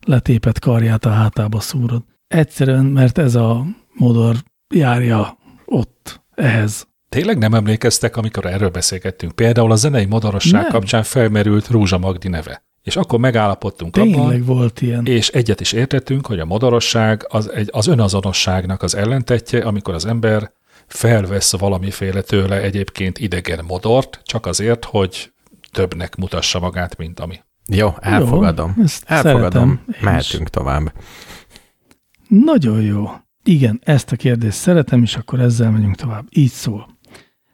letépet karját a hátába szúrod. Egyszerűen, mert ez a modor járja ott ehhez. Tényleg nem emlékeztek, amikor erről beszélgettünk? Például a zenei modorosság Nem. kapcsán felmerült Rózsa Magdi neve. És akkor megállapodtunk abban, Tényleg volt ilyen. és egyet is értettünk, hogy a modorosság az, egy, az önazonosságnak az ellentetje, amikor az ember felvesz valamiféle tőle egyébként idegen modort, csak azért, hogy többnek mutassa magát, mint ami. Jó, elfogadom. Jó, ezt elfogadom. Mehetünk tovább. Nagyon jó. Igen, ezt a kérdést szeretem, és akkor ezzel megyünk tovább. Így szól.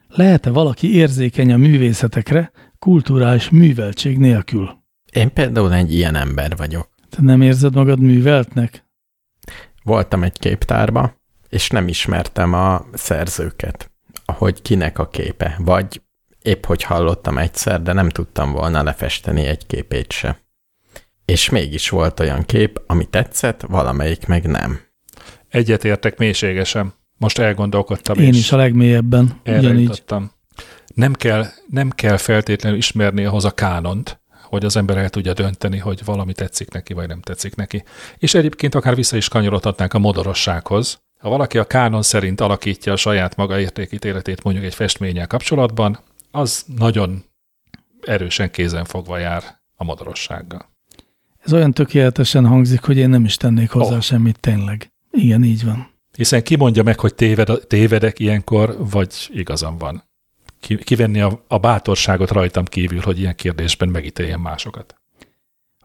Lehet-e valaki érzékeny a művészetekre kulturális műveltség nélkül? Én például egy ilyen ember vagyok. Te nem érzed magad műveltnek? Voltam egy képtárba, és nem ismertem a szerzőket, hogy kinek a képe, vagy épp hogy hallottam egyszer, de nem tudtam volna lefesteni egy képét se. És mégis volt olyan kép, ami tetszett, valamelyik meg nem. Egyet értek mélységesen. Most elgondolkodtam, Én és is a legmélyebben, erre ugyanígy. jutottam. Nem kell, nem kell feltétlenül ismerni ahhoz a kánont, hogy az ember el tudja dönteni, hogy valami tetszik neki, vagy nem tetszik neki. És egyébként akár vissza is kanyarodhatnánk a modorossághoz. Ha valaki a kánon szerint alakítja a saját maga értékítéletét mondjuk egy festménnyel kapcsolatban, az nagyon erősen kézenfogva jár a modorossággal. Ez olyan tökéletesen hangzik, hogy én nem is tennék hozzá Oh. semmit tényleg. Igen, így van. Hiszen ki mondja meg, hogy téved, tévedek ilyenkor, vagy igazam van. Ki, kivenni a, a bátorságot rajtam kívül, hogy ilyen kérdésben megítéljen másokat.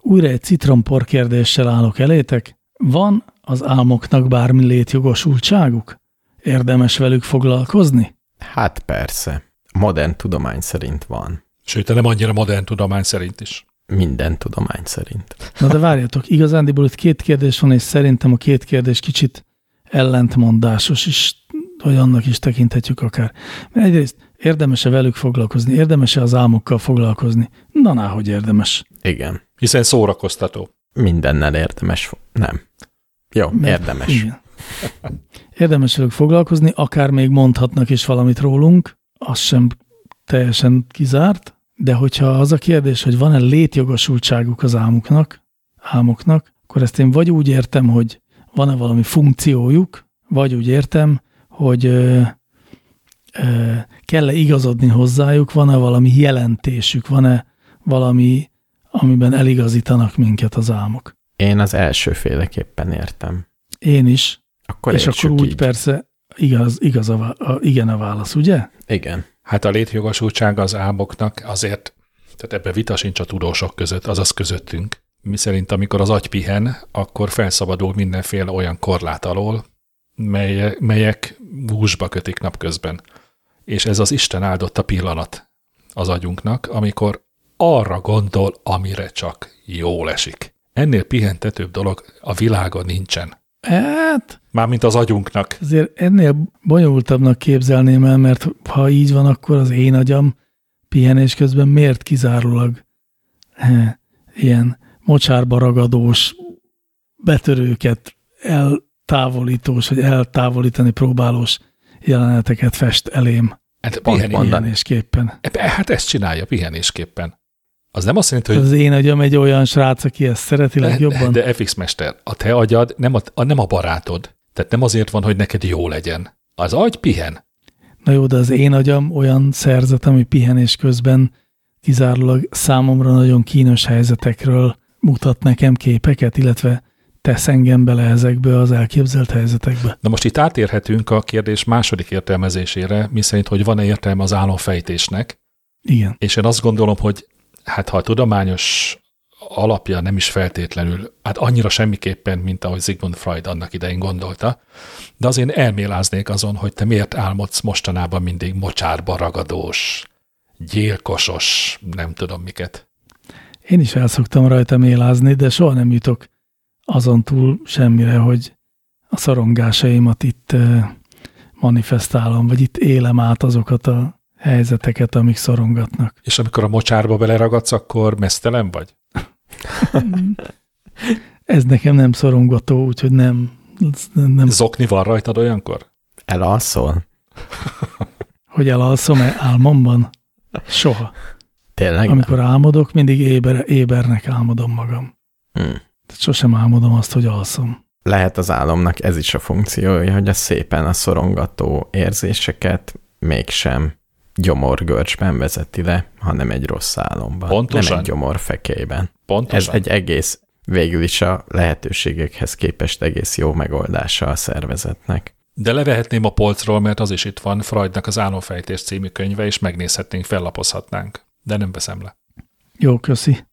Újra egy citrompor kérdéssel állok elétek. Van az álmoknak bármi létjogosultságuk? Érdemes velük foglalkozni? Hát persze. Modern tudomány szerint van. Sőt, nem annyira modern tudomány szerint is. Minden tudomány szerint. Na de várjatok, igazándiból itt két kérdés van, és szerintem a két kérdés kicsit ellentmondásos is, vagy annak is tekinthetjük akár. Mert egyrészt érdemes-e velük foglalkozni, érdemes-e az álmokkal foglalkozni? Na, hogy érdemes. Igen. Hiszen szórakoztató. Mindennel érdemes. Nem. Jó, Mert- érdemes. Igen. Érdemes velük foglalkozni, akár még mondhatnak is valamit rólunk, az sem teljesen kizárt, de hogyha az a kérdés, hogy van-e létjogosultságuk az álmuknak, álmoknak, akkor ezt én vagy úgy értem, hogy van-e valami funkciójuk, vagy úgy értem, hogy ö, ö, kell-e igazodni hozzájuk, van-e valami jelentésük, van-e valami, amiben eligazítanak minket az álmok. Én az elsőféleképpen értem. Én is, Akkor és akkor úgy így. persze igaz, igaz a, a, igen a válasz, ugye? Igen. Hát a létjogosultsága az álmoknak azért, tehát ebbe vita sincs a tudósok között, azaz közöttünk. Mi szerint, amikor az agy pihen, akkor felszabadul mindenféle olyan korlát alól, mely, melyek húsba kötik napközben. És ez az Isten áldotta pillanat az agyunknak, amikor arra gondol, amire csak jól esik. Ennél pihentetőbb dolog a világon nincsen. Hát, Mármint az agyunknak. azért ennél bonyolultabbnak képzelném el, mert ha így van, akkor az én agyam pihenés közben miért kizárólag he, ilyen mocsárba ragadós, betörőket eltávolítós, vagy eltávolítani próbálós jeleneteket fest elém Hát, pihenésképpen. hát ezt csinálja pihenésképpen. Az nem azt jelenti, hogy Az én agyam egy olyan srác, aki ezt szereti legjobban. De FX Mester, a te agyad nem a, a, nem a barátod. Tehát nem azért van, hogy neked jó legyen. Az agy pihen. Na jó, de az én agyam olyan szerzet, ami pihenés közben kizárólag számomra nagyon kínos helyzetekről mutat nekem képeket, illetve tesz engem bele ezekbe az elképzelt helyzetekbe. Na most itt átérhetünk a kérdés második értelmezésére, miszerint, hogy van-e értelme az álomfejtésnek, Igen. és én azt gondolom, hogy hát ha a tudományos alapja nem is feltétlenül, hát annyira semmiképpen, mint ahogy Sigmund Freud annak idején gondolta, de azért elméláznék azon, hogy te miért álmodsz mostanában mindig mocsárba ragadós, gyilkosos, nem tudom miket. Én is el szoktam rajta mélázni, de soha nem jutok azon túl semmire, hogy a szorongásaimat itt eh, manifestálom, vagy itt élem át azokat a helyzeteket, amik szorongatnak. És amikor a mocsárba beleragadsz, akkor mesztelen vagy? Ez nekem nem szorongató, úgyhogy nem, nem, Zokni van rajtad olyankor? Elalszol? hogy elalszom-e álmomban? Soha. Tényleg? Amikor álmodok, mindig éber, ébernek álmodom magam. Hmm. Tehát sosem álmodom azt, hogy alszom. Lehet az álomnak ez is a funkciója, hogy a szépen a szorongató érzéseket mégsem gyomorgörcsben vezeti le, hanem egy rossz álomban. Pontosan. Nem egy gyomorfekében. Ez Pontosan. egy egész, végül is a lehetőségekhez képest egész jó megoldása a szervezetnek. De levehetném a polcról, mert az is itt van, Freudnak az Álomfejtés című könyve, és megnézhetnénk, fellapozhatnánk. De nem veszem le. Jó, köszi.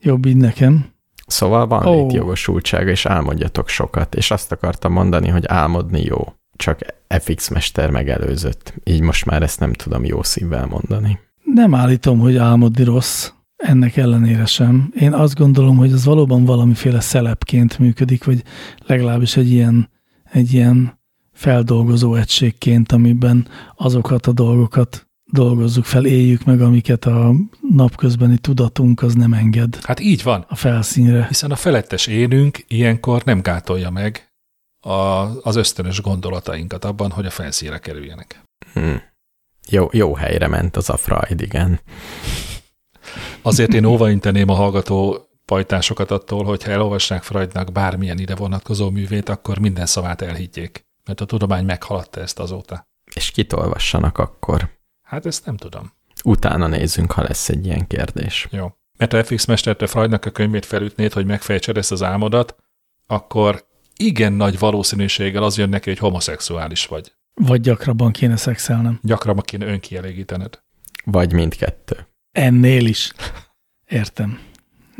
Jobb így nekem. Szóval van oh. létjogosultsága, és álmodjatok sokat, és azt akartam mondani, hogy álmodni jó, csak FX Mester megelőzött. Így most már ezt nem tudom jó szívvel mondani. Nem állítom, hogy álmodni rossz, ennek ellenére sem. Én azt gondolom, hogy ez valóban valamiféle szelepként működik, vagy legalábbis egy ilyen, egy ilyen feldolgozó egységként, amiben azokat a dolgokat dolgozzuk fel, éljük meg, amiket a napközbeni tudatunk az nem enged Hát így van, a felszínre. hiszen a felettes énünk ilyenkor nem gátolja meg a, az ösztönös gondolatainkat abban, hogy a felszínre kerüljenek. Hmm. Jó, jó helyre ment az a Freud, igen. Azért én óvainteném a hallgató pajtásokat attól, hogy ha elolvassák Freudnak bármilyen ide vonatkozó művét, akkor minden szavát elhiggyék, mert a tudomány meghaladta ezt azóta. És kit olvassanak akkor? Hát ezt nem tudom. Utána nézzünk, ha lesz egy ilyen kérdés. Jó. Mert ha FX mesterte Freudnak a könyvét felütnéd, hogy megfejtsed ezt az álmodat, akkor igen nagy valószínűséggel az jön neki, hogy homoszexuális vagy. Vagy gyakrabban kéne szexelnem. Gyakrabban kéne önkielégítened. Vagy mindkettő. Ennél is. Értem.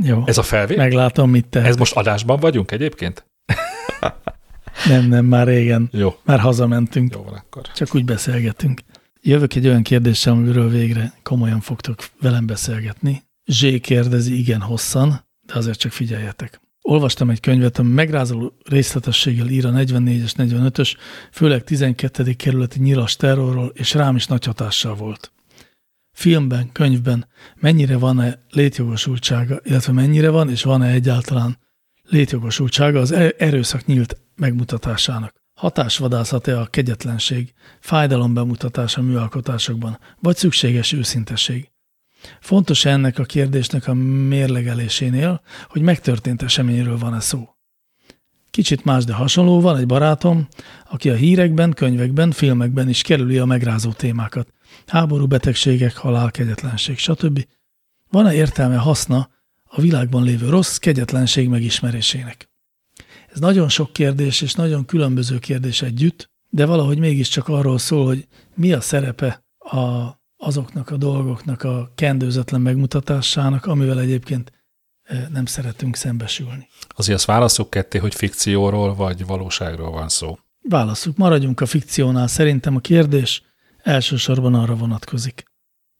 Jó. Ez a felvé? Meglátom, mit te. Ez most adásban vagyunk egyébként? Nem, nem, már régen. Jó, Már hazamentünk. jó van akkor. Csak úgy beszélgetünk. Jövök egy olyan kérdéssel, amiről végre komolyan fogtok velem beszélgetni. Zsé kérdezi igen hosszan, de azért csak figyeljetek. Olvastam egy könyvet, ami megrázoló részletességgel ír a 44-es, 45-ös, főleg 12. kerületi nyilas terrorról, és rám is nagy hatással volt. Filmben, könyvben mennyire van-e létjogosultsága, illetve mennyire van, és van-e egyáltalán létjogosultsága az e- erőszak nyílt megmutatásának. Hatásvadászat-e a kegyetlenség, fájdalom bemutatása műalkotásokban, vagy szükséges őszintesség? Fontos ennek a kérdésnek a mérlegelésénél, hogy megtörtént eseményről van-e szó. Kicsit más, de hasonló van egy barátom, aki a hírekben, könyvekben, filmekben is kerüli a megrázó témákat. Háború, betegségek, halál, kegyetlenség, stb. Van-e értelme, haszna a világban lévő rossz kegyetlenség megismerésének? Ez nagyon sok kérdés és nagyon különböző kérdés együtt, de valahogy mégiscsak arról szól, hogy mi a szerepe a, azoknak a dolgoknak a kendőzetlen megmutatásának, amivel egyébként eh, nem szeretünk szembesülni. Azért azt válaszok ketté, hogy fikcióról vagy valóságról van szó. Válaszuk, maradjunk a fikciónál. Szerintem a kérdés elsősorban arra vonatkozik.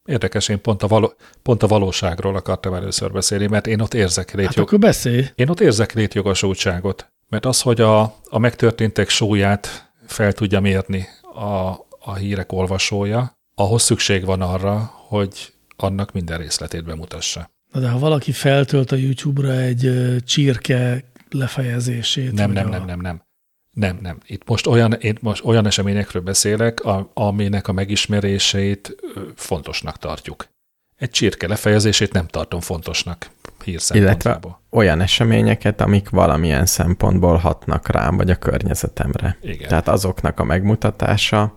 Érdekes, én pont a, való, pont a valóságról akartam először beszélni, mert én ott érzek Hát létjog, akkor beszélj. én ott érzek létjogosultságot. Mert az, hogy a, a megtörténtek súlyát fel tudja mérni a, a hírek olvasója, ahhoz szükség van arra, hogy annak minden részletét bemutassa. Na de ha valaki feltölt a YouTube-ra egy csirke lefejezését. Nem, nem, a- nem, nem, nem. Nem, nem. Itt most olyan, én most olyan eseményekről beszélek, a, aminek a megismerését fontosnak tartjuk. Egy csirke lefejezését nem tartom fontosnak hír Illetve olyan eseményeket, amik valamilyen szempontból hatnak rám, vagy a környezetemre. Igen. Tehát azoknak a megmutatása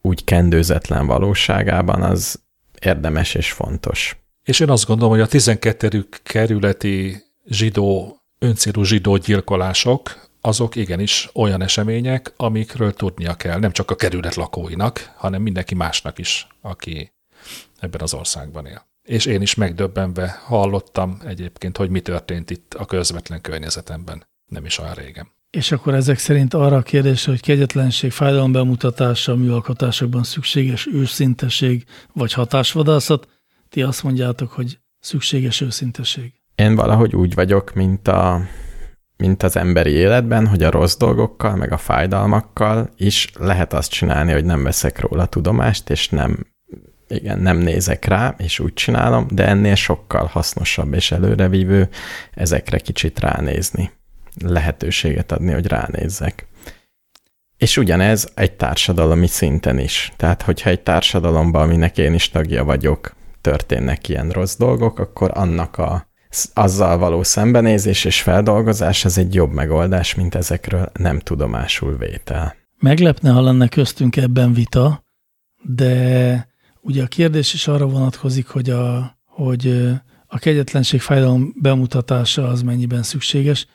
úgy kendőzetlen valóságában az érdemes és fontos. És én azt gondolom, hogy a 12. kerületi zsidó, öncélú zsidó gyilkolások, azok igenis olyan események, amikről tudnia kell, nem csak a kerület lakóinak, hanem mindenki másnak is, aki ebben az országban él. És én is megdöbbenve hallottam egyébként, hogy mi történt itt a közvetlen környezetemben, nem is olyan régen. És akkor ezek szerint arra a kérdésre, hogy kegyetlenség, fájdalom bemutatása műalkotásokban szükséges őszinteség vagy hatásvadászat, ti azt mondjátok, hogy szükséges őszinteség. Én valahogy úgy vagyok, mint, a, mint az emberi életben, hogy a rossz dolgokkal, meg a fájdalmakkal is lehet azt csinálni, hogy nem veszek róla tudomást, és nem, igen, nem nézek rá, és úgy csinálom, de ennél sokkal hasznosabb és előrevívő ezekre kicsit ránézni. Lehetőséget adni, hogy ránézzek. És ugyanez egy társadalmi szinten is. Tehát, hogyha egy társadalomban, aminek én is tagja vagyok, történnek ilyen rossz dolgok, akkor annak a, azzal való szembenézés és feldolgozás az egy jobb megoldás, mint ezekről nem tudomásul vétel. Meglepne, ha lenne köztünk ebben vita, de ugye a kérdés is arra vonatkozik, hogy a, hogy a kegyetlenség fájdalom bemutatása az mennyiben szükséges,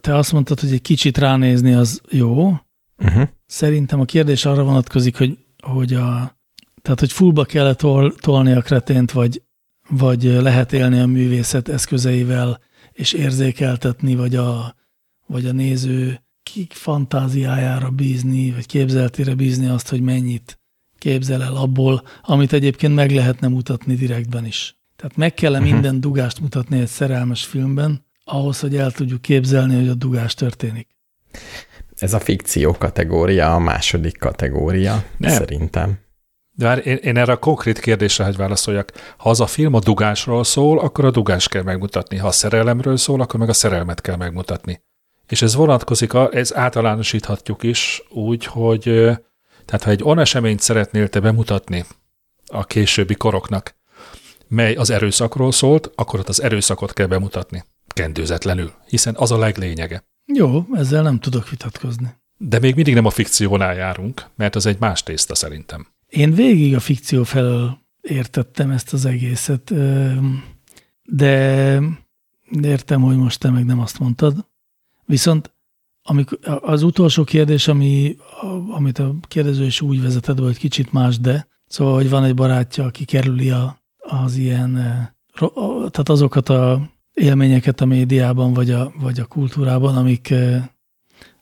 te azt mondtad, hogy egy kicsit ránézni az jó. Uh-huh. Szerintem a kérdés arra vonatkozik, hogy, hogy a, tehát, hogy fullba kell tol, tolni a kretént, vagy, vagy lehet élni a művészet eszközeivel, és érzékeltetni, vagy a, vagy a néző kik fantáziájára bízni, vagy képzeltére bízni azt, hogy mennyit képzel el abból, amit egyébként meg lehetne mutatni direktben is. Tehát meg kell -e minden dugást mutatni egy szerelmes filmben, ahhoz, hogy el tudjuk képzelni, hogy a dugás történik. Ez a fikció kategória, a második kategória, Nem. szerintem. De már én, én erre a konkrét kérdésre, hogy válaszoljak. Ha az a film a dugásról szól, akkor a dugást kell megmutatni. Ha a szerelemről szól, akkor meg a szerelmet kell megmutatni. És ez vonatkozik, ez általánosíthatjuk is úgy, hogy tehát ha egy olyan eseményt szeretnél te bemutatni a későbbi koroknak, mely az erőszakról szólt, akkor ott az erőszakot kell bemutatni. Kendőzetlenül, hiszen az a leglényege. Jó, ezzel nem tudok vitatkozni. De még mindig nem a fikciónál járunk, mert az egy más tészta szerintem. Én végig a fikció felől értettem ezt az egészet, de értem, hogy most te meg nem azt mondtad. Viszont amikor, az utolsó kérdés, ami, amit a kérdező is úgy vezetett, hogy kicsit más, de szóval, hogy van egy barátja, aki kerüli a, az ilyen, eh, tehát azokat a élményeket a médiában, vagy a, vagy a kultúrában, amik, eh,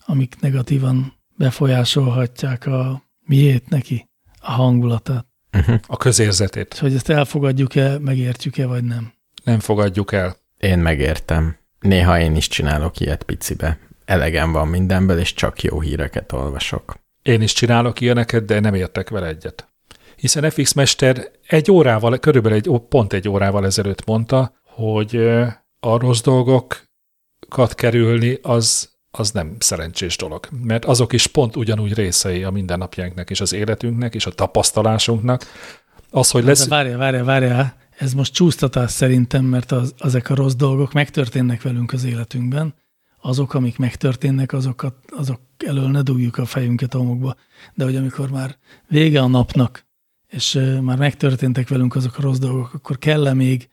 amik negatívan befolyásolhatják a miét neki, a hangulatát. Uh-huh. A közérzetét És hogy ezt elfogadjuk-e, megértjük-e, vagy nem. nem fogadjuk el. Én megértem. Néha én is csinálok ilyet picibe. Elegem van mindenből, és csak jó híreket olvasok. Én is csinálok ilyeneket, de nem értek vele egyet. Hiszen FX Mester egy órával, körülbelül egy, pont egy órával ezelőtt mondta, hogy ö, a rossz dolgokat kerülni az, az nem szerencsés dolog. Mert azok is pont ugyanúgy részei a mindennapjainknak és az életünknek és a tapasztalásunknak. Az, hogy lesz... Várjál, várjál, várjál, ez most csúsztatás szerintem, mert az, ezek a rossz dolgok megtörténnek velünk az életünkben. Azok, amik megtörténnek, azokat, azok elől ne dugjuk a fejünket a homokba. De hogy amikor már vége a napnak, és már megtörténtek velünk azok a rossz dolgok, akkor kell-e még ö,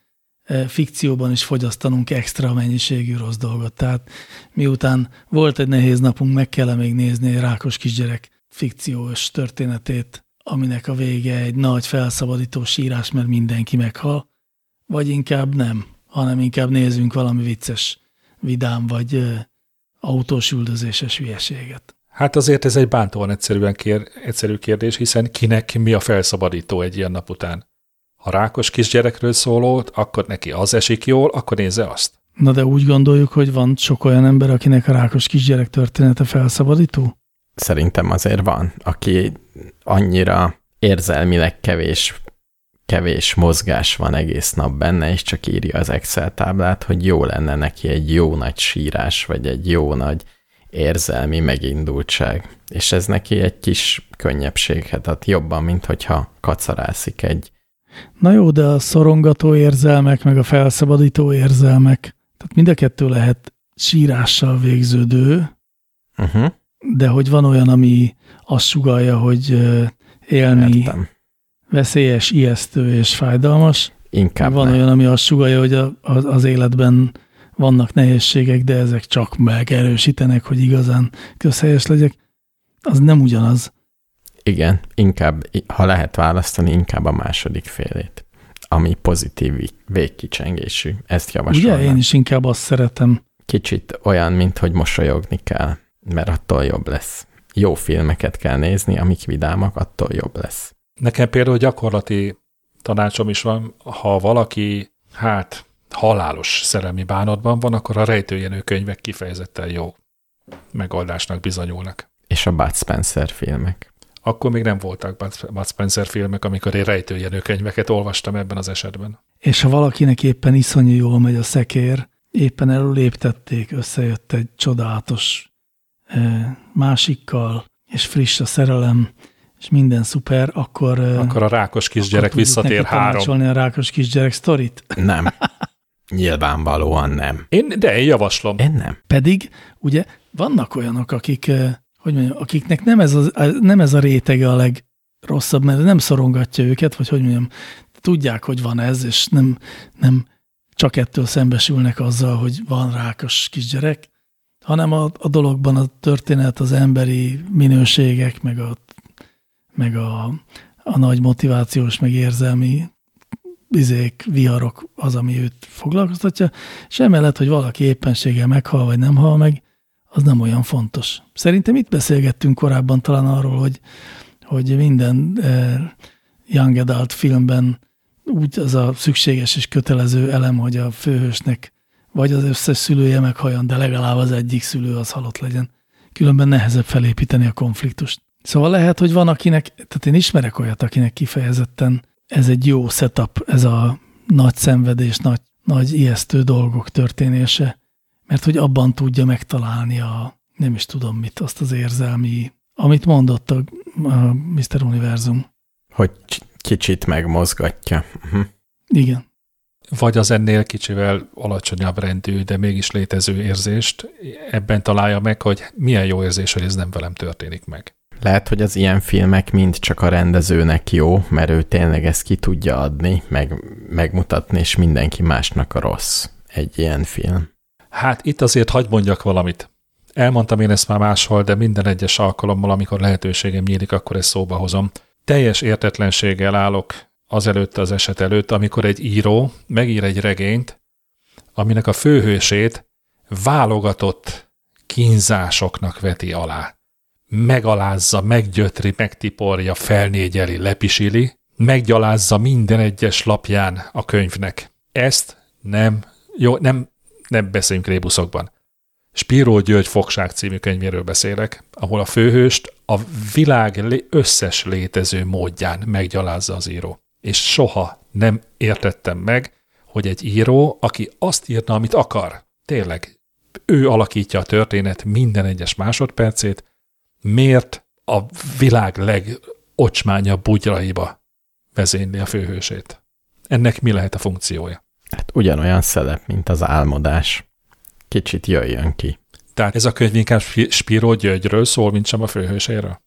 fikcióban is fogyasztanunk extra mennyiségű rossz dolgot. Tehát miután volt egy nehéz napunk, meg kell -e még nézni egy rákos kisgyerek fikciós történetét, aminek a vége egy nagy felszabadító sírás, mert mindenki meghal, vagy inkább nem, hanem inkább nézzünk valami vicces, vidám vagy ö, autós üldözéses hülyeséget. Hát azért ez egy bántóan egyszerűen kér, egyszerű kérdés, hiszen kinek mi a felszabadító egy ilyen nap után? Ha rákos kisgyerekről szólót, akkor neki az esik jól, akkor nézze azt. Na de úgy gondoljuk, hogy van sok olyan ember, akinek a rákos kisgyerek története felszabadító? Szerintem azért van, aki annyira érzelmileg kevés, kevés mozgás van egész nap benne, és csak írja az Excel táblát, hogy jó lenne neki egy jó nagy sírás, vagy egy jó nagy érzelmi megindultság. És ez neki egy kis könnyebbséghet ad jobban, mint hogyha kacarászik egy. Na jó, de a szorongató érzelmek, meg a felszabadító érzelmek, tehát mind a kettő lehet sírással végződő, Uh-huh. de hogy van olyan, ami azt sugalja, hogy élni Értem. veszélyes, ijesztő és fájdalmas. Inkább van ne. olyan, ami azt sugalja, hogy a, az, az életben vannak nehézségek, de ezek csak megerősítenek, hogy igazán közhelyes legyek. Az nem ugyanaz. Igen, inkább, ha lehet választani, inkább a második félét, ami pozitív végkicsengésű. Ezt javasolnám. Ugye? Én is inkább azt szeretem. Kicsit olyan, mint hogy mosolyogni kell, mert attól jobb lesz. Jó filmeket kell nézni, amik vidámak, attól jobb lesz. Nekem például gyakorlati tanácsom is van, ha valaki, hát, halálos szerelmi bánatban van, akkor a rejtőjenő könyvek kifejezetten jó megoldásnak bizonyulnak. És a Bud Spencer filmek. Akkor még nem voltak Bud Spencer filmek, amikor én rejtőjenő könyveket olvastam ebben az esetben. És ha valakinek éppen iszonyú jól megy a szekér, éppen előléptették, összejött egy csodálatos eh, másikkal, és friss a szerelem, és minden szuper, akkor, eh, Akkor a rákos kisgyerek visszatér három. a rákos kisgyerek sztorit. Nem. Nyilvánvalóan nem. Én, de én javaslom. Én nem. Pedig ugye vannak olyanok, akik, eh, hogy mondjam, akiknek nem ez, az, nem ez a rétege a legrosszabb, mert nem szorongatja őket, vagy hogy mondjam, tudják, hogy van ez, és nem, nem csak ettől szembesülnek azzal, hogy van rákos kisgyerek, hanem a, a dologban a történet, az emberi minőségek, meg a, meg a, a nagy motivációs, meg érzelmi izék, viharok az, ami őt foglalkoztatja, és emellett, hogy valaki éppenséggel meghal, vagy nem hal meg, az nem olyan fontos. Szerintem itt beszélgettünk korábban talán arról, hogy, hogy minden eh, young adult filmben úgy az a szükséges és kötelező elem, hogy a főhősnek vagy az összes szülője meghaljon, de legalább az egyik szülő az halott legyen. Különben nehezebb felépíteni a konfliktust. Szóval lehet, hogy van akinek, tehát én ismerek olyat, akinek kifejezetten ez egy jó setup, ez a nagy szenvedés, nagy, nagy ijesztő dolgok történése, mert hogy abban tudja megtalálni a, nem is tudom mit, azt az érzelmi, amit mondott a, a Mr. Univerzum. Hogy kicsit megmozgatja. Uh-huh. Igen. Vagy az ennél kicsivel alacsonyabb rendű, de mégis létező érzést ebben találja meg, hogy milyen jó érzés, hogy ez nem velem történik meg. Lehet, hogy az ilyen filmek mind csak a rendezőnek jó, mert ő tényleg ezt ki tudja adni, meg, megmutatni, és mindenki másnak a rossz. Egy ilyen film. Hát itt azért hagyd mondjak valamit. Elmondtam én ezt már máshol, de minden egyes alkalommal, amikor lehetőségem nyílik, akkor ezt szóba hozom. Teljes értetlenséggel állok azelőtt az eset előtt, amikor egy író megír egy regényt, aminek a főhősét válogatott kínzásoknak veti alá. Megalázza, meggyötri, megtiporja, felnégyeli, lepisili, meggyalázza minden egyes lapján a könyvnek. Ezt nem, jó, nem, nem beszéljünk rébuszokban. Spiró György Fogság című könyvéről beszélek, ahol a főhőst a világ összes létező módján meggyalázza az író. És soha nem értettem meg, hogy egy író, aki azt írna, amit akar, tényleg, ő alakítja a történet minden egyes másodpercét, miért a világ legocsmányabb bugyraiba vezényli a főhősét? Ennek mi lehet a funkciója? Hát ugyanolyan szelep, mint az álmodás. Kicsit jöjjön ki. Tehát ez a könyv inkább Spi- Spiro Györgyről szól, mint sem a főhőséről?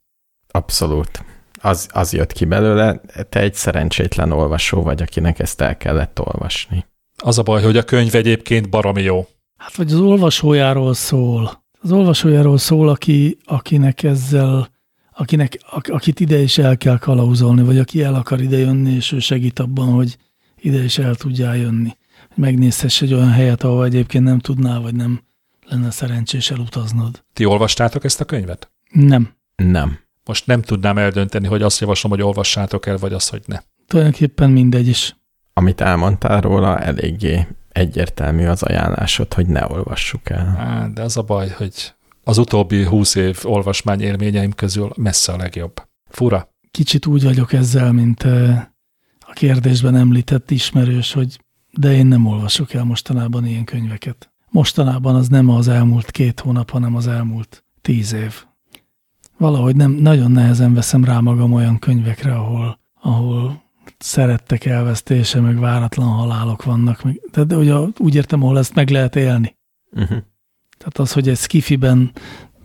Abszolút. Az, az jött ki belőle, te egy szerencsétlen olvasó vagy, akinek ezt el kellett olvasni. Az a baj, hogy a könyv egyébként baromi jó. Hát vagy az olvasójáról szól. Az olvasójáról szól, aki, akinek ezzel, akinek, ak, akit ide is el kell kalauzolni, vagy aki el akar ide jönni, és ő segít abban, hogy ide is el tudjál jönni. Hogy megnézhess egy olyan helyet, ahol egyébként nem tudnál, vagy nem lenne szerencsés elutaznod. Ti olvastátok ezt a könyvet? Nem. Nem. Most nem tudnám eldönteni, hogy azt javaslom, hogy olvassátok el, vagy azt, hogy ne. tulajdonképpen mindegy is. Amit elmondtál róla, eléggé egyértelmű az ajánlásod, hogy ne olvassuk el. Á, de az a baj, hogy az utóbbi húsz év olvasmány élményeim közül messze a legjobb. Fura. Kicsit úgy vagyok ezzel, mint eh, a kérdésben említett ismerős, hogy de én nem olvasok el mostanában ilyen könyveket. Mostanában az nem az elmúlt két hónap, hanem az elmúlt tíz év. Valahogy nem, nagyon nehezen veszem rá magam olyan könyvekre, ahol, ahol szerettek elvesztése, meg váratlan halálok vannak. Meg, de ugye úgy értem, ahol ezt meg lehet élni. Uh-huh. Tehát az, hogy egy skifiben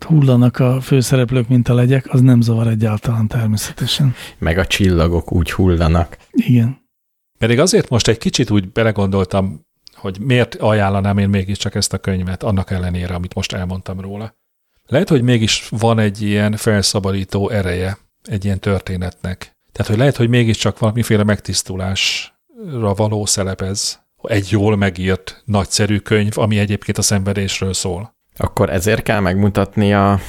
hullanak a főszereplők, mint a legyek, az nem zavar egyáltalán természetesen. Meg a csillagok úgy hullanak. Igen. Pedig azért most egy kicsit úgy belegondoltam, hogy miért ajánlanám én mégiscsak ezt a könyvet, annak ellenére, amit most elmondtam róla. Lehet, hogy mégis van egy ilyen felszabadító ereje egy ilyen történetnek. Tehát, hogy lehet, hogy mégiscsak valamiféle megtisztulásra való szelepez. Egy jól megírt, nagyszerű könyv, ami egyébként a szenvedésről szól. Akkor ezért kell megmutatni a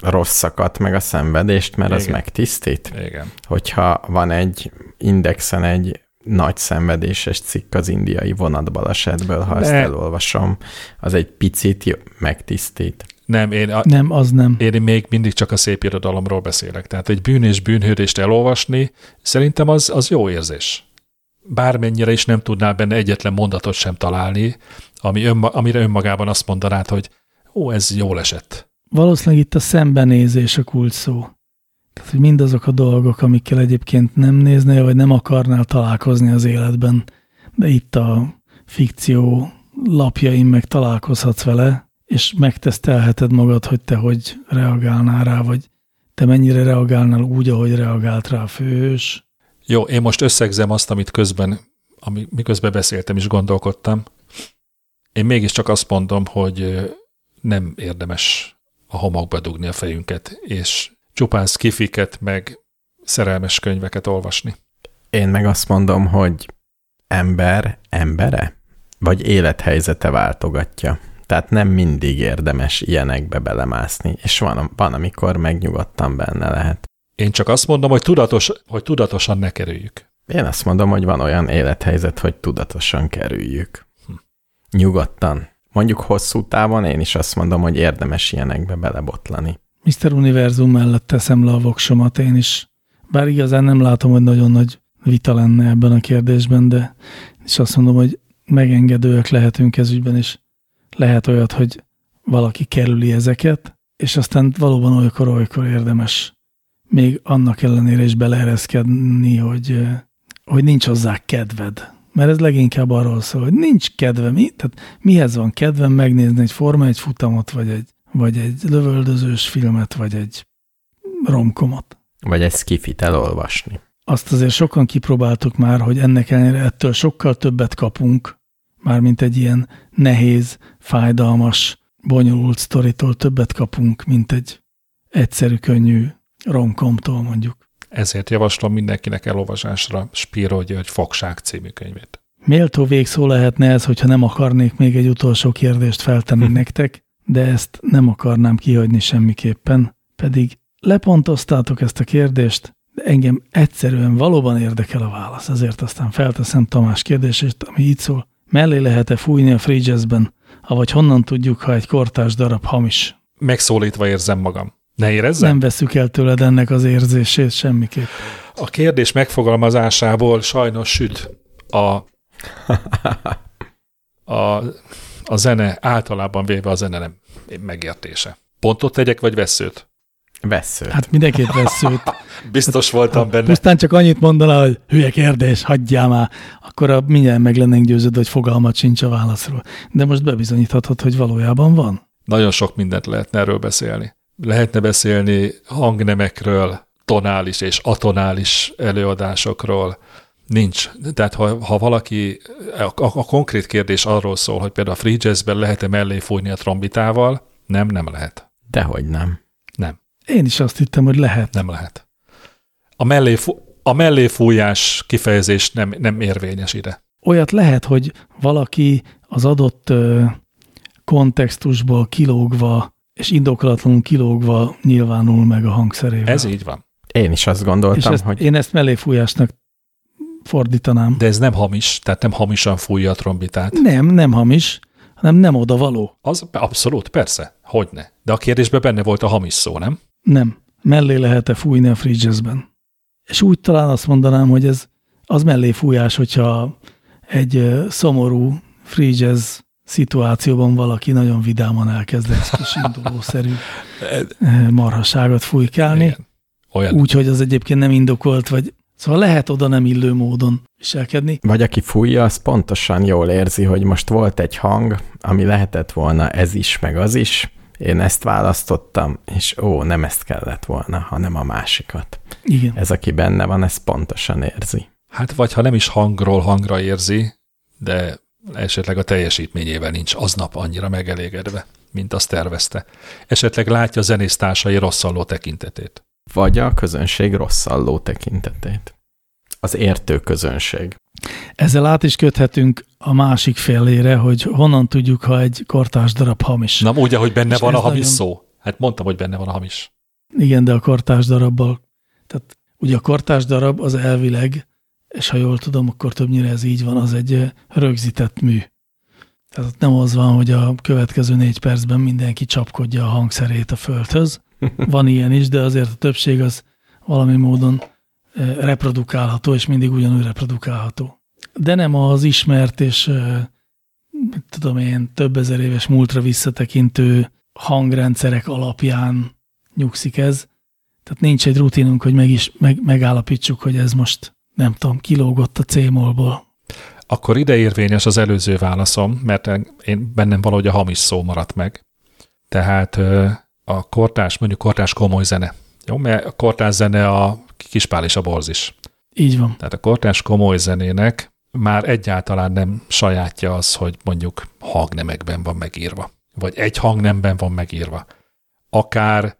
rosszakat, meg a szenvedést, mert az Igen. megtisztít. Igen. Hogyha van egy indexen egy nagy szenvedéses cikk az indiai vonatbalesetből, ha ezt De- elolvasom, az egy picit jó- megtisztít. Nem, én, a, Nem, az nem. én még mindig csak a szép irodalomról beszélek. Tehát egy bűn és bűnhődést elolvasni, szerintem az, az jó érzés. Bármennyire is nem tudnál benne egyetlen mondatot sem találni, ami önma, amire önmagában azt mondanád, hogy ó, ez jól esett. Valószínűleg itt a szembenézés a kulcs szó. Tehát, hogy mindazok a dolgok, amikkel egyébként nem néznél, vagy nem akarnál találkozni az életben, de itt a fikció lapjain meg találkozhatsz vele, és megtesztelheted magad, hogy te hogy reagálnál rá, vagy te mennyire reagálnál úgy, ahogy reagált rá a főhős. Jó, én most összegzem azt, amit közben, ami, miközben beszéltem és gondolkodtam. Én mégiscsak azt mondom, hogy nem érdemes a homokba dugni a fejünket, és csupán skifiket, meg szerelmes könyveket olvasni. Én meg azt mondom, hogy ember embere, vagy élethelyzete váltogatja. Tehát nem mindig érdemes ilyenekbe belemászni, és van, van amikor megnyugodtan benne lehet. Én csak azt mondom, hogy, tudatos, hogy tudatosan ne kerüljük. Én azt mondom, hogy van olyan élethelyzet, hogy tudatosan kerüljük. Nyugodtan. Mondjuk hosszú távon én is azt mondom, hogy érdemes ilyenekbe belebotlani. Mr. Univerzum mellett teszem le a voksomat én is. Bár igazán nem látom, hogy nagyon nagy vita lenne ebben a kérdésben, de és azt mondom, hogy megengedőek lehetünk ez ügyben, és lehet olyat, hogy valaki kerüli ezeket, és aztán valóban olykor-olykor érdemes még annak ellenére is beleereszkedni, hogy, eh, hogy nincs hozzá kedved. Mert ez leginkább arról szól, hogy nincs kedve. Mi? Tehát mihez van kedvem megnézni egy Forma egy futamot, vagy egy, vagy egy lövöldözős filmet, vagy egy romkomot. Vagy egy skifit elolvasni. Azt azért sokan kipróbáltuk már, hogy ennek ellenére ettől sokkal többet kapunk, mármint egy ilyen nehéz, fájdalmas, bonyolult sztoritól többet kapunk, mint egy egyszerű, könnyű romkomtól mondjuk. Ezért javaslom mindenkinek elolvasásra Spiro György Fogság című könyvét. Méltó végszó lehetne ez, hogyha nem akarnék még egy utolsó kérdést feltenni nektek, de ezt nem akarnám kihagyni semmiképpen, pedig lepontoztátok ezt a kérdést, de engem egyszerűen valóban érdekel a válasz, ezért aztán felteszem Tamás kérdését, ami így szól. Mellé lehet-e fújni a free jazzben, avagy honnan tudjuk, ha egy kortárs darab hamis? Megszólítva érzem magam. Ne érezzem? Nem veszük el tőled ennek az érzését semmiképp. A kérdés megfogalmazásából sajnos süt a, a, a zene, általában véve a zene nem megértése. Pontot tegyek, vagy veszőt? Vesző. Hát mindenképp veszőt. Biztos voltam benne. Pusztán csak annyit mondaná, hogy hülye kérdés, hagyjál már, akkor a, mindjárt meg lennénk győződve, hogy fogalmat sincs a válaszról. De most bebizonyíthatod, hogy valójában van. Nagyon sok mindent lehetne erről beszélni. Lehetne beszélni hangnemekről, tonális és atonális előadásokról. Nincs. Tehát ha, ha valaki, a, a, a konkrét kérdés arról szól, hogy például a free jazzben lehet-e mellé fújni a trombitával, nem, nem lehet. Dehogy nem. Nem, Én is azt hittem, hogy lehet. nem lehet. A mellé, a mellé fújás kifejezés nem, nem érvényes ide. Olyat lehet, hogy valaki az adott ö, kontextusból kilógva és indokolatlanul kilógva nyilvánul meg a hangszerével. Ez így van. Én is azt és gondoltam, ezt, hogy én ezt melléfújásnak fordítanám. De ez nem hamis, tehát nem hamisan fújja a trombitát. Nem, nem hamis, hanem nem oda való. Az abszolút, persze, hogyne. De a kérdésben benne volt a hamis szó, nem? Nem. Mellé lehet-e fújni a free jazzben. És úgy talán azt mondanám, hogy ez az mellé fújás, hogyha egy szomorú free jazz szituációban valaki nagyon vidáman elkezd egy kis indulószerű ö, marhaságot fújkálni, Igen. Olyan. úgy, hogy az egyébként nem indokolt, vagy szóval lehet oda nem illő módon viselkedni. Vagy aki fújja, az pontosan jól érzi, hogy most volt egy hang, ami lehetett volna ez is, meg az is, én ezt választottam, és ó, nem ezt kellett volna, hanem a másikat. Igen. Ez, aki benne van, ezt pontosan érzi. Hát vagy ha nem is hangról hangra érzi, de esetleg a teljesítményével nincs aznap annyira megelégedve, mint azt tervezte. Esetleg látja a zenésztársai rosszalló tekintetét. Vagy a közönség rosszalló tekintetét. Az értő közönség. Ezzel át is köthetünk a másik félére, hogy honnan tudjuk, ha egy kortárs darab hamis. Na úgy, ahogy benne És van a hamis nagyon- szó. Hát mondtam, hogy benne van a hamis. Igen, de a kortárs darabbal. Tehát ugye a kortárs darab az elvileg, és ha jól tudom, akkor többnyire ez így van, az egy rögzített mű. Tehát nem az van, hogy a következő négy percben mindenki csapkodja a hangszerét a földhöz. Van ilyen is, de azért a többség az valami módon reprodukálható, és mindig ugyanúgy reprodukálható. De nem az ismert és tudom én, több ezer éves múltra visszatekintő hangrendszerek alapján nyugszik ez. Tehát nincs egy rutinunk, hogy meg is, meg, megállapítsuk, hogy ez most, nem tudom, kilógott a C-molból. Akkor ide érvényes az előző válaszom, mert én bennem valahogy a hamis szó maradt meg. Tehát a kortás, mondjuk kortás komoly zene. Jó, mert a kortás zene a kispál és a borz is. Így van. Tehát a kortás komoly zenének már egyáltalán nem sajátja az, hogy mondjuk hangnemekben van megírva. Vagy egy hangnemben van megírva. Akár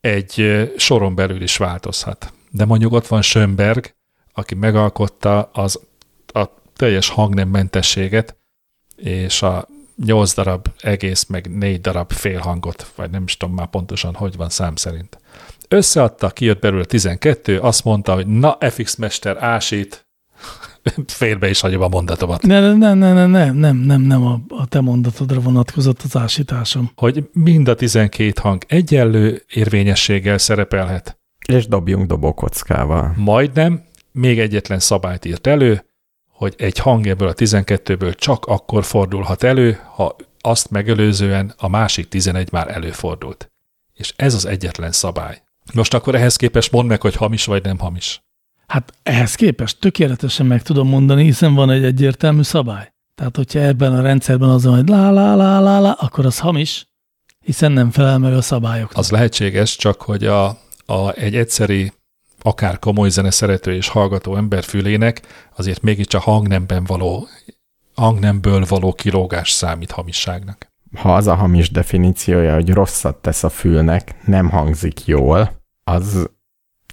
egy soron belül is változhat. De mondjuk ott van Schönberg, aki megalkotta az a teljes hangnemmentességet, és a nyolc darab egész, meg négy darab félhangot, vagy nem is tudom már pontosan, hogy van szám szerint. Összeadta, kijött belőle 12, azt mondta, hogy na, FX Mester ásít, félbe is hagyom a mondatomat. Ne, ne, ne, ne, ne, nem, nem, nem, nem a, a te mondatodra vonatkozott az ásításom. Hogy mind a 12 hang egyenlő érvényességgel szerepelhet. És dobjunk dobókockával. Majdnem még egyetlen szabályt írt elő, hogy egy hang ebből a 12-ből csak akkor fordulhat elő, ha azt megelőzően a másik 11 már előfordult. És ez az egyetlen szabály. Most akkor ehhez képest mondd meg, hogy hamis vagy nem hamis. Hát ehhez képest tökéletesen meg tudom mondani, hiszen van egy egyértelmű szabály. Tehát, hogyha ebben a rendszerben az van, hogy lá, lá, lá, lá, lá, akkor az hamis, hiszen nem felel meg a szabályoknak. Az lehetséges, csak hogy a, a, egy egyszeri, akár komoly zene szerető és hallgató ember fülének azért mégiscsak hangnemben való, hangnemből való kilógás számít hamisságnak. Ha az a hamis definíciója, hogy rosszat tesz a fülnek, nem hangzik jól, az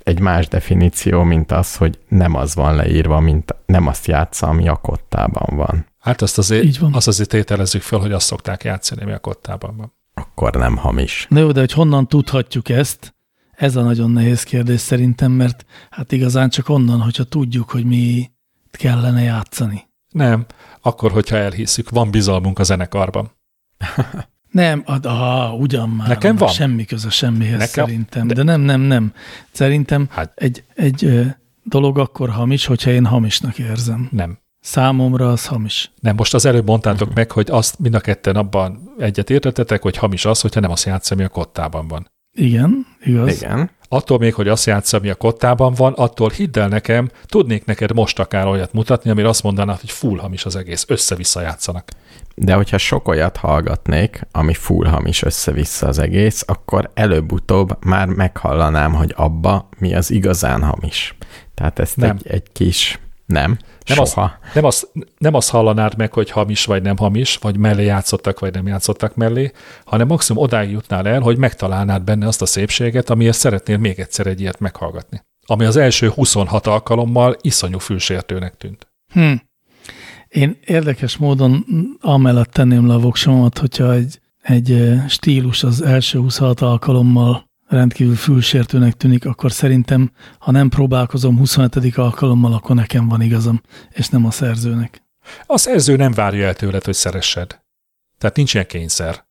egy más definíció, mint az, hogy nem az van leírva, mint nem azt játsza, ami a kottában van. Hát azt azért, Így van. azt azért tételezzük föl, hogy azt szokták játszani, ami a kottában van. Akkor nem hamis. Na jó, de hogy honnan tudhatjuk ezt? Ez a nagyon nehéz kérdés szerintem, mert hát igazán csak onnan, hogyha tudjuk, hogy mi kellene játszani. Nem, akkor, hogyha elhisszük, van bizalmunk a zenekarban. Nem, ad, aha, ugyan már. Nekem van. Semmi köze semmihez Nekem- szerintem. de- De, de nem, nem, nem. Szerintem Hát- egy, egy ö, dolog akkor hamis, hogyha én hamisnak érzem. Nem. Számomra az hamis. Nem, most az előbb mondtátok meg, hogy azt mind a ketten abban egyet értetetek, hogy hamis az, hogyha nem azt játsz, ami a kottában van. Igen, igaz. Igen. Attól még, hogy azt játsz, ami a kottában van, attól hidd el nekem, tudnék neked most akár olyat mutatni, amire azt mondanád, hogy full hamis az egész, össze-vissza játszanak. De hogyha sok olyat hallgatnék, ami full hamis össze-vissza az egész, akkor előbb-utóbb már meghallanám, hogy abba mi az igazán hamis. Tehát ezt Nem. Egy, egy kis... Nem, Nem az-. Nem azt, nem azt hallanád meg, hogy hamis vagy nem hamis, vagy mellé játszottak, vagy nem játszottak mellé, hanem maximum odáig jutnál el, hogy megtalálnád benne azt a szépséget, amiért szeretnél még egyszer egy ilyet meghallgatni. Ami az első 26 alkalommal iszonyú fülsértőnek tűnt. Hm. Én érdekes módon amellett tenném le a voksomat, hogyha egy, egy stílus az első 26 alkalommal rendkívül fülsértőnek tűnik, akkor szerintem, ha nem próbálkozom 27. alkalommal, akkor nekem van igazam, és nem a szerzőnek. A szerző nem várja el tőled, hogy szeressed. Tehát nincs ilyen kényszer.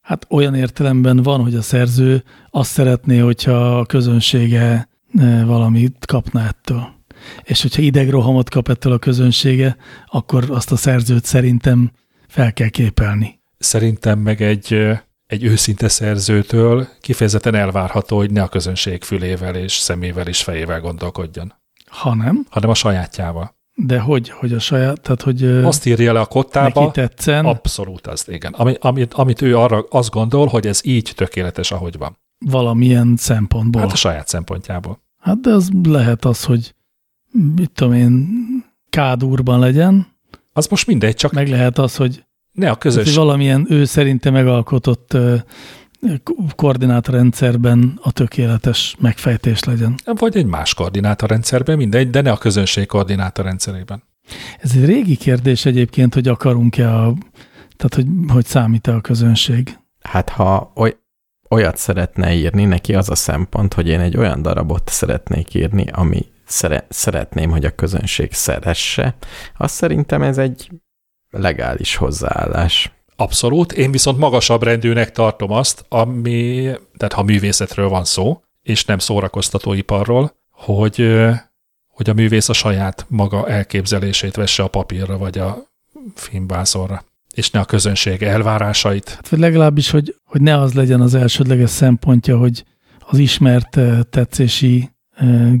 Hát olyan értelemben van, hogy a szerző azt szeretné, hogyha a közönsége eh, valamit kapna ettől. És hogyha idegrohamot kap ettől a közönsége, akkor azt a szerzőt szerintem fel kell képelni. Szerintem meg egy, egy őszinte szerzőtől kifejezetten elvárható, hogy ne a közönség fülével és szemével és fejével gondolkodjon, Ha nem, hanem a sajátjával. de hogy, hogy a saját, tehát hogy Azt írja le a kottába, neki tetszen, abszolút az, igen. Ami, amit, amit ő arra azt gondol, hogy ez így tökéletes, ahogy van. valamilyen szempontból. Hát a saját szempontjából. Hát de az lehet az, hogy mit tudom én, kádúrban legyen, Az most mindegy, csak meg lehet az, hogy, ne a közös... valamilyen ő szerinte megalkotott koordinátorrendszerben a tökéletes megfejtés legyen. Vagy egy más koordinátorrendszerben, mindegy, de ne a közönség koordinátorrendszerében. Ez egy régi kérdés egyébként, hogy akarunk-e a, tehát hogy, hogy számít-e a közönség. Hát ha oly, olyat szeretne írni, neki az a szempont, hogy én egy olyan darabot szeretnék írni, ami szere, szeretném, hogy a közönség szeresse, azt szerintem ez egy legális hozzáállás. Abszolút. Én viszont magasabb rendűnek tartom azt, ami, tehát ha művészetről van szó, és nem szórakoztatóiparról, hogy, hogy a művész a saját maga elképzelését vesse a papírra vagy a filmbázorra, és ne a közönség elvárásait. Hát vagy legalábbis, hogy, hogy ne az legyen az elsődleges szempontja, hogy az ismert tetszési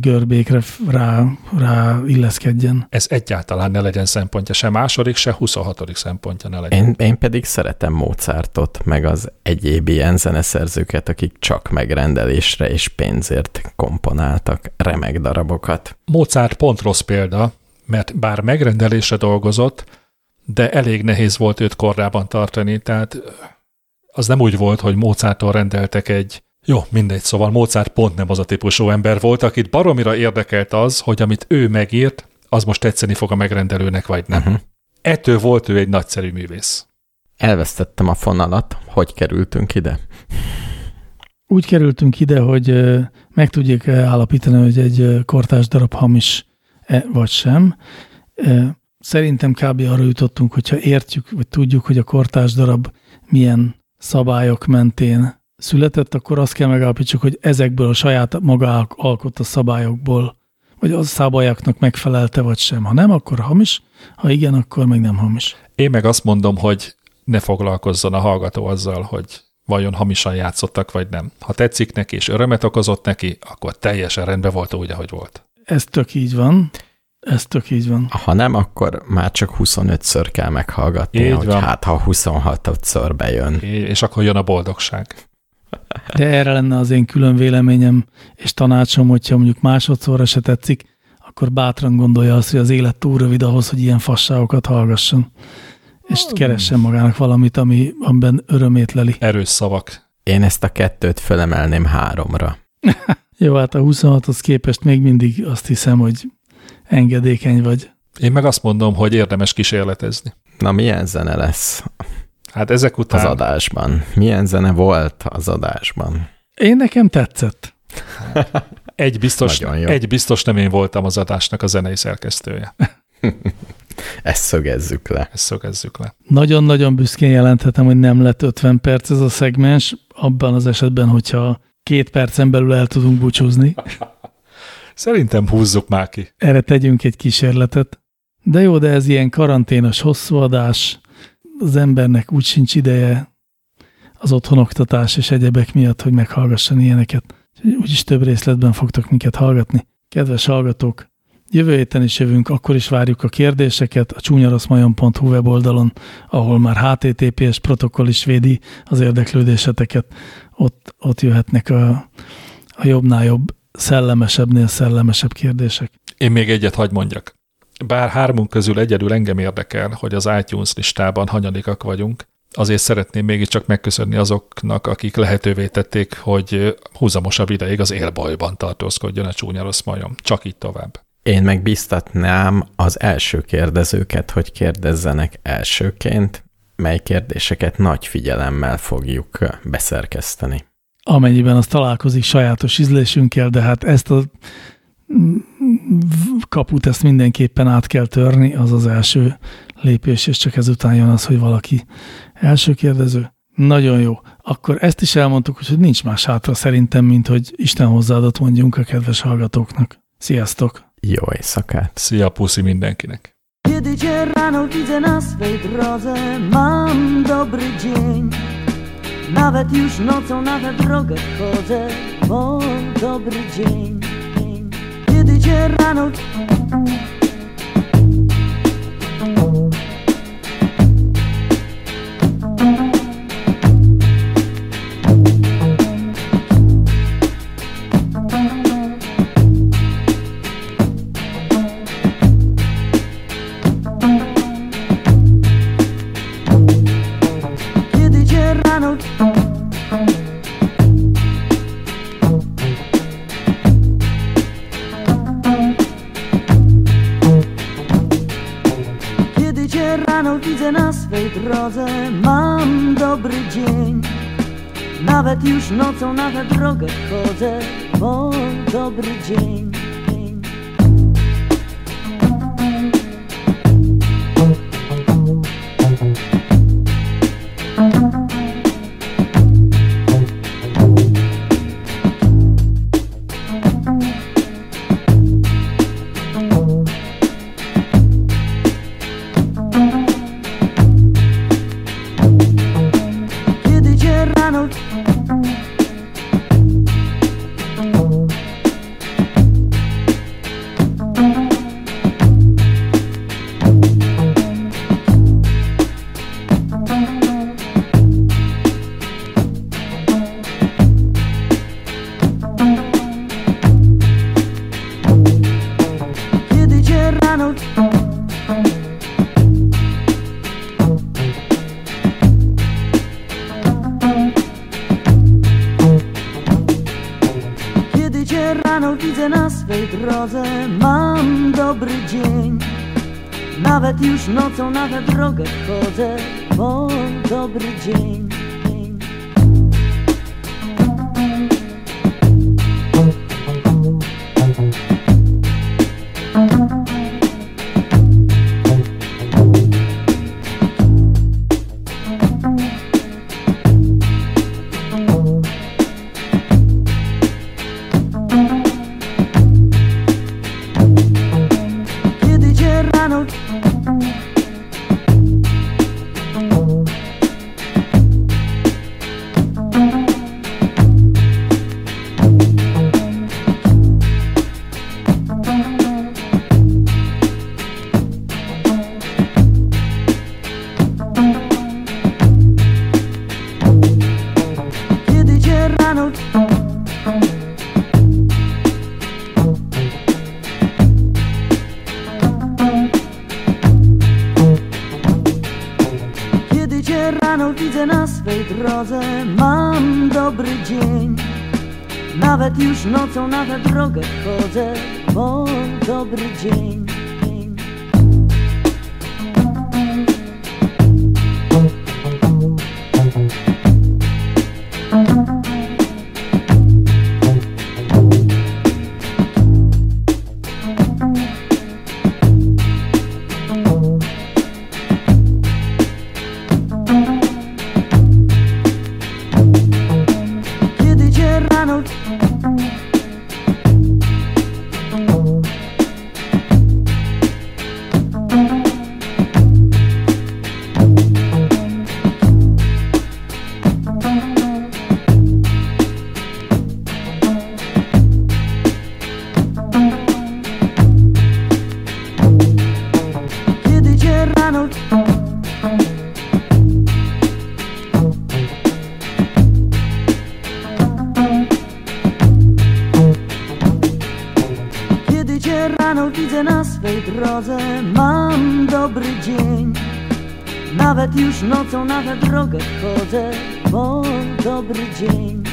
görbékre rá, rá illeszkedjen. Ez egyáltalán ne legyen szempontja, se második, se 26. szempontja ne legyen. Én, én pedig szeretem Mozartot, meg az egyéb ilyen zeneszerzőket, akik csak megrendelésre és pénzért komponáltak remek darabokat. Mozart pont rossz példa, mert bár megrendelésre dolgozott, de elég nehéz volt őt korrában tartani, tehát az nem úgy volt, hogy Mozarttól rendeltek egy jó, mindegy, szóval Mozart pont nem az a típusú ember volt, akit baromira érdekelt az, hogy amit ő megírt, az most tetszeni fog a megrendelőnek, vagy nem. Uh-huh. Ettől volt ő egy nagyszerű művész. Elvesztettem a fonalat, hogy kerültünk ide? Úgy kerültünk ide, hogy meg tudjuk állapítani, hogy egy ö, kortárs darab hamis -e, vagy sem. Szerintem kb. arra jutottunk, hogyha értjük, vagy tudjuk, hogy a kortárs darab milyen szabályok mentén született, akkor azt kell megállapítsuk, hogy ezekből a saját maga alkotta szabályokból, vagy az szabályoknak megfelelte, vagy sem. Ha nem, akkor hamis, ha igen, akkor meg nem hamis. Én meg azt mondom, hogy ne foglalkozzon a hallgató azzal, hogy vajon hamisan játszottak, vagy nem. Ha tetszik neki, és örömet okozott neki, akkor teljesen rendben volt úgy, ahogy volt. Ez tök így van. Ez tök így van. Ha nem, akkor már csak 25-ször kell meghallgatni, Így hogy van. hát ha 26-szor bejön. És akkor jön a boldogság. De erre lenne az én külön véleményem és tanácsom, hogyha mondjuk másodszorra se tetszik, akkor bátran gondolja azt, hogy az élet túl rövid ahhoz, hogy ilyen fasságokat hallgasson. És keressen magának valamit, ami, amiben örömét leli. Erős szavak. Én ezt a kettőt fölemelném háromra. Jó, hát a 26-hoz képest még mindig azt hiszem, hogy engedékeny vagy. Én meg azt mondom, hogy érdemes kísérletezni. Na, milyen zene lesz Hát ezek az után adásban? Milyen zene volt az adásban? Én nekem tetszett. egy biztos, egy biztos nem én voltam az adásnak a zenei szerkesztője. Ezt szögezzük le. Ezt szögezzük le. Nagyon-nagyon büszkén jelenthetem, hogy nem lett 50 perc ez a szegmens, abban az esetben, hogyha két percen belül el tudunk búcsúzni. Szerintem húzzuk már ki. Erre tegyünk egy kísérletet. De jó, de ez ilyen karanténos hosszú adás, az embernek úgy sincs ideje az otthonoktatás és egyebek miatt, hogy meghallgasson ilyeneket. Úgyis több részletben fogtok minket hallgatni. Kedves hallgatók, jövő héten is jövünk, akkor is várjuk a kérdéseket a csúnyaraszmajon.hu weboldalon, ahol már HTTPS protokoll is védi az érdeklődéseteket. Ott, ott jöhetnek a, a jobbnál jobb, szellemesebbnél szellemesebb kérdések. Én még egyet hagy mondjak. Bár hármunk közül egyedül engem érdekel, hogy az iTunes listában hanyadikak vagyunk, azért szeretném mégiscsak megköszönni azoknak, akik lehetővé tették, hogy húzamosabb ideig az élbajban tartózkodjon a csúnya rossz majom. Csak így tovább. Én meg biztatnám az első kérdezőket, hogy kérdezzenek elsőként, mely kérdéseket nagy figyelemmel fogjuk beszerkeszteni. amennyiben az találkozik sajátos ízlésünkkel, de hát ezt a kaput ezt mindenképpen át kell törni, az az első lépés, és csak ezután jön az, hogy valaki első kérdező. Nagyon jó. Akkor ezt is elmondtuk, hogy nincs más hátra szerintem, mint hogy Isten hozzáadott mondjunk a kedves hallgatóknak. Sziasztok! Jó éjszakát! Szia, puszi mindenkinek! Kiedy cię rano widzę na swej drodze, mam dobry dzień. Nawet już nocą na tę drogę chodzę, bo dobry dzień. Kiedy swej drodze. Mam dobry dzień. Nawet już nocą na tę drogę chodzę. Bo dobry dzień już nocą na tę drogę chodzę Bo dobry dzień nocą na tę drogę chodzę Bo dobry dzień już nocą na tę drogę chodzę Bo dobry dzień